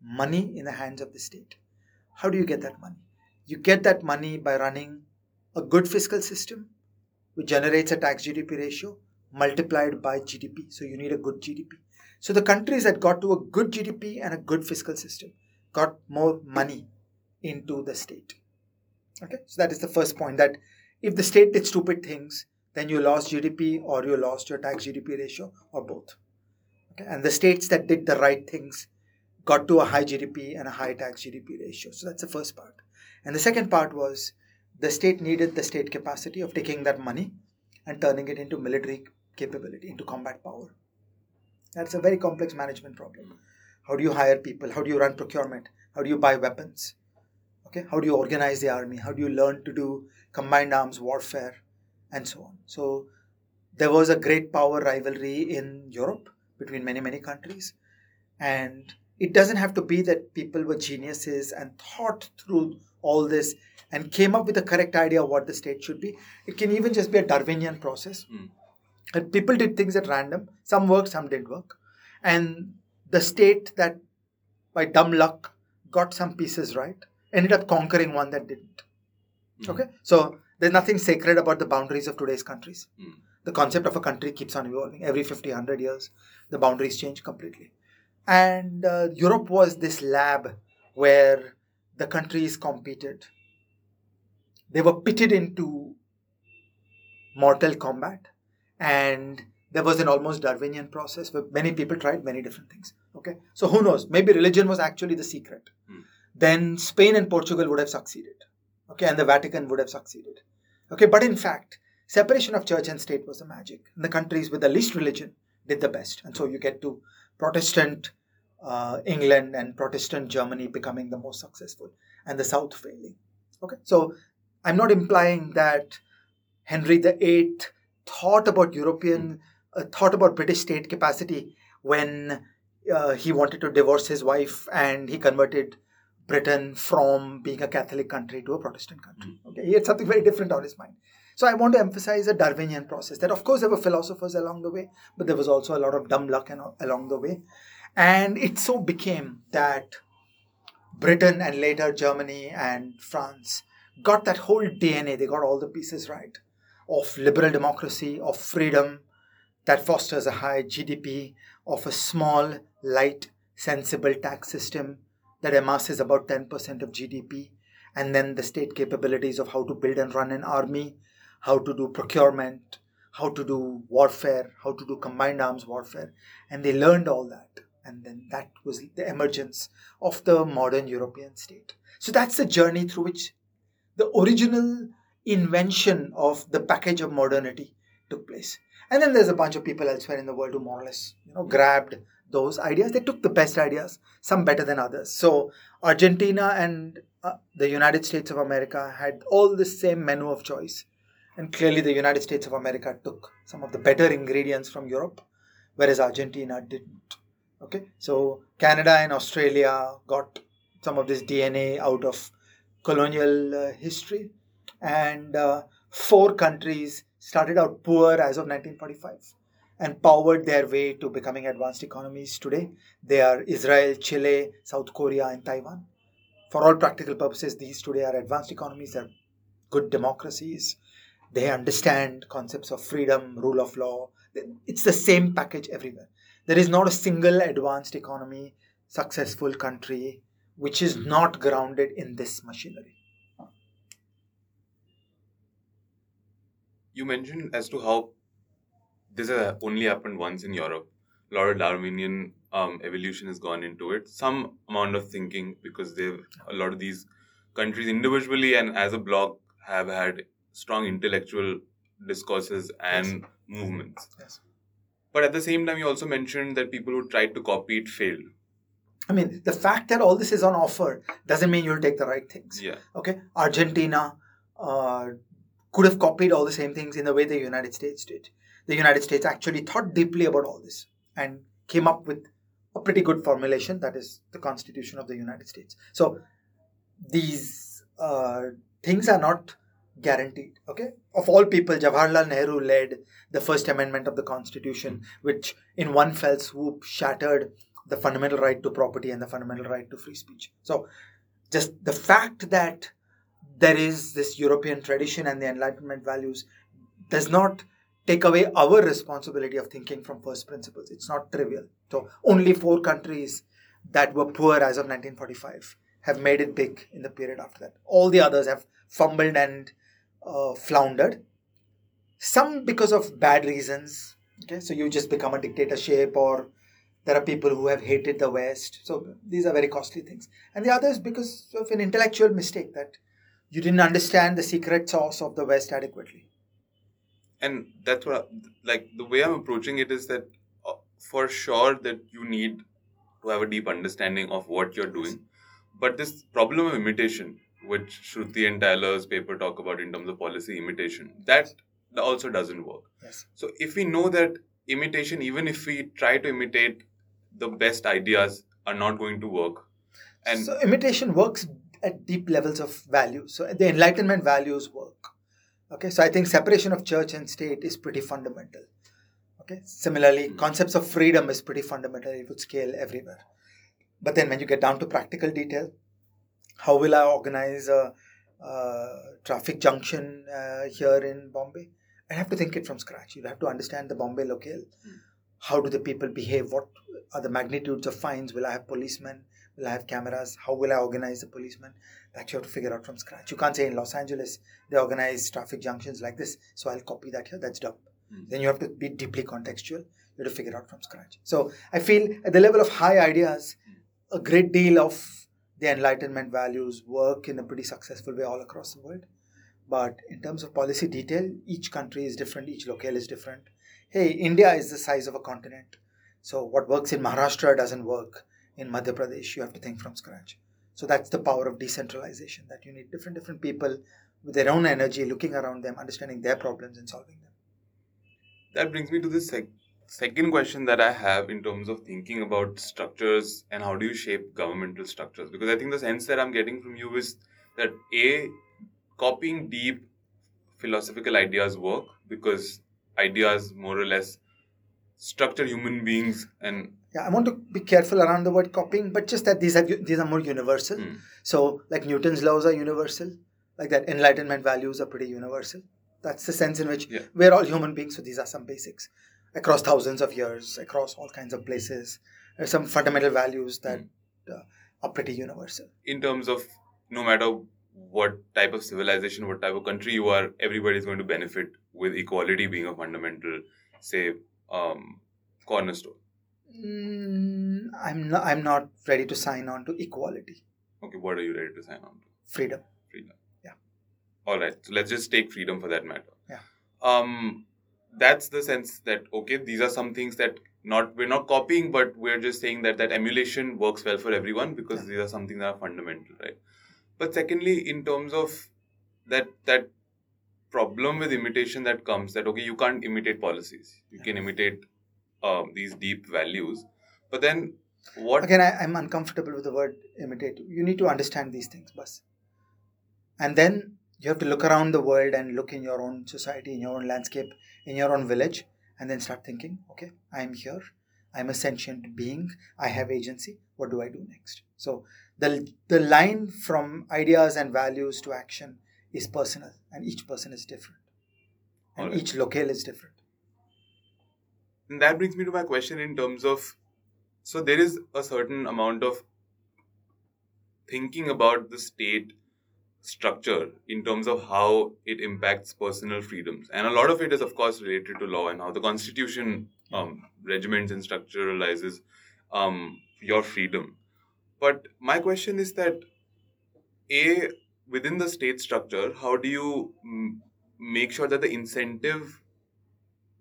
money in the hands of the state. How do you get that money? You get that money by running a good fiscal system, which generates a tax GDP ratio multiplied by GDP. So you need a good GDP. So the countries that got to a good GDP and a good fiscal system got more money into the state. Okay, so that is the first point that if the state did stupid things, then you lost GDP or you lost your tax GDP ratio or both. Okay, and the states that did the right things got to a high GDP and a high tax GDP ratio. So that's the first part. And the second part was the state needed the state capacity of taking that money and turning it into military capability, into combat power. That's a very complex management problem. How do you hire people? How do you run procurement? How do you buy weapons? Okay, how do you organize the army? How do you learn to do combined arms warfare and so on? So there was a great power rivalry in Europe between many, many countries. And it doesn't have to be that people were geniuses and thought through all this and came up with the correct idea of what the state should be. It can even just be a Darwinian process. Mm and people did things at random. Some worked, some didn't work. And the state that, by dumb luck, got some pieces right ended up conquering one that didn't. Mm. Okay? So there's nothing sacred about the boundaries of today's countries. Mm. The concept of a country keeps on evolving. Every 50, 100 years, the boundaries change completely. And uh, Europe was this lab where the countries competed. They were pitted into mortal combat and there was an almost Darwinian process where many people tried many different things. Okay, so who knows? Maybe religion was actually the secret. Hmm. Then Spain and Portugal would have succeeded. Okay, and the Vatican would have succeeded. Okay, but in fact, separation of church and state was the magic. In the countries with the least religion did the best. And so you get to Protestant uh, England and Protestant Germany becoming the most successful and the South failing. Okay, so I'm not implying that Henry VIII thought about European, uh, thought about British state capacity when uh, he wanted to divorce his wife and he converted Britain from being a Catholic country to a Protestant country. Hmm. Okay, he had something very different on his mind. So I want to emphasize a Darwinian process. That of course there were philosophers along the way, but there was also a lot of dumb luck and, along the way, and it so became that Britain and later Germany and France got that whole DNA. They got all the pieces right of liberal democracy, of freedom that fosters a high GDP, of a small, light, sensible tax system that amasses about 10% of GDP, and then the state capabilities of how to build and run an army, how to do procurement, how to do warfare, how to do combined arms warfare. And they learned all that. And then that was the emergence of the modern European state. So that's the journey through which the original invention of the package of modernity took place. And then there's a bunch of people elsewhere in the world who more or less, you know, grabbed those ideas. They took the best ideas, some better than others. So Argentina and uh, the United States of America had all the same menu of choice. And clearly the United States of America took some of the better ingredients from Europe, whereas Argentina didn't. Okay, so Canada and Australia got some of this DNA out of colonial uh, history, and uh, four countries started out poor as of 1945 and powered their way to becoming advanced economies today. They are Israel, Chile, South Korea, and Taiwan. For all practical purposes, these today are advanced economies, they're good democracies. They understand concepts of freedom, rule of law. It's the same package everywhere. There is not a single advanced economy, successful country which is not grounded in this machinery. You mentioned as to how this has only happened once in Europe. A lot of Darwinian um, evolution has gone into it. Some amount of thinking because they've a lot of these countries individually and as a bloc have had strong intellectual discourses and yes. movements. Yes. But at the same time, you also mentioned that people who tried to copy it failed. I mean, the fact that all this is on offer doesn't mean you'll take the right things. Yeah. Okay. Argentina uh, could have copied all the same things in the way the United States did. The United States actually thought deeply about all this and came up with a pretty good formulation that is the Constitution of the United States. So these uh, things are not guaranteed. Okay, of all people, Jawaharlal Nehru led the first amendment of the Constitution, which in one fell swoop shattered the fundamental right to property and the fundamental right to free speech. So, just the fact that there is this European tradition and the Enlightenment values does not take away our responsibility of thinking from first principles. It's not trivial. So, only four countries that were poor as of 1945 have made it big in the period after that. All the others have fumbled and uh, floundered. Some because of bad reasons. Okay, so you just become a dictatorship, or there are people who have hated the West. So these are very costly things. And the other is because of an intellectual mistake that you didn't understand the secret sauce of the West adequately. And that's what, like, the way I'm approaching it is that uh, for sure that you need to have a deep understanding of what you're doing. But this problem of imitation, which Shruti and Tyler's paper talk about in terms of policy imitation, that also doesn't work. Yes. So if we know that imitation, even if we try to imitate the best ideas, are not going to work. And so imitation works at deep levels of value. So the Enlightenment values work. Okay, so I think separation of church and state is pretty fundamental. Okay, similarly, mm-hmm. concepts of freedom is pretty fundamental. It would scale everywhere. But then when you get down to practical detail, how will I organize a, a traffic junction uh, here in Bombay? I have to think it from scratch. You have to understand the Bombay locale. Mm. How do the people behave? What are the magnitudes of fines? Will I have policemen? Will I have cameras? How will I organize the policemen? That you have to figure out from scratch. You can't say in Los Angeles they organize traffic junctions like this, so I'll copy that here. That's dumb. Mm. Then you have to be deeply contextual. You have to figure out from scratch. So I feel at the level of high ideas, a great deal of the Enlightenment values work in a pretty successful way all across the world. But in terms of policy detail, each country is different, each locale is different, hey, India is the size of a continent. So what works in Maharashtra doesn't work in Madhya Pradesh. You have to think from scratch. So that's the power of decentralization that you need different different people with their own energy looking around them, understanding their problems and solving them. That brings me to this sec- second question that I have in terms of thinking about structures and how do you shape governmental structures? Because I think the sense that I'm getting from you is that A, copying deep philosophical ideas work because ideas more or less structure human beings and yeah i want to be careful around the word copying but just that these are these are more universal mm. so like newton's laws are universal like that enlightenment values are pretty universal that's the sense in which yeah. we're all human beings so these are some basics across thousands of years across all kinds of places there's some fundamental values that mm. uh, are pretty universal in terms of no matter what type of civilization what type of country you are everybody is going to benefit with equality being a fundamental say um, cornerstone? Mm, I'm not. I'm not ready to sign on to equality. Okay, what are you ready to sign on to? Freedom. Freedom. Yeah. All right. So let's just take freedom for that matter. Yeah. Um, that's the sense that okay, these are some things that not we're not copying, but we're just saying that that emulation works well for everyone because yeah. these are something that are fundamental, right? But secondly, in terms of that that problem with imitation that comes that okay you can't imitate policies. You can imitate um, these deep values. But then what again I, i'm uncomfortable with the word imitate. You need to understand these things bus and then you have to look around the world and look in your own society in your own landscape in your own village and then start thinking okay i'm here. I'm a sentient being. I have agency. What do i do next? So the the line from ideas and values to action is personal and each person is different. And right. each locale is different. And that brings me to my question in terms of so there is a certain amount of thinking about the state structure in terms of how it impacts personal freedoms. And a lot of it is of course related to law and how the constitution um, regiments and structuralizes um, your freedom. But my question is that a within the state structure, how do you m- make sure that the incentive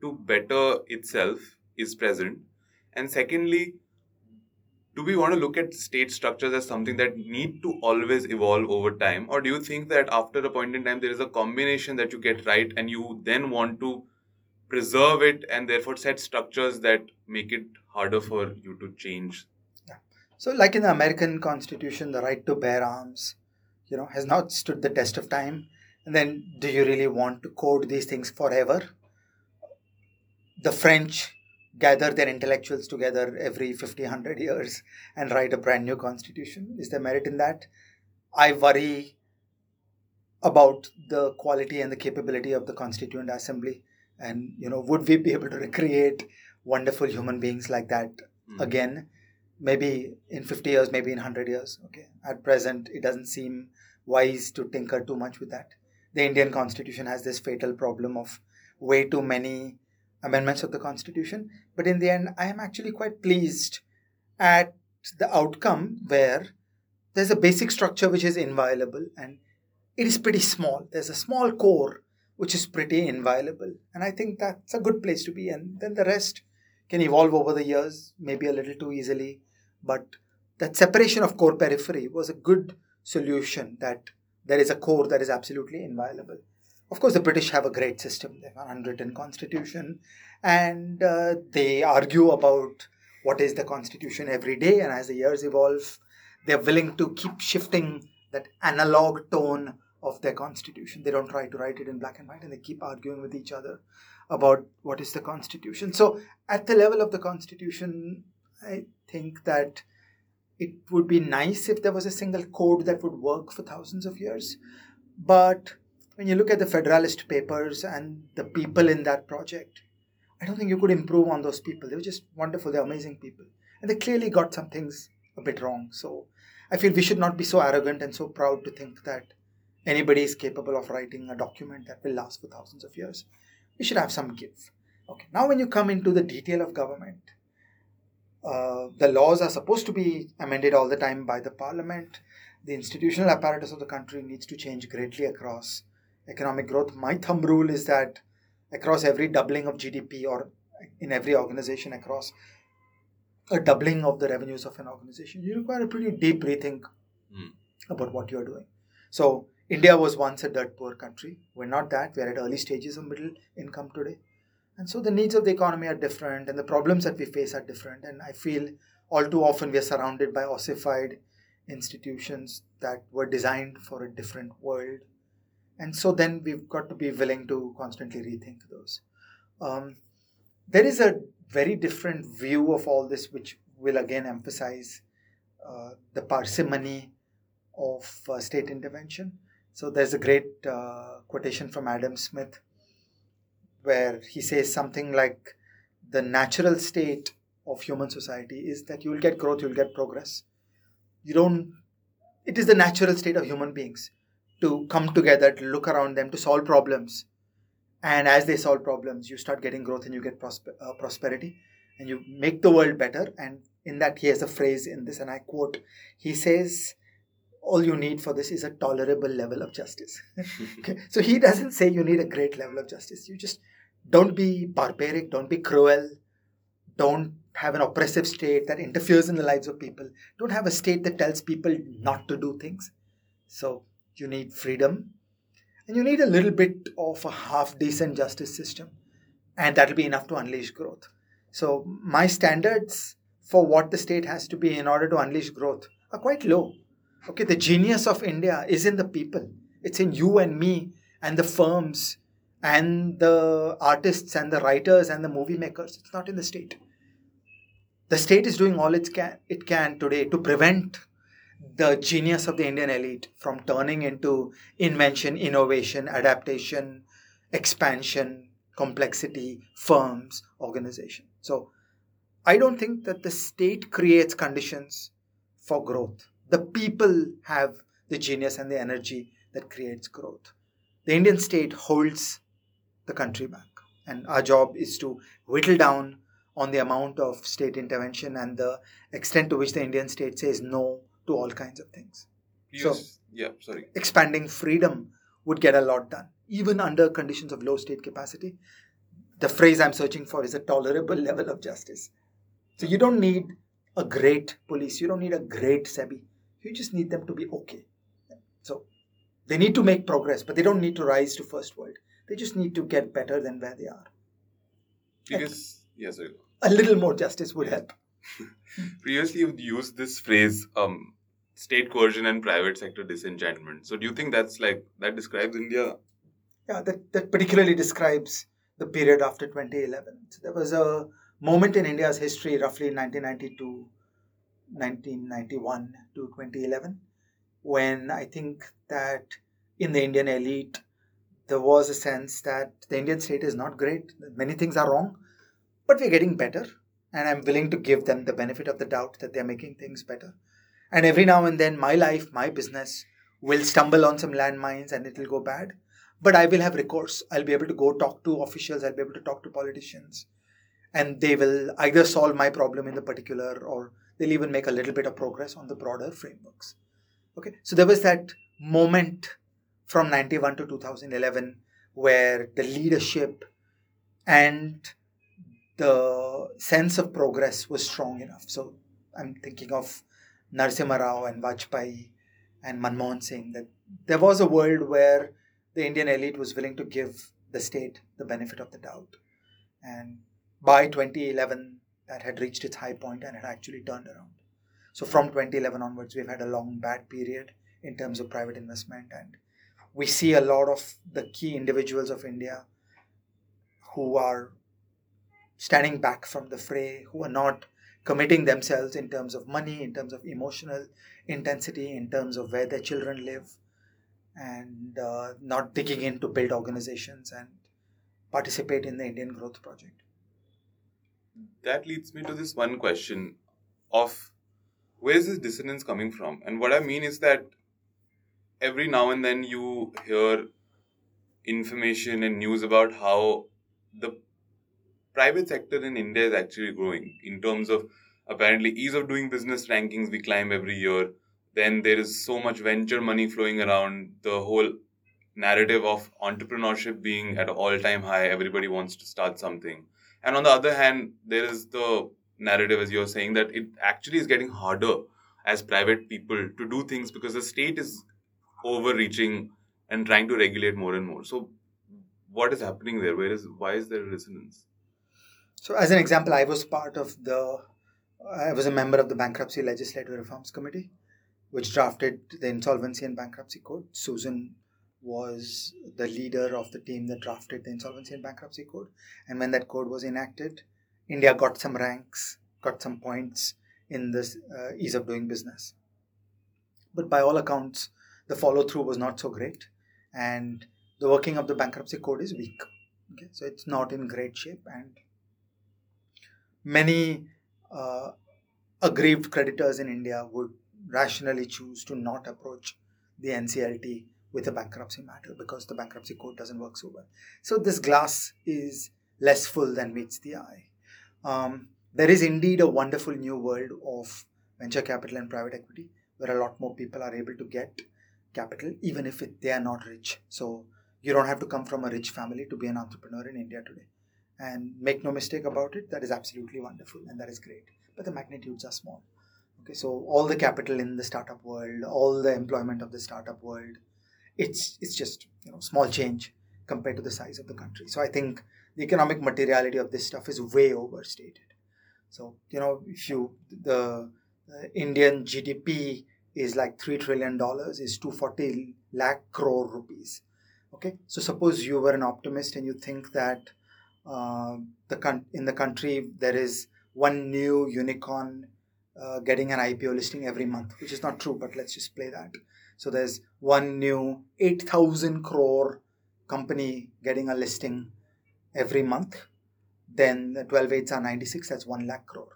to better itself is present? And secondly, do we want to look at state structures as something that need to always evolve over time? Or do you think that after a point in time there is a combination that you get right and you then want to preserve it and therefore set structures that make it harder for you to change? Yeah. so like in the american constitution the right to bear arms you know has not stood the test of time. And then do you really want to code these things forever? The french gather their intellectuals together every 50 100 years and write a brand new constitution? Is there merit in that? I worry about the quality and the capability of the constituent assembly. And you know would we be able to recreate wonderful human beings like that mm. again? Maybe in 50 years maybe in 100 years. Okay. At present it doesn't seem wise to tinker too much with that. The indian constitution has this fatal problem of way too many amendments of the constitution but in the end i am actually quite pleased at the outcome where there's a basic structure which is inviolable and it is pretty small there's a small core which is pretty inviolable and i think that's a good place to be and then the rest can evolve over the years, maybe a little too easily. But that separation of core periphery was a good solution that there is a core that is absolutely inviolable. Of course, the British have a great system. They have an unwritten constitution and uh, they argue about what is the constitution every day. And as the years evolve, they're willing to keep shifting that analog tone of their constitution. They don't try to write it in black and white and they keep arguing with each other about what is the constitution. So, at the level of the constitution, I think that it would be nice if there was a single code that would work for thousands of years. But when you look at the Federalist Papers and the people in that project, I don't think you could improve on those people. They were just wonderful, they're amazing people. And they clearly got some things a bit wrong. So I feel we should not be so arrogant and so proud to think that anybody is capable of writing a document that will last for thousands of years we should have some give. Okay, now when you come into the detail of government, uh, the laws are supposed to be amended all the time by the parliament. The institutional apparatus of the country needs to change greatly across economic growth. My thumb rule is that across every doubling of GDP or in every organization across a doubling of the revenues of an organization, you require a pretty deep rethink Mm. about what you're doing. So India was once a dirt poor country. We're not that. We're at early stages of middle income today. And so the needs of the economy are different and the problems that we face are different. And I feel all too often we are surrounded by ossified institutions that were designed for a different world. And so then we've got to be willing to constantly rethink those. Um, there is a very different view of all this, which will again emphasize uh, the parsimony of uh, state intervention. So there's a great uh, quotation from Adam Smith where he says something like the natural state of human society is that you will get growth, you will get progress. You don't, it is the natural state of human beings to come together, to look around them, to solve problems. And as they solve problems, you start getting growth and you get prosper, uh, prosperity and you make the world better. And in that, he has a phrase in this, and I quote, he says, all you need for this is a tolerable level of justice. [LAUGHS] [LAUGHS] okay? So he doesn't say you need a great level of justice. You just don't be barbaric, don't be cruel, don't have an oppressive state that interferes in the lives of people, don't have a state that tells people not to do things. So you need freedom and you need a little bit of a half decent justice system, and that'll be enough to unleash growth. So my standards for what the state has to be in order to unleash growth are quite low. Okay, the genius of India is in the people. It's in you and me and the firms and the artists and the writers and the movie makers. It's not in the state. The state is doing all it can, it can today to prevent the genius of the Indian elite from turning into invention, innovation, adaptation, expansion, complexity, firms, organization. So I don't think that the state creates conditions for growth. The people have the genius and the energy that creates growth. The Indian state holds the country back. And our job is to whittle down on the amount of state intervention and the extent to which the Indian state says no to all kinds of things. So, So- yeah, sorry. Expanding freedom would get a lot done, even under conditions of low state capacity. The phrase I'm searching for is a tolerable level of justice. So you don't need a great police, you don't need a great SEBI, you just need them to be okay. So they need to make progress, but they don't need to rise to first world. They just need to get better than where they are. Because, sorry. A little more justice would help. [LAUGHS] Previously, you've used this phrase, um, state coercion and private sector disenchantment. So, do you think that's like, that describes India? Yeah, that, that particularly describes the period after 2011. So there was a moment in India's history, roughly 1992, 1991 to 2011, when I think that in the Indian elite, there was a sense that the Indian state is not great. Many things are wrong, but we're getting better. And I'm willing to give them the benefit of the doubt that they're making things better. And every now and then, my life, my business will stumble on some landmines and it'll go bad but I will have recourse. I'll be able to go talk to officials, I'll be able to talk to politicians, and they will either solve my problem in the particular or they'll even make a little bit of progress on the broader frameworks. Okay, so there was that moment from 91 to 2011 where the leadership and the sense of progress was strong enough. So I'm thinking of Narasimha Rao and Vajpayee and Manmohan Singh that there was a world where the Indian elite was willing to give the state the benefit of the doubt. And by 2011, that had reached its high point and had actually turned around. So from 2011 onwards, we've had a long bad period in terms of private investment. And we see a lot of the key individuals of India who are standing back from the fray, who are not committing themselves in terms of money, in terms of emotional intensity, in terms of where their children live and uh, not digging in to build organizations and participate in the Indian Growth Project. That leads me to this one question of where is this dissonance coming from? And what I mean is that every now and then you hear information and news about how the private sector in India is actually growing. In terms of apparently ease of doing business rankings we climb every year. Then there is so much venture money flowing around. The whole narrative of entrepreneurship being at an all-time high everybody wants to start something. And on the other hand there is the narrative as you're saying that it actually is getting harder as private people to do things because the state is overreaching and trying to regulate more and more. So what is happening there? Where is why is there a resonance so as an example i was part of the i was a member of the bankruptcy legislative reforms committee which drafted the insolvency and bankruptcy code susan was the leader of the team that drafted the insolvency and bankruptcy code. And when that code was enacted, India got some ranks, got some points in this uh, ease of doing business. But by all accounts, the follow through was not so great, and the working of the bankruptcy code is weak. Okay, so it's not in great shape, and many uh, aggrieved creditors in India would rationally choose to not approach the NCLT with a bankruptcy matter because the bankruptcy code doesn't work so well. So this glass is less full than meets the eye. Um, there is indeed a wonderful new world of venture capital and private equity where a lot more people are able to get capital even if it, they are not rich. So you don't have to come from a rich family to be an entrepreneur in India today. And make no mistake about it, that is absolutely wonderful and that is great. But the magnitudes are small. Okay, so all the capital in the startup world, all the employment of the startup world, it's it's just you know small change compared to the size of the country. So I think the economic materiality of this stuff is way overstated. So you know if you the, the Indian GDP is like three trillion dollars is 240 lakh crore rupees. Okay, so suppose you were an optimist and you think that uh, the con- in the country there is one new unicorn uh, getting an IPO listing every month, which is not true, but let's just play that. So there's one new 8,000 crore company getting a listing every month. Then the 12 eights are 96, that's 1 lakh crore.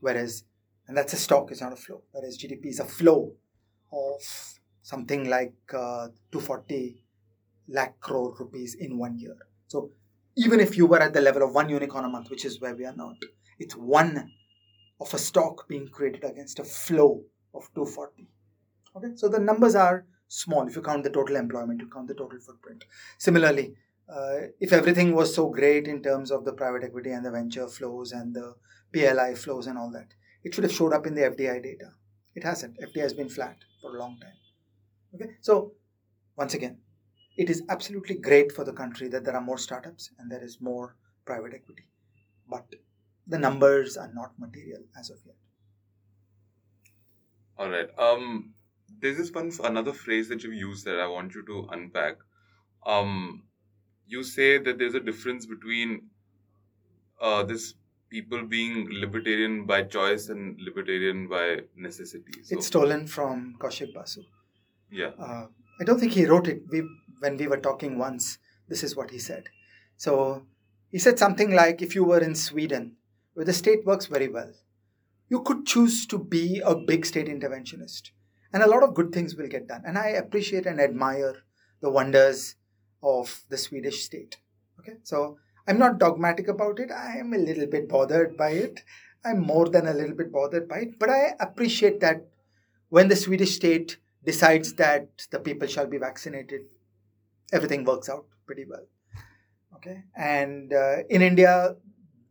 Whereas, and that's a stock, it's not a flow. Whereas GDP is a flow of something like uh, 240 lakh crore rupees in one year. So even if you were at the level of one unicorn a month, which is where we are not, it's one of a stock being created against a flow of 240. Okay, so the numbers are small if you count the total employment, you count the total footprint. Similarly, uh, if everything was so great in terms of the private equity and the venture flows and the PLI flows and all that, it should have showed up in the FDI data. It hasn't. FDI has been flat for a long time. Okay, so once again, it is absolutely great for the country that there are more startups and there is more private equity, but the numbers are not material as of yet. All right. Um, there's this one another phrase that you've used that I want you to unpack. Um, you say that there's a difference between uh, this people being libertarian by choice and libertarian by necessity. So, it's stolen from Kaushik Basu. Yeah. Uh, I don't think he wrote it. We when we were talking once, this is what he said. So he said something like, if you were in Sweden, where the state works very well, you could choose to be a big state interventionist and a lot of good things will get done. And I appreciate and admire the wonders of the Swedish state. Okay, so I'm not dogmatic about it. I am a little bit bothered by it. I'm more than a little bit bothered by it, but I appreciate that when the Swedish state decides that the people shall be vaccinated, everything works out pretty well. Okay, and uh, in India,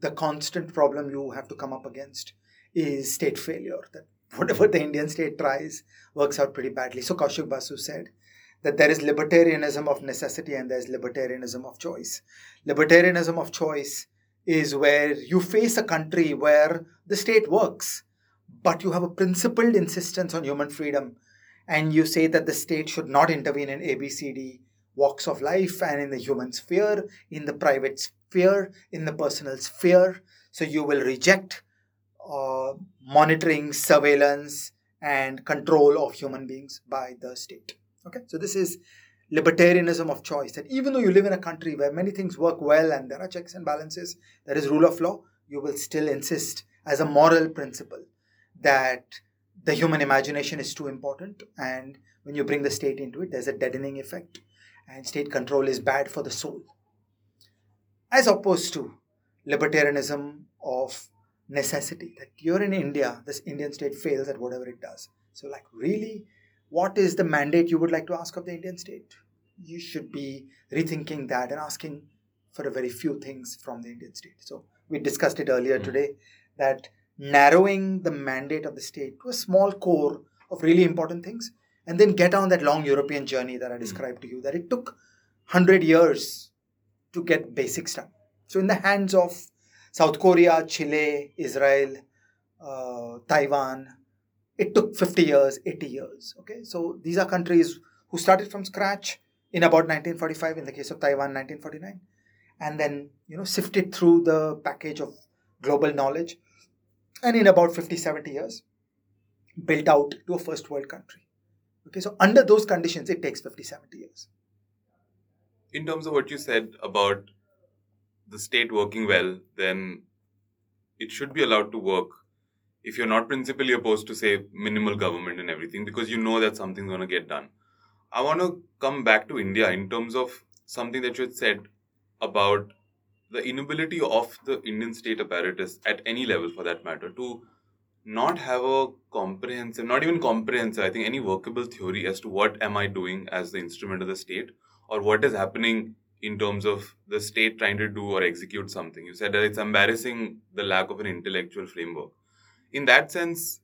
the constant problem you have to come up against is state failure. That [LAUGHS] whatever the Indian state tries works out pretty badly. So Kaushik Basu said that there is libertarianism of necessity and there's libertarianism of choice. Libertarianism of choice is where you face a country where the state works, but you have a principled insistence on human freedom, and you say that the state should not intervene in ABCD walks of life and in the human sphere, in the private sphere, in the personal sphere. So you will reject uh, monitoring, surveillance, and control of human beings by the state. Okay, so this is libertarianism of choice that even though you live in a country where many things work well and there are checks and balances, there is rule of law, you will still insist as a moral principle that the human imagination is too important and when you bring the state into it, there's a deadening effect and state control is bad for the soul. As opposed to libertarianism of necessity that you're in India, this Indian state fails at whatever it does. So, like, really, what is the mandate you would like to ask of the Indian state? you should be rethinking that and asking for a very few things from the Indian state. So we discussed it earlier mm. today that narrowing the mandate of the state to a small core of really important things and then get on that long European journey that I hmm. described to you, that it took 100 years to get basics done. So, in the hands of South Korea, Chile, Israel, uh, Taiwan, it took 50 years, 80 years. Okay, so these are countries who started from scratch in about 1945, in the case of Taiwan, 1949, and then you know sifted through the package of global knowledge, and in about 50, 70 years, built out to a first world country. Okay, so under those conditions, it takes 50, 70 years. In terms of what you said about the state working well, then it should be allowed to work if you're not principally opposed to, say, minimal government and everything, because you know that something's going to get done. I want to come back to India in terms of something that you had said about the inability of the Indian state apparatus at any level for that matter to not have a comprehensive, not even comprehensive, I think any workable theory as to what am I doing as the instrument of the state or what is happening in terms of the state trying to do or execute something. You said that it's embarrassing the lack of an intellectual framework. In that sense,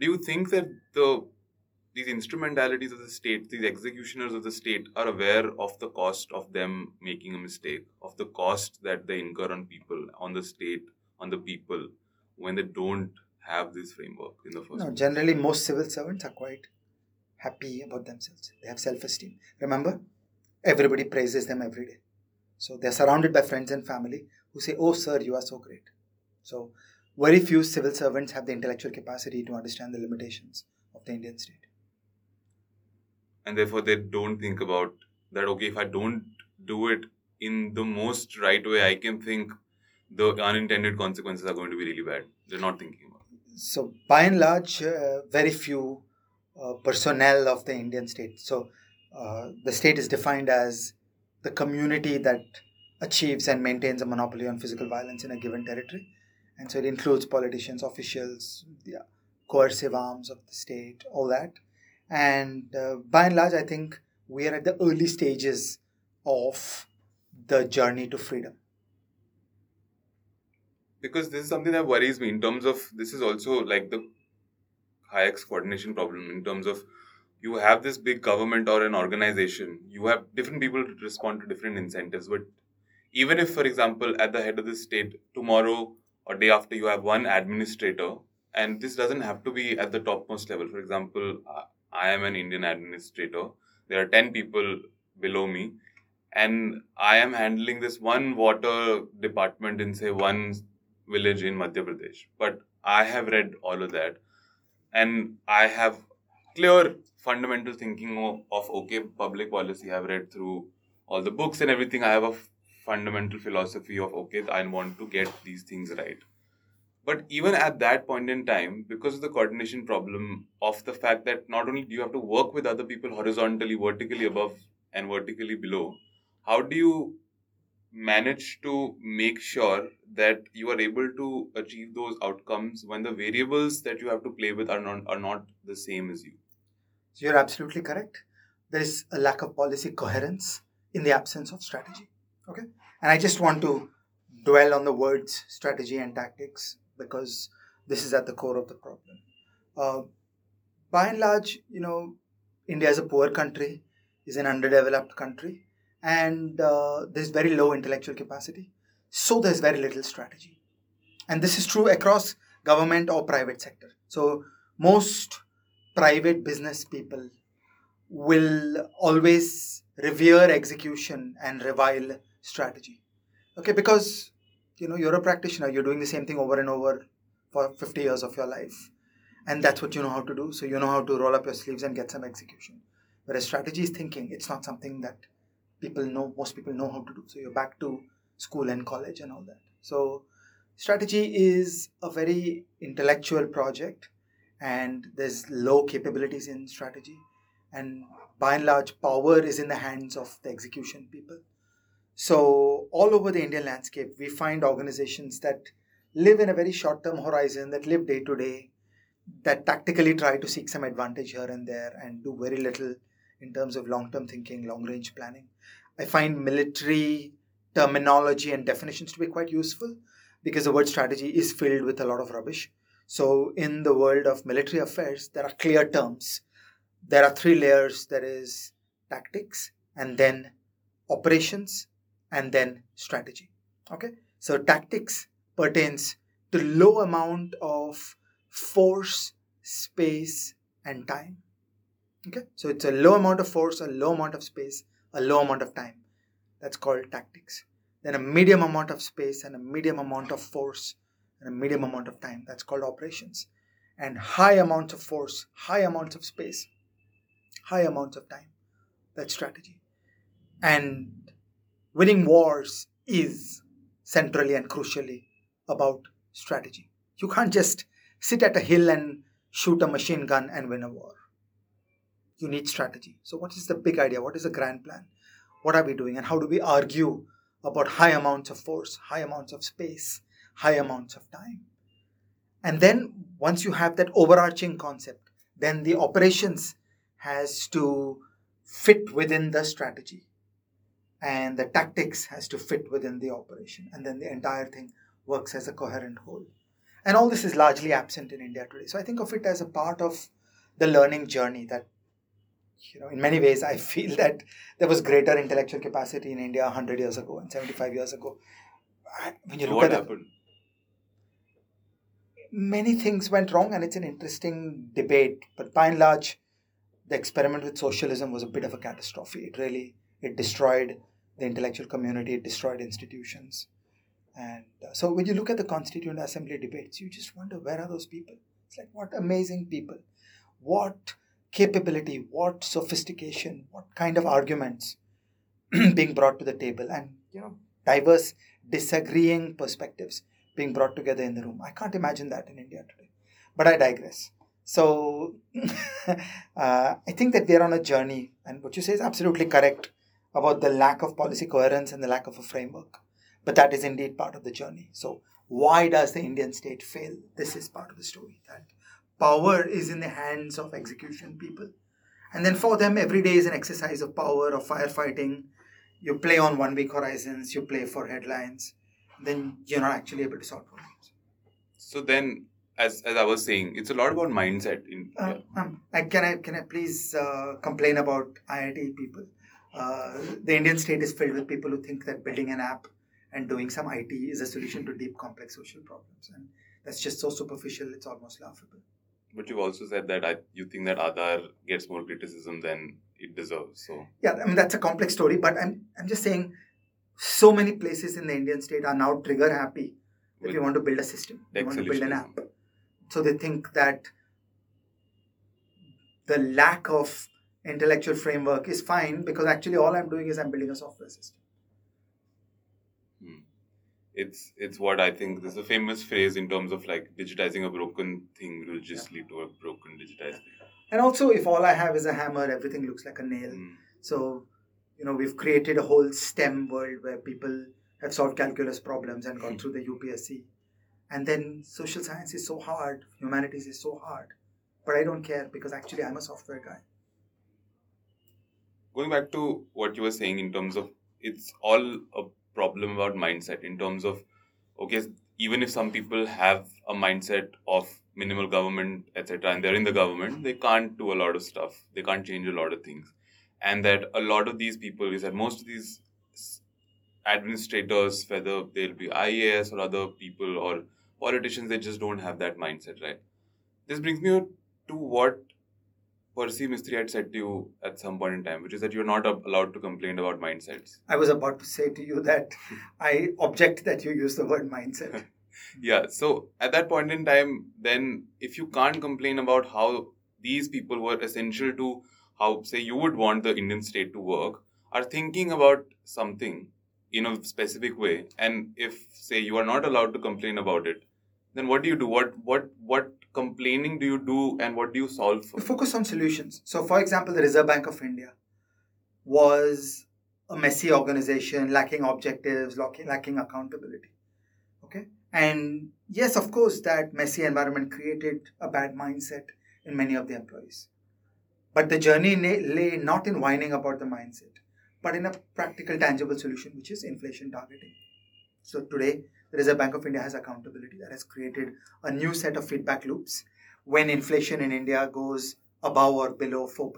do you think that the these instrumentalities of the state, these executioners of the state, are aware of the cost of them making a mistake, of the cost that they incur on people, on the state, on the people, when they don't have this framework in the first no, place? Generally, most civil servants are quite happy about themselves. They have self esteem. Remember, everybody praises them every day. So they're surrounded by friends and family who say, Oh, sir, you are so great. So, very few civil servants have the intellectual capacity to understand the limitations of the Indian state and therefore they don't think about that okay if i don't do it in the most right way i can think the unintended consequences are going to be really bad they're not thinking about it. So by and large uh, very few uh, personnel of the indian state. So uh, the state is defined as the community that achieves and maintains a monopoly on physical violence in a given territory. And so it includes politicians officials the coercive arms of the state all that. And uh, by and large, I think we are at the early stages of the journey to freedom. Because this is something that worries me in terms of this is also like the Hayek's coordination problem in terms of you have this big government or an organization, you have different people respond to different incentives. But even if, for example, at the head of the state, tomorrow or day after, you have one administrator, and this doesn't have to be at the topmost level. For example, I am an Indian administrator. There are 10 people below me. And I am handling this one water department in, say, one village in Madhya Pradesh. But I have read all of that. And I have clear fundamental thinking of, okay, public policy. I have read through all the books and everything. I have a fundamental philosophy of okay, I want to get these things right. But even at that point in time, because of the coordination problem of the fact that not only do you have to work with other people horizontally, vertically above, and vertically below, how do you manage to make sure that you are able to achieve those outcomes when the variables that you have to play with are not, are not the same as you? So you're absolutely correct. There is a lack of policy coherence in the absence of strategy. Okay. And I just want to dwell on the words strategy and tactics because this is at the core of the problem. Uh, by and large, you know, India is a poor country, is an underdeveloped country, and uh, there's very low intellectual capacity. So there's very little strategy, and this is true across government or private sector. So most private business people will always revere execution and revile strategy. Okay, because you know you're a practitioner you're doing the same thing over and over for 50 years of your life and that's what you know how to do so you know how to roll up your sleeves and get some execution whereas strategy is thinking it's not something that people know most people know how to do. So you're back to school and college and all that. So strategy is a very intellectual project and there's low capabilities in strategy. And by and large power is in the hands of the execution people. So, all over the Indian landscape, we find organizations that live in a very short term horizon, that live day to day, that tactically try to seek some advantage here and there and do very little in terms of long term thinking, long range planning. I find military terminology and definitions to be quite useful because the word strategy is filled with a lot of rubbish. So, in the world of military affairs, there are clear terms. There are three layers there is tactics, and then operations, and then strategy. Okay, so tactics pertains to low amount of force, space, and time. Okay, so it's a low amount of force, a low amount of space, a low amount of time. That's called tactics. Then a medium amount of space and a medium amount of force and a medium amount of time. That's called operations. And high amounts of force, high amounts of space, high amounts of time. That's strategy. And winning wars is centrally and crucially about strategy. You can't just sit at a hill and shoot a machine gun and win a war. You need strategy. So, what is the big idea? What is the grand plan? What are we doing? And how do we argue about high amounts of force, high amounts of space, high amounts of time? And then, once you have that overarching concept, then the operations has to fit within the strategy and the tactics has to fit within the operation and then the entire thing works as a coherent whole and all this is largely absent in india today so i think of it as a part of the learning journey that you know in many ways i feel that there was greater intellectual capacity in india 100 years ago and 75 years ago. When you look what at happened? the, many things went wrong and it's an interesting debate but by and large the experiment with socialism was a bit of a catastrophe. It really it destroyed the intellectual community it destroyed institutions. And uh, so when you look at the constituent assembly debates you just wonder where are those people? It's like what amazing people. What capability what sophistication what kind of arguments [CLEARS THROAT] being brought to the table and you know diverse disagreeing perspectives being brought together in the room. I can't imagine that in india today. But i digress. So [LAUGHS] uh, i think that we're on a journey and what you say is absolutely correct about the lack of policy coherence and the lack of a framework. But that is indeed part of the journey. So why does the indian state fail? This is part of the story that power is in the hands of execution people. And then for them every day is an exercise of power of firefighting. You play on one week horizons you play for headlines then you're not actually able to solve problems. So then, as as I was saying, it's a lot about mindset. In uh, um, can i can i please uh, complain about iit people? Uh, the indian state is filled with people who think that building an app and doing some it is a solution to deep complex social problems. And that's just so superficial it's almost laughable but you've also said that I, you think that Aadhaar gets more criticism than it deserves. So. Yeah i mean that's a complex story but i'm i'm just saying so many places in the indian state are now trigger happy that we want to build a system we want to build an app. So they think that the lack of intellectual framework is fine because actually all i'm doing is i'm building a software system it's it's what I think. There's a famous phrase in terms of like digitizing a broken thing will just lead to a broken digitized thing. and also if all i have is a hammer everything looks like a nail Mm. so you know we've created a whole stem world where people have solved calculus problems and gone through the upsc and then social science is so hard humanities is so hard but i don't care because actually i'm a software guy Going back to what you were saying in terms of it's all a problem about mindset in terms of okay even if some people have a mindset of minimal government etc and they're in the government they can't do a lot of stuff. They can't change a lot of things. And that a lot of these people is that most of these administrators whether they'll be ias or other people or politicians they just don't have that mindset right? This brings me to what Percy Mistry had said to you at some point in time, which is that you're not allowed to complain about mindsets. i was about to say to you that i object that you use the word mindset [LAUGHS] Yeah, so at that point in time, then if you can't complain about how these people were essential to how, say, you would want the Indian state to work, are thinking about something in a specific way, and if, say, you are not allowed to complain about it, then what do you do? What what what complaining do you do, and what do you solve for? focus on solutions so for example the reserve bank of india was a messy organization lacking objectives lacking, lacking accountability okay and yes of course that messy environment created a bad mindset in many of the employees But the journey lay not in whining about the mindset, but in a practical, tangible solution, which is inflation targeting. So today, the Reserve Bank of India has accountability that has created a new set of feedback loops when inflation in India goes above or below 4%.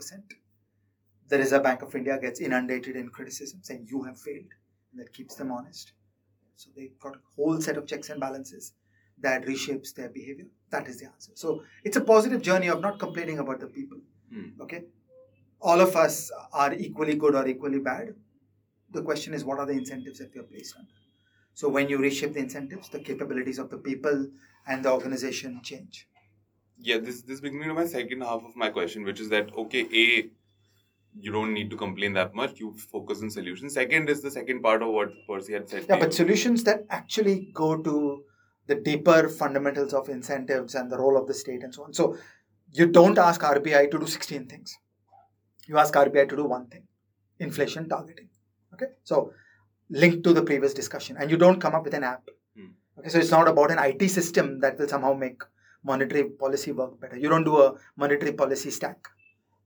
The Reserve Bank of India gets inundated in criticism saying you have failed, and that keeps them honest. So they've got a whole set of checks and balances that reshapes their behavior. That is the answer. So it's a positive journey of not complaining about the people. Hmm. Okay, all of us are equally good or equally bad. The question is, what are the incentives that we are placed under? So when you reshape the incentives, the capabilities of the people and the organization change. Yeah, this this brings me to my second half of my question, which is that okay, a you don't need to complain that much. You focus on solutions. Second is the second part of what Percy had said. Yeah, but solutions that actually go to the deeper fundamentals of incentives and the role of the state and so on. So you don't ask RBI to do 16 things. You ask RBI to do one thing inflation targeting. Okay. So linked to the previous discussion. And you don't come up with an app. Hmm. Okay. So it's not about an IT system that will somehow make monetary policy work better. You don't do a monetary policy stack.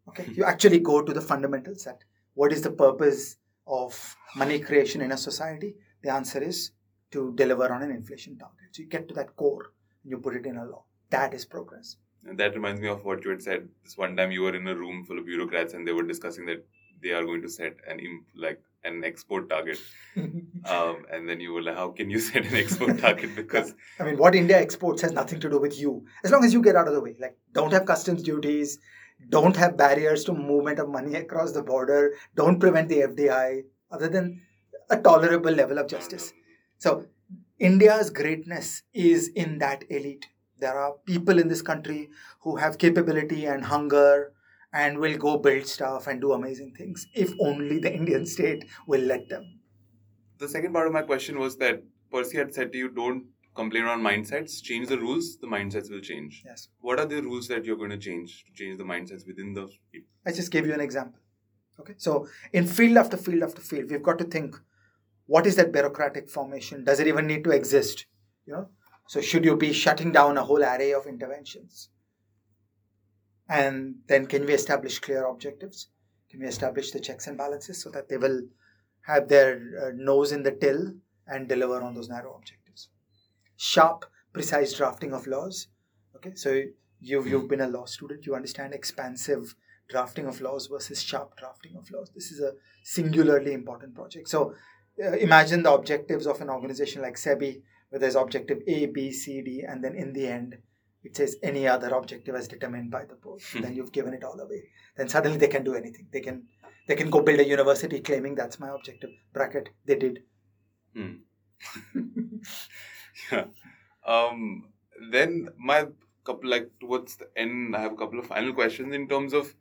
Okay. you actually go to the fundamentals that what is the purpose of money creation in a society? The answer is to deliver on an inflation target. So you get to that core and you put it in a law. That is progress. And that reminds me of what you had said. This one time you were in a room full of bureaucrats and they were discussing that they are going to set an like an export target. [LAUGHS] um, and then you were like, how can you [LAUGHS] set an export target? Because I mean, what India exports has nothing to do with you. As long as you get out of the way, like don't have customs duties, don't have barriers to movement of money across the border, don't prevent the FDI, other than a tolerable level of justice. So India's greatness is in that elite. There are people in this country who have capability and hunger and will go build stuff and do amazing things if only the Indian state will let them. The second part of my question was that Percy had said to you, don't complain on mindsets, change the rules, the mindsets will change. Yes. What are the rules that you're going to change to change the mindsets within the. People? I just gave you an example. Okay. So, in field after field after field, we've got to think what is that bureaucratic formation? Does it even need to exist? You know, so should you be shutting down a whole array of interventions? And then can we establish clear objectives? Can we establish the checks and balances so that they will have their uh, nose in the till and deliver on those narrow objectives? Sharp, precise drafting of laws. Okay, so you've you've been a law student. You understand expansive drafting of laws versus sharp drafting of laws. This is a singularly important project. So uh, imagine the objectives of an organization like SEBI, where there's objective A, B, C, D, and then in the end, it says any other objective as determined by the board. Hmm. then you've given it all away. Then suddenly they can do anything. They can they can go build a university claiming that's my objective. Bracket. They did. Hmm. [LAUGHS] yeah. Um. Then my couple like towards the end, I have a couple of final questions in terms of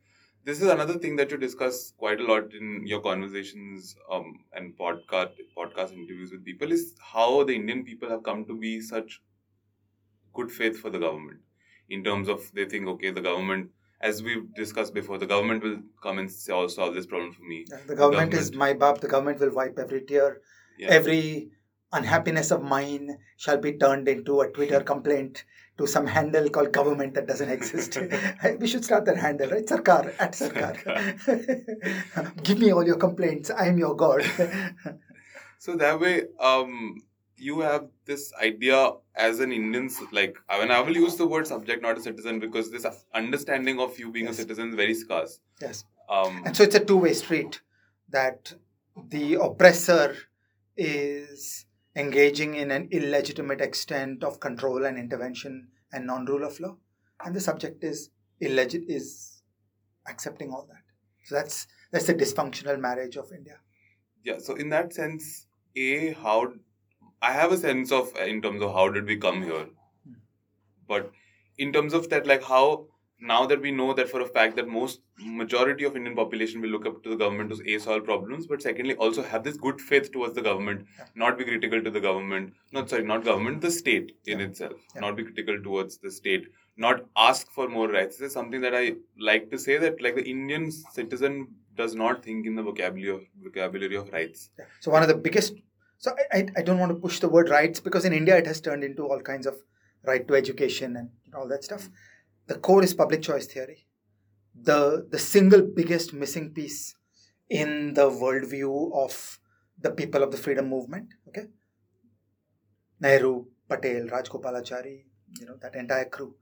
this is another thing that you discuss quite a lot in your conversations um, and podcast podcast interviews with people is how the Indian people have come to be such good faith for the government in terms of they think okay the government as we've discussed before the government will come and solve, solve this problem for me the, government the, government is mai baap the government will wipe every tear yeah. every unhappiness of mine shall be turned into a twitter complaint to some handle called government that doesn't exist. [LAUGHS] [LAUGHS] we should start that handle, right? Sarkar, at Sarkar. [LAUGHS] Give me all your complaints. I am your God. so that way, um, you have this idea as an Indian, like, I mean, I will use the word subject, not a citizen, because this understanding of you being yes. a citizen is very scarce. Yes. Um, and so it's a two way street that the oppressor is engaging in an illegitimate extent of control and intervention and non-rule of law and the subject is illegit is accepting all that so that's that's the dysfunctional marriage of india yeah so in that sense a how i have a sense of uh, in terms of how did we come here but in terms of that like how now that we know that for a fact that most majority of Indian population will look up to the government to a solve problems, but secondly also have this good faith towards the government, yeah. not be critical to the government, not sorry, not government, the state in yeah. itself, yeah. not be critical towards the state, not ask for more rights. This is something that I like to say that like the Indian citizen does not think in the vocabulary of vocabulary of rights. So one of the biggest so I, I, don't want to push the word rights because in India it has turned into all kinds of right to education and all that stuff. The core is public choice theory. the the single biggest missing piece in the worldview of the people of the freedom movement. Okay, Nehru, Patel, Rajgopalachari, you know that entire crew.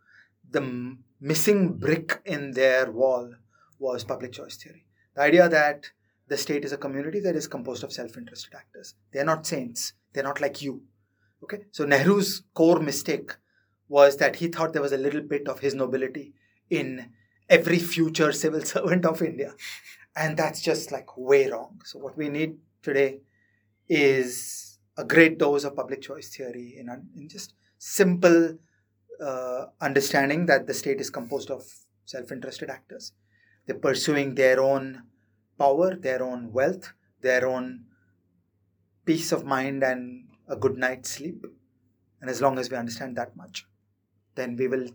The m- missing brick in their wall was public choice theory. The idea that the state is a community that is composed of self-interested actors. They are not saints. They're not like you. Okay, so Nehru's core mistake was that he thought there was a little bit of his nobility in every future civil [LAUGHS] servant of India. And that's just like way wrong. So, what we need today is a great dose of public choice theory in, in just simple uh, understanding that the state is composed of self interested actors. They're pursuing their own power, their own wealth, their own peace of mind, and a good night's sleep. And as long as we understand that much, then we will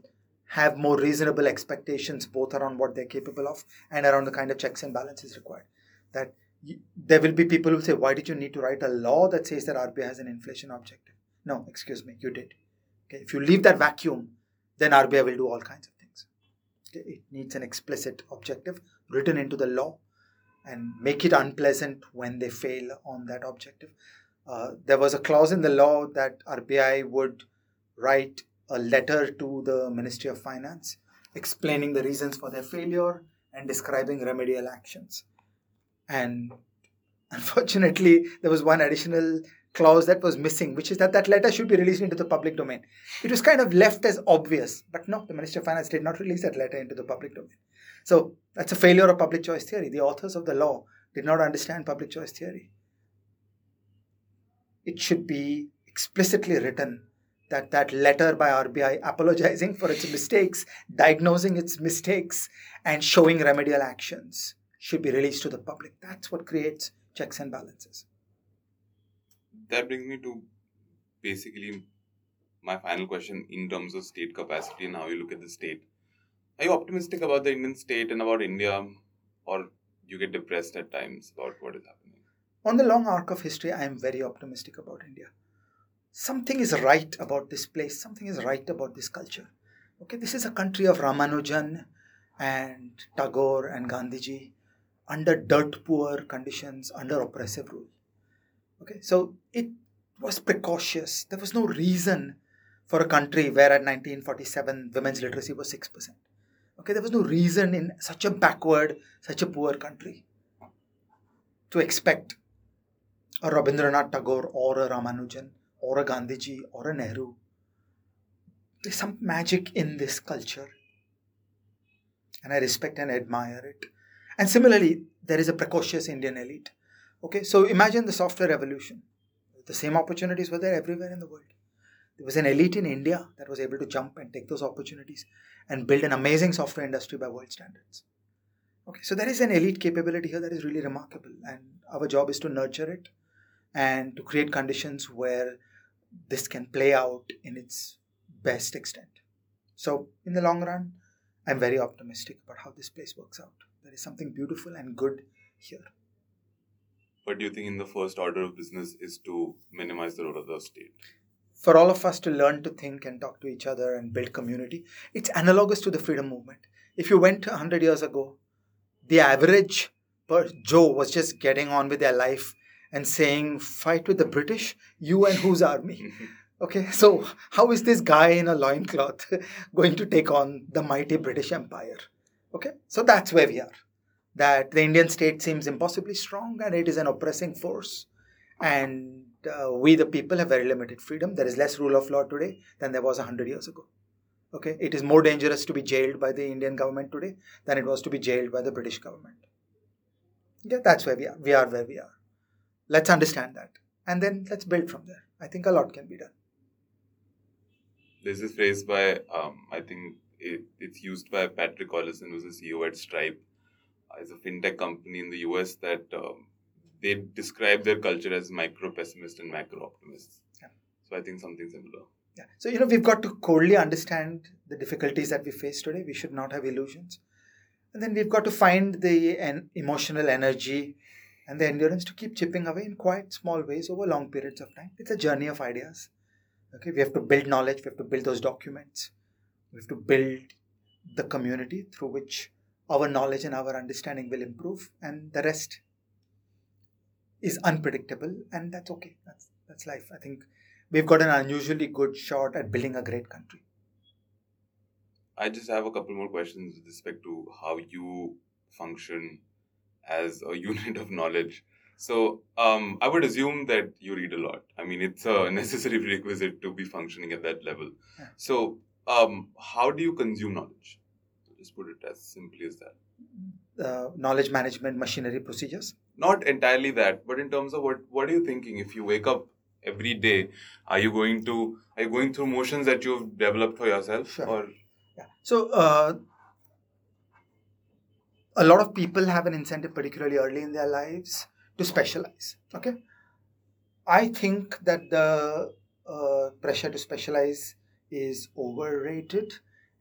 have more reasonable expectations both around what they're capable of and around the kind of checks and balances required. That you, there will be people who say, Why did you need to write a law that says that RBI has an inflation objective? No, excuse me, you did. Okay, if you leave that vacuum, then RBI will do all kinds of things. Okay, it needs an explicit objective written into the law and make it unpleasant when they fail on that objective. Uh, there was a clause in the law that RBI would write a letter to the Ministry of Finance explaining the reasons for their failure and describing remedial actions. And [LAUGHS] unfortunately, there was one additional clause that was missing, which is that that letter should be released into the public domain. It was kind of left as obvious, but no, the Ministry of Finance did not release that letter into the public domain. So that's a failure of public choice theory. The authors of the law did not understand public choice theory. It should be explicitly written that that letter by RBI apologizing for its mistakes, diagnosing its mistakes, and showing remedial actions should be released to the public. That's what creates checks and balances. That brings me to basically my final question in terms of state capacity and how you look at the state. Are you optimistic about the Indian state and about India, or you get depressed at times about what is happening? On the long arc of history, I am very optimistic about India something is right about this place, something is right about this culture. Okay, this is a country of Ramanujan and Tagore and Gandhiji under dirt poor conditions, under oppressive rule. Okay, so it was precautious. There was no reason for a country where at 1947 women's literacy was 6%. Okay, there was no reason in such a backward, such a poor country to expect a Rabindranath Tagore or a Ramanujan or a Gandhiji or a Nehru. There's some magic in this culture. And I respect and admire it. And similarly, there is a precocious Indian elite. Okay, so imagine the software revolution. The same opportunities were there everywhere in the world. There was an elite in India that was able to jump and take those opportunities and build an amazing software industry by world standards. Okay, so there is an elite capability here that is really remarkable, and our job is to nurture it and to create conditions where this can play out in its best extent. So, in the long run, I'm very optimistic about how this place works out. There is something beautiful and good here. But do you think, in the first order of business, is to minimize the role of the state? For all of us to learn to think and talk to each other and build community, it's analogous to the freedom movement. If you went 100 years ago, the average Joe was just getting on with their life and saying, fight with the British, you and whose army? [LAUGHS] Okay, so how is this guy in a loincloth [LAUGHS] going to take on the mighty British Empire? Okay, so that's where we are. That the Indian state seems impossibly strong and it is an oppressing force. And uh, we, the people, have very limited freedom. There is less rule of law today than there was 100 years ago. Okay, it is more dangerous to be jailed by the Indian government today than it was to be jailed by the British government. Yeah, that's where we are. We are where we are. Let's understand that. And then let's build from there. I think a lot can be done. This phrase by, um, I think it, it's used by Patrick Collison, who's the CEO at Stripe. It's a fintech company in the US that um, they describe their culture as micro pessimist and macro optimist. Yeah. So I think something similar. Yeah. So, you know, we've got to coldly understand the difficulties that we face today. We should not have illusions. And then we've got to find the en- emotional energy and the endurance to keep chipping away in quite small ways over long periods of time. It's a journey of ideas. Okay, we have to build knowledge, we have to build those documents, we have to build the community through which our knowledge and our understanding will improve, and the rest is unpredictable, and that's okay. That's that's life. I think we've got an unusually good shot at building a great country. I just have a couple more questions with respect to how you function as a [LAUGHS] unit of knowledge. So, um, I would assume that you read a lot. I mean, it's a [LAUGHS] necessary prerequisite to be functioning at that level. Yeah. So, um, how do you consume knowledge? Just put it as simply as that. Uh, knowledge management machinery procedures. Not entirely that, but in terms of what what are you thinking? If you wake up every day, are you going to are you going through motions that you've developed for yourself, Sure. or Yeah. So uh, a lot of people have an incentive, particularly early in their lives, to specialize. Okay. I think that the uh, pressure to specialize is overrated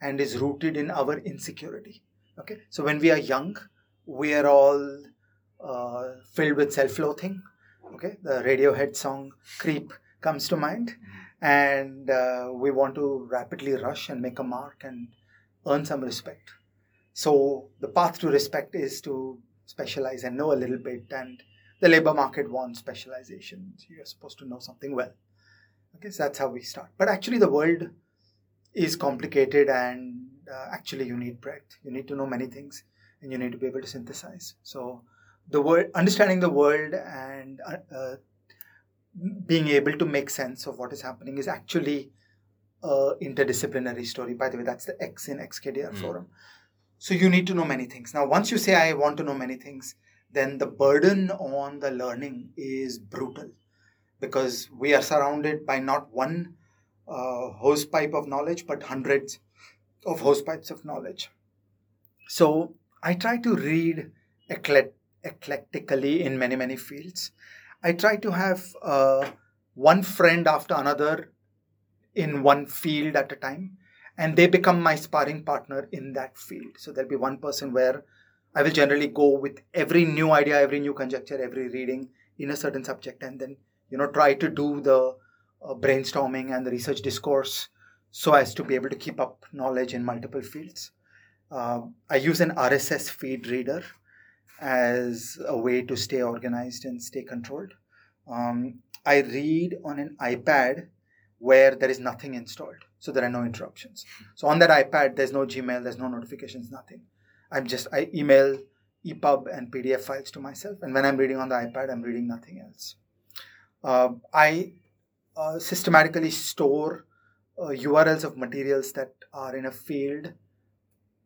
and is rooted in our insecurity. Okay. So when we are young, we are all uh, filled with self-loathing. Okay. The Radiohead song "Creep" comes to mind and uh, we want to rapidly rush and make a mark and earn some respect. So the path to respect is to specialize and know a little bit, and the labor market wants specialization. You're supposed to know something well. Okay, so that's how we start. But actually, the world is complicated, and uh, actually, you need breadth. You need to know many things, and you need to be able to synthesize. So the world, understanding the world, and uh, uh, being able to make sense of what is happening is actually a interdisciplinary story. By the way, that's the X in XKDR Mm. forum. So you need to know many things. Now, once you say I want to know many things, then the burden on the learning is brutal because we are surrounded by not one uh, hose pipe of knowledge, but hundreds of hose pipes of knowledge. So I try to read eclet- eclectically in many, many fields. I try to have uh, one friend after another in one field at a time, and they become my sparring partner in that field. So there'll be one person where I will generally go with every new idea, every new conjecture, every reading in a certain subject, and then you know try to do the brainstorming and the research discourse so as to be able to keep up knowledge in multiple fields. Uh, I use an RSS feed reader as a way to stay organized and stay controlled. Um, I read on an iPad where there is nothing installed, so there are no interruptions. So on that iPad, there's no Gmail, there's no notifications, nothing. I'm just I email EPUB and PDF files to myself, and when I'm reading on the iPad, I'm reading nothing else. Uh, I uh, systematically store uh, URLs of materials that are in a field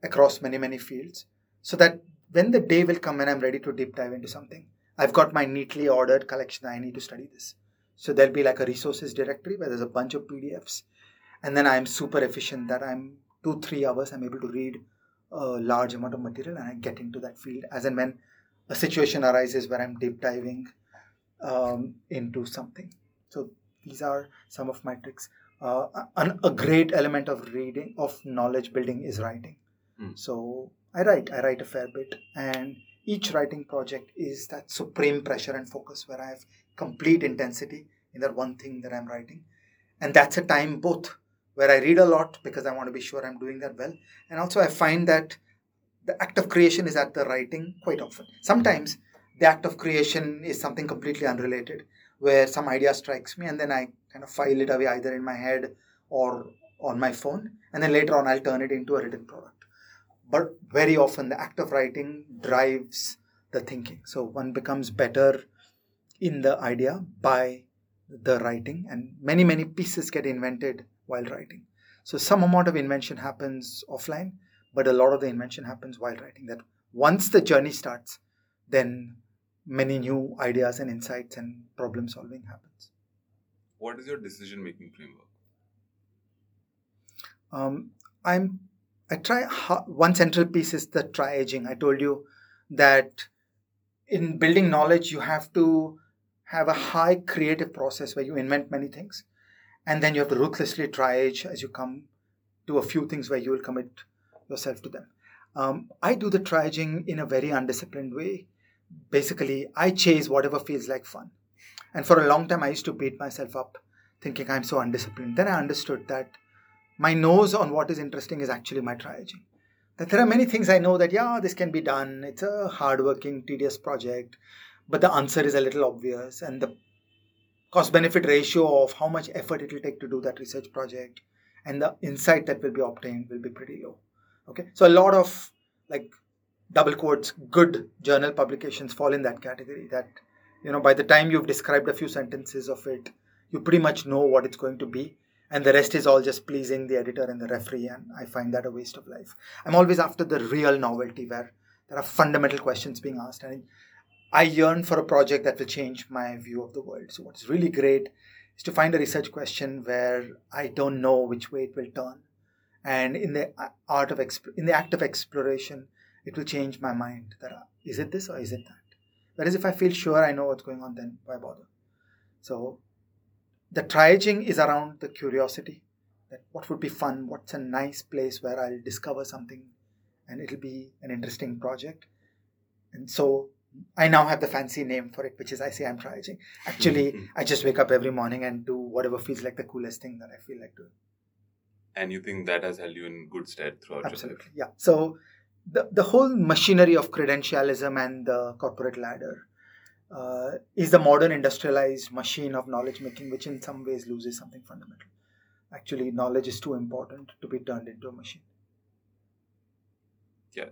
across many many fields, so that when the day will come and I'm ready to deep dive into something, I've got my neatly ordered collection. I need to study this. So there'll be like a resources directory where there's a bunch of PDFs, and then I'm super efficient that I'm two three hours I'm able to read a large amount of material and I get into that field as and when a situation arises where I'm deep diving um, into something. So these are some of my tricks. Uh, an, a great element of reading of knowledge building is writing. Hmm. So I write. I write a fair bit, and each writing project is that supreme pressure and focus where I have complete intensity in that one thing that I'm writing, and that's a time both where I read a lot because I want to be sure I'm doing that well, and also I find that the act of creation is at the writing quite often. Sometimes the act of creation is something completely unrelated, where some idea strikes me and then I kind of file it away either in my head or on my phone, and then later on I'll turn it into a written product. But very often the act of writing drives the thinking. So one becomes better in the idea by the writing, and many, many pieces get invented while writing. So some amount of invention happens offline, but a lot of the invention happens while writing. That once the journey starts, then many new ideas and insights and problem solving happens. what is your decision making framework? Um, I'm I try one central piece is the triaging. I told you that in building knowledge you have to have a high creative process where you invent many things, and then you have to ruthlessly triage as you come to a few things where you will commit yourself to them. Um, I do the triaging in a very undisciplined way. Basically, I chase whatever feels like fun. And for a long time, I used to beat myself up thinking I'm so undisciplined. Then I understood that my nose on what is interesting is actually my triaging. that there are many things I know that, yeah, this can be done. It's a hardworking, tedious project, but the answer is a little obvious. And the cost benefit ratio of how much effort it will take to do that research project and the insight that will be obtained will be pretty low. Okay, so a lot of like double quotes good journal publications fall in that category that you know by the time you've described a few sentences of it you pretty much know what it's going to be and the rest is all just pleasing the editor and the referee and i find that a waste of life. I'm always after the real novelty where there are fundamental questions being asked and i yearn for a project that will change my view of the world. So what's really great is to find a research question where i don't know which way it will turn. And in the uh, art of exp- in the act of exploration it will change my mind that uh, it this or is it that? Whereas if i feel sure i know what's going on then why bother? So the triaging is around the curiosity that what would be fun what's a nice place where i'll discover something and it'll be an interesting project. And so i now have the fancy name for it which is i say i'm triaging actually [LAUGHS] i just wake up every morning and do whatever feels like the coolest thing that i feel like doing. And you think that has held you in good stead throughout your life? absolutely yeah. So the, the whole machinery of credentialism and the corporate ladder uh, is the modern industrialized machine of knowledge making which in some ways loses something fundamental. Actually knowledge is too important to be turned into a machine. Yeah,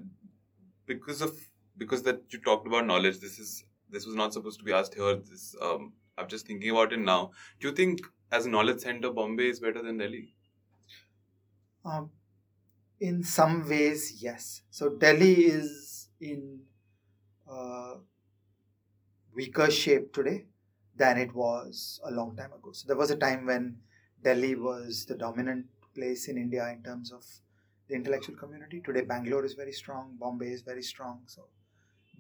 because of because that you talked about knowledge this is this was not supposed to be asked here. This um i'm just thinking about it now. Do you think as a knowledge center bombay is better than delhi? Um, in some ways yes. So delhi is in uh, weaker shape today than it was a long time ago. So there was a time when delhi was the dominant place in india in terms of the intellectual community. Today bangalore is very strong bombay is very strong. So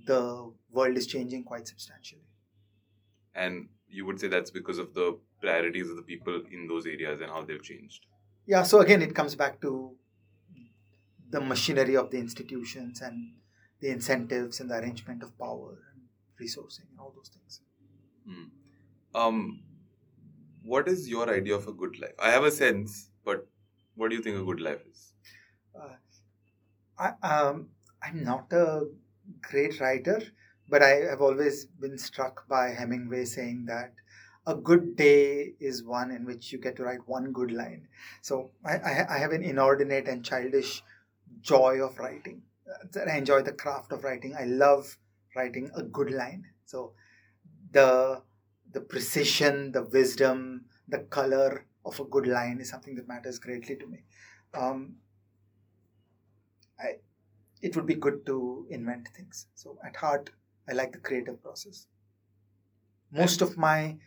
the world is changing quite substantially. And you would say that's because of the priorities of the people in those areas and how they've changed? Yeah so again it comes back to the machinery of the institutions and the incentives and the arrangement of power and resourcing and all those things. Hmm. um what is your idea of a good life? I have a sense but what do you think a good life is? Uh, I, um, i'm not a great writer but i have always been struck by hemingway saying that a good day is one in which you get to write one good line. So i, I, I have an inordinate and childish joy of writing. Uh, i enjoy the craft of writing. I love writing a good line. So the the precision the wisdom the color of a good line is something that matters greatly to me. Um, I, it would be good to invent things. So at heart i like the creative process. Most of my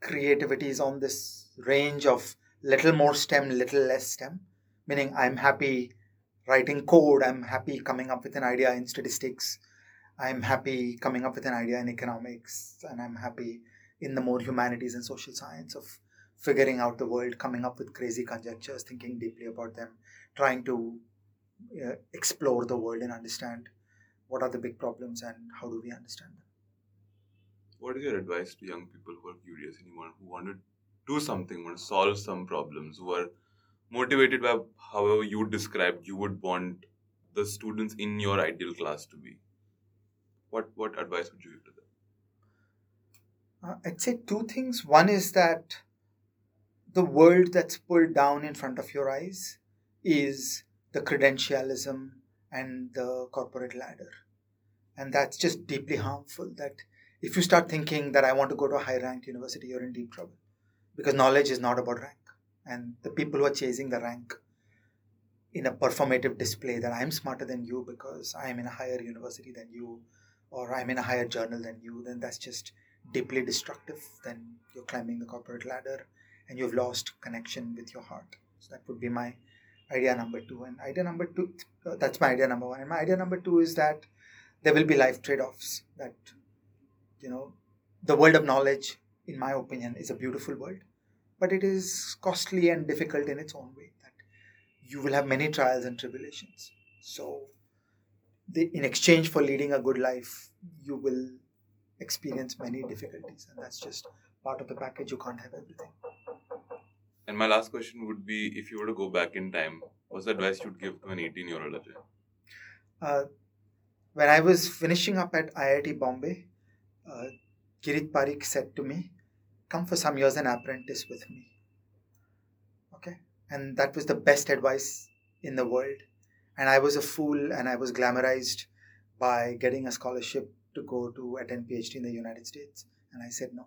creativity is on this range of little more stem little less stem meaning i'm happy writing code i'm happy coming up with an idea in statistics. I'm happy coming up with an idea in economics and i'm happy in the more humanities and social science of figuring out the world coming up with crazy conjectures thinking deeply about them trying to uh, explore the world and understand what are the big problems and how do we understand them. What is your advice to young people who are curious want, who want to do something want to solve some problems who are motivated by however you described you would want the students in your ideal class to be what what advice would you give to them Uh, I'd say two things. One is that the world that's pulled down in front of your eyes is the credentialism and the corporate ladder. And that's just deeply harmful. That if you start thinking that I want to go to a high ranked university, you're in deep trouble. Because knowledge is not about rank. And the people who are chasing the rank in a performative display that I'm smarter than you because I'm in a higher university than you or I'm in a higher journal than you, then that's just deeply destructive, then you're climbing the corporate ladder and you've lost connection with your heart. So that would be my idea number two. And idea number two, uh, that's my idea number one. And my idea number two is that there will be life trade offs. That, you know, the world of knowledge, in my opinion, is a beautiful world, but it is costly and difficult in its own way. That you will have many trials and tribulations. So, the, in exchange for leading a good life, you will experience many difficulties, and that's just part of the package. You can't have everything. and my last question would be if you were to go back in time what's the advice you'd give to an 18 year old Ajay? Uh, when I was finishing up at IIT Bombay, uh, Kirit Parikh said to me, Come for some years an apprentice with me. Okay? And that was the best advice in the world. And I was a fool and I was glamorized by getting a scholarship to go to attend PhD in the United States. And I said no.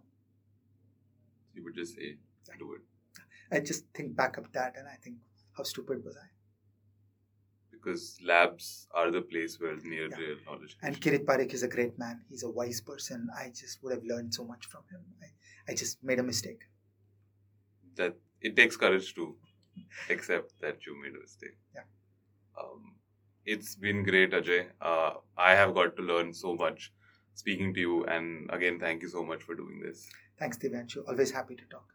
You would just say, do it. I just think back of that and I think, how stupid was I? Because labs are the place where near Yeah. real knowledge. And Kirit Parikh is a great man. He's a wise person. I just would have learned so much from him. I, I just made a mistake. that it takes courage to accept that you made a mistake. Yeah. Um, it's been great, Ajay. Uh, I have got to learn so much speaking to you, and again, thank you so much for doing this. Thanks, Divyanshu. Always happy to talk.